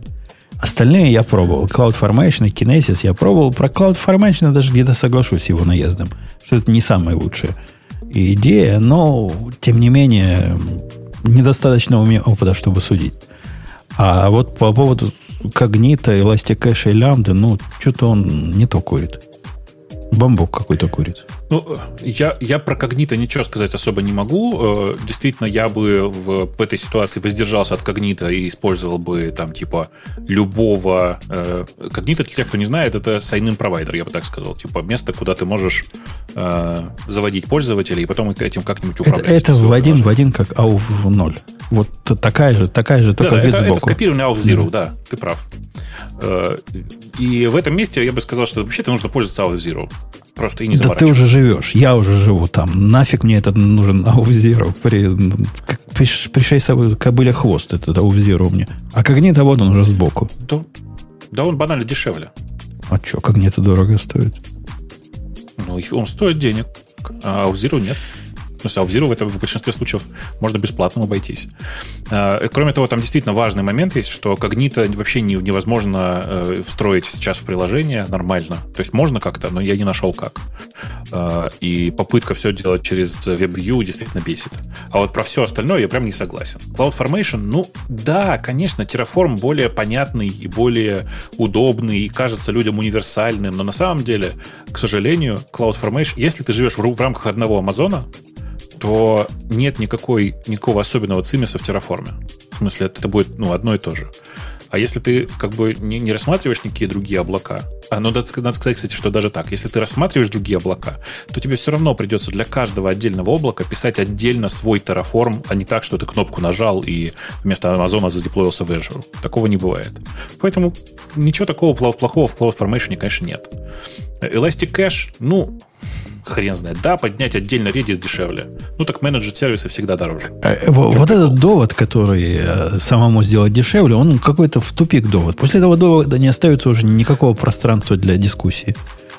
[SPEAKER 1] Остальные я пробовал. CloudFormation и Kinesis я пробовал. Про CloudFormation я даже где-то соглашусь с его наездом, что это не самое лучшее. идея, но, тем не менее, недостаточно у меня опыта, чтобы судить. А вот по поводу когнита, эластикэша и лямбды, ну, что-то он не то курит. Бамбук какой-то курит.
[SPEAKER 5] Ну, я, я про когнита ничего сказать особо не могу. Э, действительно, я бы в, в этой ситуации воздержался от когнита и использовал бы там типа любого... Э, когнита, для тех, кто не знает, это sign-in провайдер, я бы так сказал. Типа место, куда ты можешь э, заводить пользователей и потом этим как-нибудь управлять.
[SPEAKER 1] Это, это в один в один как AUF 0. Вот такая же, такая же, только
[SPEAKER 5] да,
[SPEAKER 1] вид
[SPEAKER 5] это,
[SPEAKER 1] сбоку.
[SPEAKER 5] Это скопированный AUF Zero, mm. да, ты прав. Э, и в этом месте я бы сказал, что вообще-то нужно пользоваться AUF Zero просто и не
[SPEAKER 1] Да ты уже живешь, я уже живу там. Нафиг мне этот нужен Ауфзиру. При, при, пришей собой кобыля хвост этот Ауфзиру мне. А как нет, а вот он уже сбоку.
[SPEAKER 5] Да, да он банально дешевле.
[SPEAKER 1] А что, нет, дорого стоит?
[SPEAKER 5] Ну, он стоит денег, а Ауфзиру нет. Ну, с Zero в, большинстве случаев можно бесплатно обойтись. А, кроме того, там действительно важный момент есть, что когнита вообще невозможно э, встроить сейчас в приложение нормально. То есть можно как-то, но я не нашел как. А, и попытка все делать через WebView действительно бесит. А вот про все остальное я прям не согласен. CloudFormation, ну да, конечно, Terraform более понятный и более удобный, и кажется людям универсальным, но на самом деле, к сожалению, CloudFormation, если ты живешь в рамках одного Амазона, то нет никакой, никакого особенного цимиса в терраформе. В смысле, это будет ну, одно и то же. А если ты как бы не, не рассматриваешь никакие другие облака, а, ну, надо, надо сказать, кстати, что даже так, если ты рассматриваешь другие облака, то тебе все равно придется для каждого отдельного облака писать отдельно свой Terraform, а не так, что ты кнопку нажал и вместо Амазона задеплоился в Azure. Такого не бывает. Поэтому ничего такого плохого в CloudFormation, конечно, нет. Elastic Cache, ну, хрен знает. Да, поднять отдельно Redis дешевле. Ну так менеджер сервисы всегда дороже.
[SPEAKER 1] А, вот этот довод, который э, самому сделать дешевле, он какой-то в тупик довод. После этого довода не остается уже никакого пространства для дискуссии.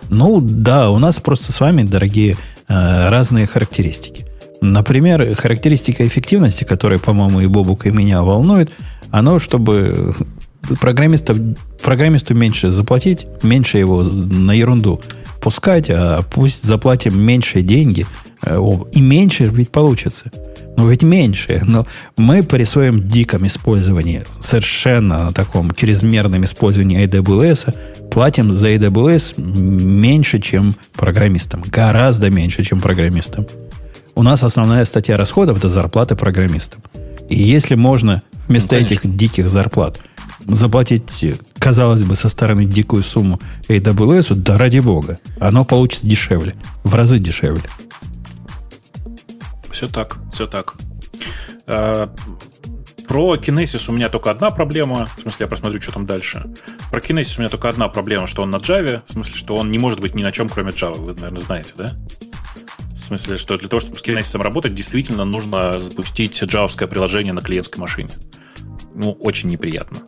[SPEAKER 1] Ну да, у нас просто с вами, дорогие, э, разные характеристики. Например, характеристика эффективности, которая, по-моему, и Бобука, и меня волнует, оно, чтобы программистов, программисту меньше заплатить, меньше его на ерунду пускать, а пусть заплатим меньше деньги, э, и меньше ведь получится. Ну, ведь меньше. Но мы при своем диком использовании, совершенно таком чрезмерном использовании AWS, платим за AWS меньше, чем программистам. Гораздо меньше, чем программистам. У нас основная статья расходов – это зарплаты программистам. И если можно вместо ну, этих диких зарплат заплатить, казалось бы, со стороны дикую сумму AWS, да ради бога, оно получится дешевле, в разы дешевле.
[SPEAKER 5] Все так, все так. А, про Kinesis у меня только одна проблема. В смысле, я просмотрю, что там дальше. Про Kinesis у меня только одна проблема, что он на Java. В смысле, что он не может быть ни на чем, кроме Java. Вы, наверное, знаете, да? В смысле, что для того, чтобы с Kinesis работать, действительно нужно запустить джавовское приложение на клиентской машине. Ну, очень неприятно.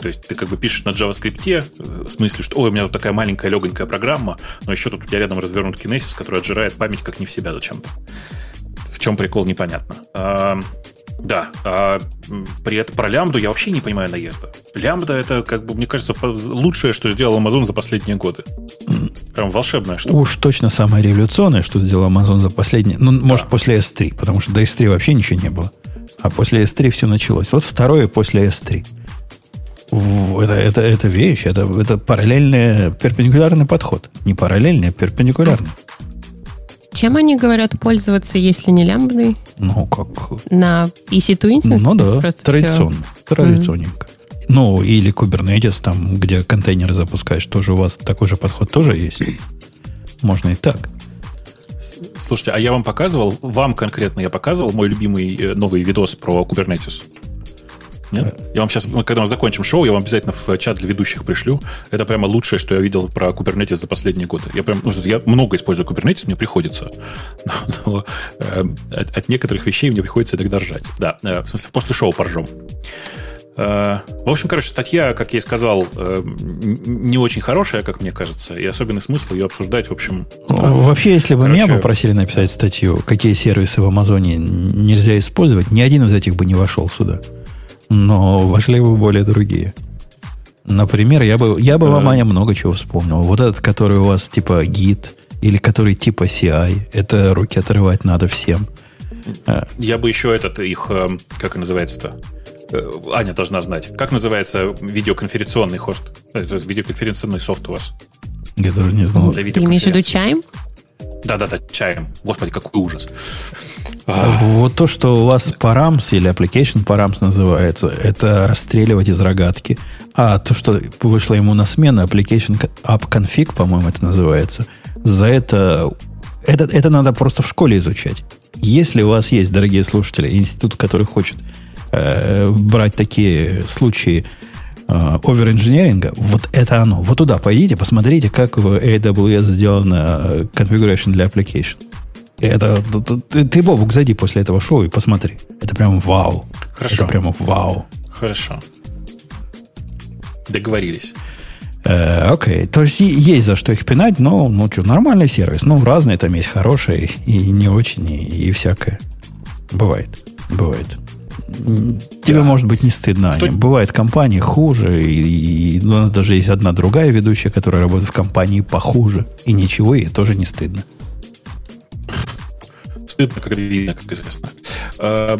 [SPEAKER 5] То есть ты как бы пишешь на JavaScript, э, в смысле, что ой, у меня тут такая маленькая легонькая программа, но еще тут у тебя рядом развернут Kinesis, который отжирает память как не в себя зачем-то. В чем прикол, непонятно. А, да, а при этом про лямбду я вообще не понимаю наезда. Лямбда это, как бы, мне кажется, лучшее, что сделал Amazon за последние годы. Прям волшебная штука.
[SPEAKER 1] Уж точно самое революционное, что сделал Amazon за последние... Ну, да. может, после S3, потому что до S3 вообще ничего не было. А после S3 все началось. Вот второе после S3. Это, это, это вещь, это, это параллельный, перпендикулярный подход. Не параллельный, а перпендикулярный.
[SPEAKER 7] Чем они говорят пользоваться, если не лямбдой?
[SPEAKER 1] Ну, как...
[SPEAKER 7] На EC2 instance?
[SPEAKER 1] Ну да, Просто традиционно. Все. Традиционненько. Mm-hmm. Ну, или Kubernetes, там, где контейнеры запускаешь, тоже у вас такой же подход тоже есть. Можно и так.
[SPEAKER 5] Слушайте, а я вам показывал, вам конкретно я показывал мой любимый э, новый видос про Kubernetes. Нет? Я вам сейчас, когда мы закончим шоу, я вам обязательно в чат для ведущих пришлю. Это прямо лучшее, что я видел про Kubernetes за последние годы. Я прям, ну, я много использую Kubernetes, мне приходится. Но, э, от, от некоторых вещей мне приходится иногда ржать. Да, э, в смысле, после шоу поржем. Э, в общем, короче, статья, как я и сказал, э, не очень хорошая, как мне кажется, и особенный смысл ее обсуждать, в общем...
[SPEAKER 1] Странно. Вообще, если бы короче... меня попросили написать статью, какие сервисы в Амазоне нельзя использовать, ни один из этих бы не вошел сюда но вошли бы более другие. Например, я бы, я бы вам, Аня, много чего вспомнил. Вот этот, который у вас типа гид или который типа CI. Это руки отрывать надо всем.
[SPEAKER 5] Я бы еще этот их, э, как называется-то? Э, Аня должна знать. Как называется видеоконференционный хост? Э, видеоконференционный софт у вас?
[SPEAKER 1] Я даже не знал.
[SPEAKER 7] Ты имеешь в виду чаем?
[SPEAKER 5] Да-да-да, чаем. Господи, какой ужас.
[SPEAKER 1] Вот то, что у вас Params или Application Params называется, это расстреливать из рогатки. А то, что вышло ему на смену, Application App Config, по-моему, это называется, за это, это, это надо просто в школе изучать. Если у вас есть, дорогие слушатели, институт, который хочет э, брать такие случаи оверинженеринга, вот это оно. Вот туда пойдите, посмотрите, как в AWS сделана э, configuration для application. Это, ты, ты, Бобук, зайди после этого шоу и посмотри. Это прям вау.
[SPEAKER 5] Хорошо.
[SPEAKER 1] Это прямо вау.
[SPEAKER 5] Хорошо. Договорились.
[SPEAKER 1] Э, окей, то есть есть за что их пинать, но, ну что, нормальный сервис. Ну, разные там есть, хорошие и не очень, и, и всякое. Бывает, бывает. Тебе, да. может быть, не стыдно. Что... Бывает компании хуже, и, и у нас даже есть одна другая ведущая, которая работает в компании похуже. И ничего, ей тоже не стыдно
[SPEAKER 5] стыдно, как видно, как известно. Э,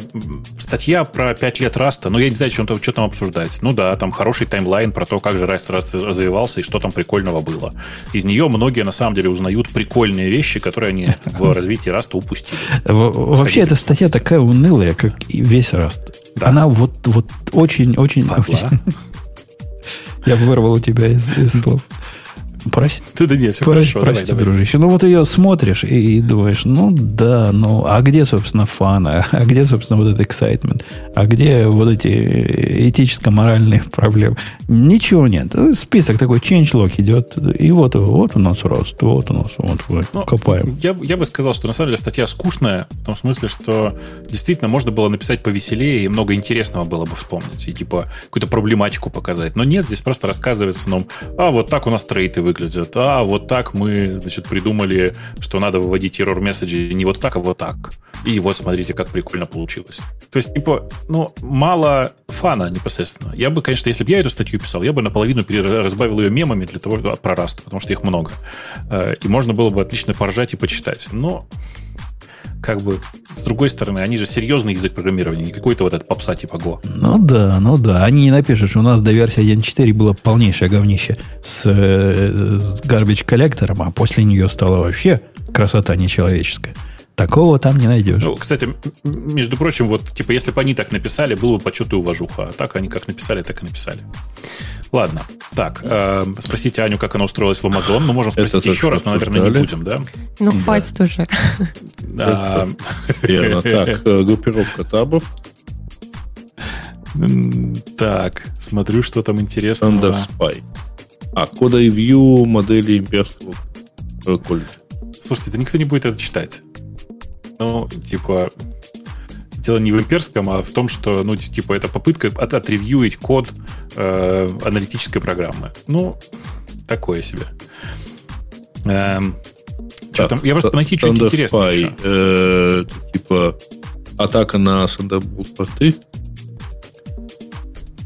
[SPEAKER 5] статья про 5 лет Раста, ну, я не знаю, что там, что там обсуждать. Ну да, там хороший timeline про то, как же Раст развивался и что там прикольного было. Из нее многие, на самом деле, узнают прикольные вещи, которые они в развитии Раста упустили.
[SPEAKER 1] Вообще, эта статья такая унылая, как и весь Раст. Она вот, очень-очень... Я вырвал у тебя из слов. Прости,
[SPEAKER 5] да, да нет, все
[SPEAKER 1] прости, хорошо. Прости, давай, дружище. Давай. Ну, вот ее смотришь и, и думаешь, ну, да, ну, а где, собственно, fun? А, где, собственно, вот этот excitement? А где вот эти этическо-моральные проблемы? Ничего нет. Список такой, changelog идет, и вот, вот у нас рост, вот у нас, вот мы ну, копаем.
[SPEAKER 5] Я, я бы сказал, что на самом деле статья скучная, в том смысле, что действительно можно было написать повеселее, и много интересного было бы вспомнить, и типа какую-то проблематику показать. Но нет, здесь просто рассказывается в основном, а вот так у нас трейты выглядят. А вот так мы, значит, придумали, что надо выводить error месседжи не вот так, а вот так. И вот смотрите, как прикольно получилось. То есть, типа, ну, мало фана непосредственно. Я бы, конечно, если бы я эту статью писал, я бы наполовину разбавил ее мемами для того, про Rust, потому что их много. Э, и можно было бы отлично поржать и почитать. Но как бы, с другой стороны, они же серьезный язык программирования, не какой-то вот этот попса типа Go.
[SPEAKER 1] Ну да, ну да. Они не напишут, что у нас до версии 1.4 было полнейшее говнище с, э, с garbage коллектором, а после нее стала вообще красота нечеловеческая. Такого там не найдешь.
[SPEAKER 5] Ну, кстати, между прочим, вот, типа, если бы они так написали, было бы почет и уважуха. А так они как написали, так и написали. Ладно. Так, э, спросите Аню, как она устроилась в Amazon. Ну, можем спросить еще раз, но, наверное, не будем, да?
[SPEAKER 7] Ну, хватит да. уже.
[SPEAKER 2] Да. Верно. Так, э, группировка табов.
[SPEAKER 5] Так, смотрю, что там интересного.
[SPEAKER 2] Thunder Spy. А, кода и view модели имперского
[SPEAKER 5] колледжа. Слушайте, это никто не будет это читать. Ну, типа, дело не в имперском, а в том, что, ну, типа, это попытка от отревьюить код э, аналитической программы. Ну, такое себе. Эм, что там? Я просто найти что-нибудь интересное Spy,
[SPEAKER 2] э, типа, атака на Thunderbolt порты.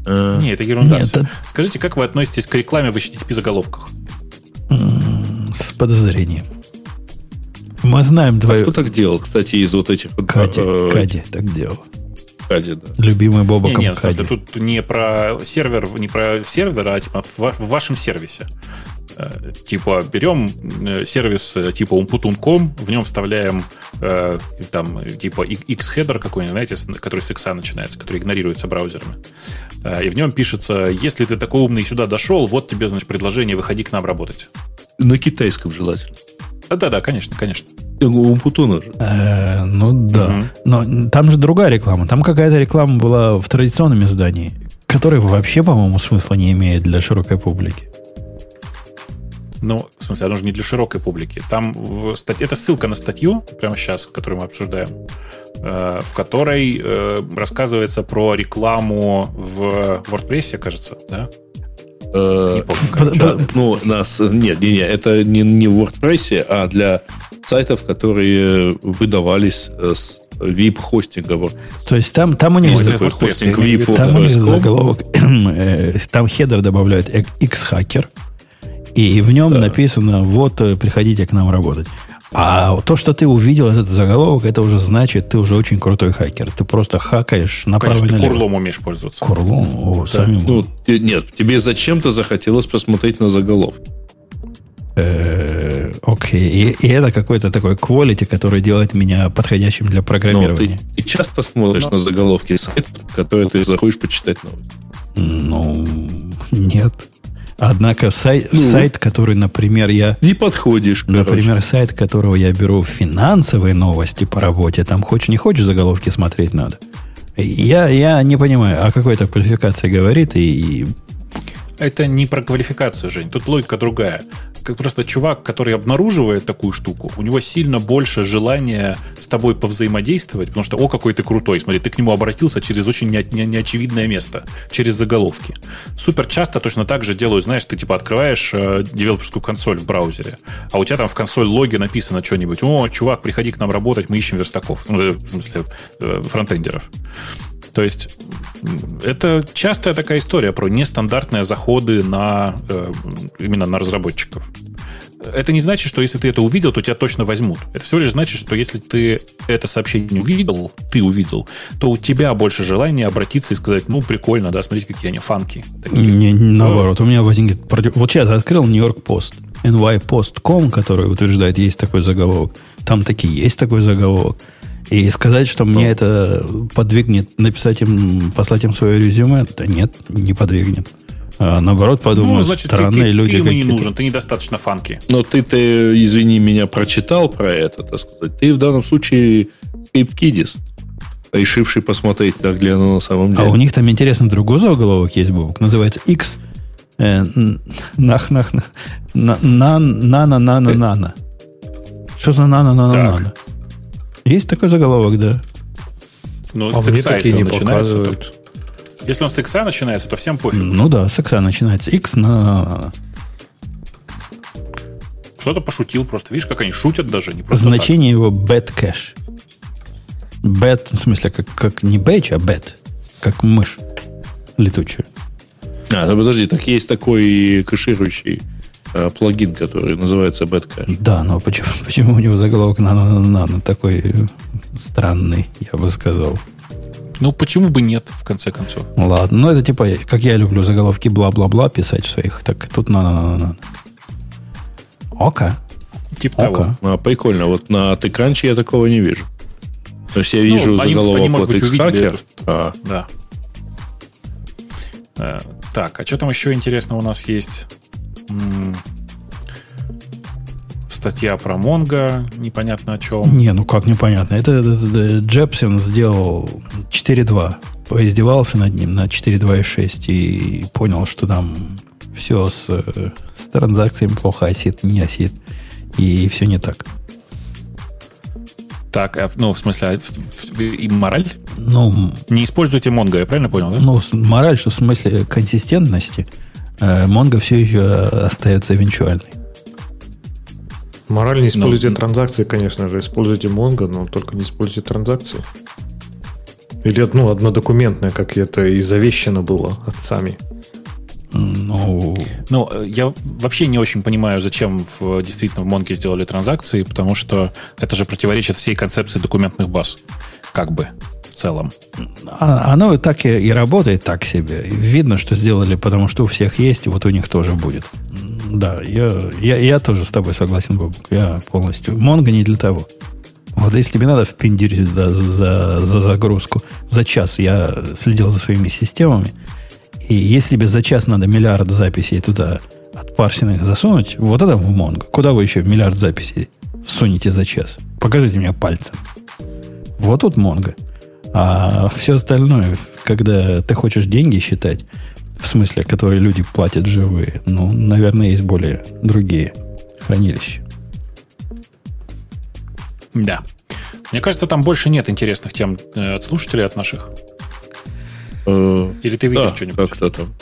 [SPEAKER 5] Э, не, это ерунда. Нет, это... Скажите, как вы относитесь к рекламе в HTTP заголовках?
[SPEAKER 1] С подозрением. Мы знаем твою...
[SPEAKER 2] А кто так делал, кстати, из вот этих...
[SPEAKER 1] Кади, э, Кади так делал.
[SPEAKER 2] Кади, да.
[SPEAKER 1] Любимый Бобоком
[SPEAKER 5] не, нет, Кади. тут не про сервер, не про сервер, а типа в, в вашем сервисе. Э, типа берем э, сервис типа umputun.com, в нем вставляем э, там типа X-header какой-нибудь, знаете, который с X начинается, который игнорируется браузерами. Э, и в нем пишется, если ты такой умный сюда дошел, вот тебе, значит, предложение, выходи к нам работать.
[SPEAKER 2] На китайском желательно.
[SPEAKER 5] Да-да, конечно, конечно.
[SPEAKER 2] У Путуна же.
[SPEAKER 1] Э, ну да. Но там же другая реклама. Там какая-то реклама была в традиционном издании, которая вообще, по-моему, смысла не имеет для широкой публики.
[SPEAKER 5] Ну, в смысле, оно же не для широкой публики. Там в статье, это ссылка на статью, прямо сейчас, которую мы обсуждаем, э, в которой э, рассказывается про рекламу в WordPress, кажется, да?
[SPEAKER 2] Э, ну, нас... Нет, не, не, это не, не в WordPress, а для сайтов, которые выдавались с VIP-хостинга.
[SPEAKER 1] То есть там, там у них, ну, хостинг, VIP, там у них заголовок, там хедер добавляют X-хакер, И в нем да. написано, вот, э, приходите к нам работать. А то, что ты увидел этот заголовок, это уже значит, ты уже очень крутой хакер. Ты просто хакаешь направо Конечно,
[SPEAKER 5] налево. курлом умеешь пользоваться.
[SPEAKER 1] Курлом? О,
[SPEAKER 2] да. самим. Ну, нет, тебе зачем-то захотелось посмотреть на заголовки.
[SPEAKER 1] Э, окей. И, и это какой-то такой quality, который делает меня подходящим для программирования.
[SPEAKER 2] Ну, ты, ты часто смотришь Но... на заголовки сайтов, которые ты заходишь почитать новости?
[SPEAKER 1] Ну, нет. Однако сайт, ну, сайт, который, например, я...
[SPEAKER 2] Не подходишь,
[SPEAKER 1] короче. Например, сайт, которого я беру финансовые новости по работе, там хочешь не хочешь заголовки смотреть надо. Я, я не понимаю, о какой-то квалификации говорит, и, и
[SPEAKER 5] это не про квалификацию, Жень. Тут логика другая. Как просто чувак, который обнаруживает такую штуку, у него сильно больше желания с тобой повзаимодействовать, потому что, о, какой ты крутой, смотри, ты к нему обратился через очень не, не, неочевидное место, через заголовки. Супер часто точно так же делают, знаешь, ты типа открываешь э, девелоперскую консоль в браузере, а у тебя там в консоль логи написано что-нибудь, о, чувак, приходи к нам работать, мы ищем верстаков, ну, в смысле, э, фронтендеров. То есть это частая такая история про нестандартные заходы на, э, именно на разработчиков. Это не значит, что если ты это увидел, то тебя точно возьмут. Это всего лишь значит, что если ты это сообщение увидел, ты увидел, то у тебя больше желания обратиться и сказать, ну, прикольно, да, смотрите, какие они фанки.
[SPEAKER 1] Такие. Не, наоборот, у меня возникнет... Вот сейчас открыл Нью-Йорк Пост, nypost.com, который утверждает, есть такой заголовок. Там таки есть такой заголовок. И сказать, что мне это подвигнет написать им, послать им свое резюме, да нет, не подвигнет. А наоборот, подумаю, ну, значит, странные
[SPEAKER 5] ты,
[SPEAKER 1] люди.
[SPEAKER 5] Ты ему не нужен, ты недостаточно фанки.
[SPEAKER 2] Но ты-то, извини меня, прочитал про это, так сказать. Ты в данном случае Кейп Кидис, решивший посмотреть, так ли оно на самом деле.
[SPEAKER 1] А у них там интересно другой заголовок есть, Бог. Называется X. Э, нах, нах, нах. На, на, на, на, на, на, на, на. Что за на, на, на, на, на? Есть такой заголовок, да.
[SPEAKER 5] Ну, а с икса, если он начинается, то... Если он с икса начинается, то всем пофиг.
[SPEAKER 1] Ну да, с икса начинается. X на...
[SPEAKER 5] Кто-то пошутил просто. Видишь, как они шутят даже. Не просто
[SPEAKER 1] Значение так. его bad cache. Bad, в смысле, как, как не badge, а bad. Как мышь летучая.
[SPEAKER 2] А, ну подожди, так есть такой кэширующий плагин, который называется Badcache.
[SPEAKER 1] Да, но почему, почему у него заголовок на, на, на, на такой странный, я бы сказал.
[SPEAKER 5] Ну, почему бы нет, в конце концов?
[SPEAKER 1] Ладно, ну это типа, как я люблю заголовки бла-бла-бла писать в своих, так тут на на на Ока.
[SPEAKER 5] Типа Ока.
[SPEAKER 2] того. А, прикольно, вот на Тыкранче я такого не вижу. То есть я ну, вижу они, заголовок они, может
[SPEAKER 5] быть, увидели эту... а. Да. Э, так, а что там еще интересного у нас есть? Статья про Монго, непонятно о чем.
[SPEAKER 1] Не, ну как непонятно. Это, это, это Джепсон сделал 4.2, поиздевался над ним на 4.2.6 и понял, что там все с, с транзакциями плохо осит, не осит, и все не так.
[SPEAKER 5] Так, а ну, в смысле, а и мораль?
[SPEAKER 1] Ну,
[SPEAKER 5] не используйте Монго, я правильно понял, да?
[SPEAKER 1] Ну, мораль, что в смысле консистентности – Э, все еще остается венчуальной.
[SPEAKER 6] Мораль не используйте ну, транзакции, конечно же. Используйте Mongo, но только не используйте транзакции. Или ну, однодокументное, как это и завещено было отцами.
[SPEAKER 5] Ну, ну, я вообще не очень понимаю, зачем в, действительно в Монге сделали транзакции, потому что это же противоречит всей концепции документных баз. Как бы целом.
[SPEAKER 1] А, оно так и, и работает так себе. Видно, что сделали, потому что у всех есть, и вот у них тоже будет. Да, я, я, я тоже с тобой согласен, Боб. Я полностью. Монго не для того. Вот если тебе надо впендюрить да, за, за загрузку, за час я следил за своими системами, и если тебе за час надо миллиард записей туда отпарсенных засунуть, вот это в Монго. Куда вы еще миллиард записей всунете за час? Покажите мне пальцем. Вот тут Монго. А все остальное, когда ты хочешь деньги считать, в смысле, которые люди платят живые, ну, наверное, есть более другие хранилища.
[SPEAKER 5] Да. Мне кажется, там больше нет интересных тем э, от слушателей, от наших. Э, Или ты видишь да, что-нибудь?
[SPEAKER 2] Как-то там.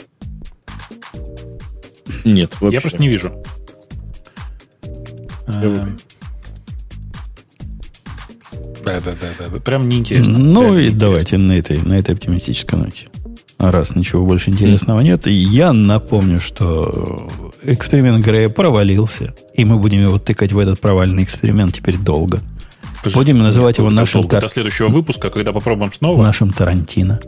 [SPEAKER 2] Нет,
[SPEAKER 5] вообще. Я просто не вижу. Я... Прям неинтересно.
[SPEAKER 1] Ну Прям и неинтересно. давайте на этой, на этой оптимистической ноте. раз ничего больше интересного нет. Я напомню, что эксперимент Грея провалился, и мы будем его тыкать в этот провальный эксперимент теперь долго. Подожди, будем называть его нашим...
[SPEAKER 5] Тар... До следующего выпуска, когда попробуем снова.
[SPEAKER 1] Нашим Тарантино.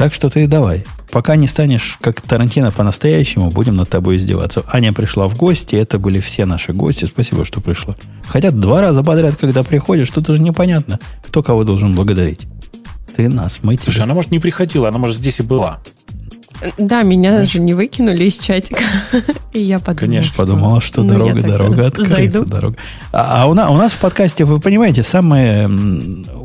[SPEAKER 1] Так что ты давай. Пока не станешь как Тарантино по-настоящему, будем над тобой издеваться. Аня пришла в гости, это были все наши гости. Спасибо, что пришла. Хотя два раза подряд, когда приходишь, тут уже непонятно, кто кого должен благодарить. Ты нас, мы
[SPEAKER 5] Слушай, она, может, не приходила, она, может, здесь и была.
[SPEAKER 7] Да, меня же не выкинули из чатика. И я подумала,
[SPEAKER 1] Конечно, что... подумала, что ну, дорога, дорога открыта. Зайду. Дорога. А, а у, нас, у нас в подкасте, вы понимаете, самые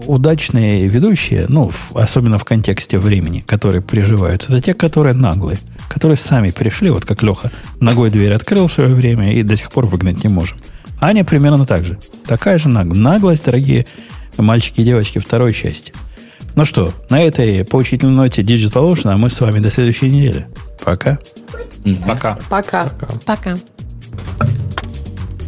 [SPEAKER 1] удачные ведущие, ну, в, особенно в контексте времени, которые приживаются, это те, которые наглые, которые сами пришли, вот как Леха ногой дверь открыл в свое время и до сих пор выгнать не можем. Аня примерно так же. Такая же наглость, дорогие мальчики и девочки, второй части. Ну что, на этой поучительной ноте Digital Ocean, а мы с вами до следующей недели. Пока.
[SPEAKER 5] Пока.
[SPEAKER 3] Пока.
[SPEAKER 7] Пока.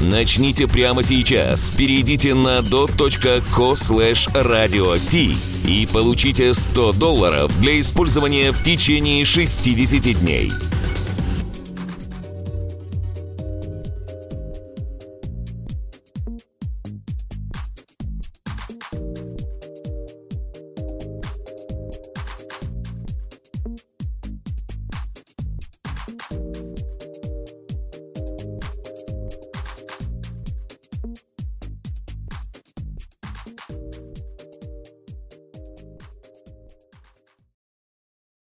[SPEAKER 4] Начните прямо сейчас. Перейдите на dot.co slash radio и получите 100 долларов для использования в течение 60 дней.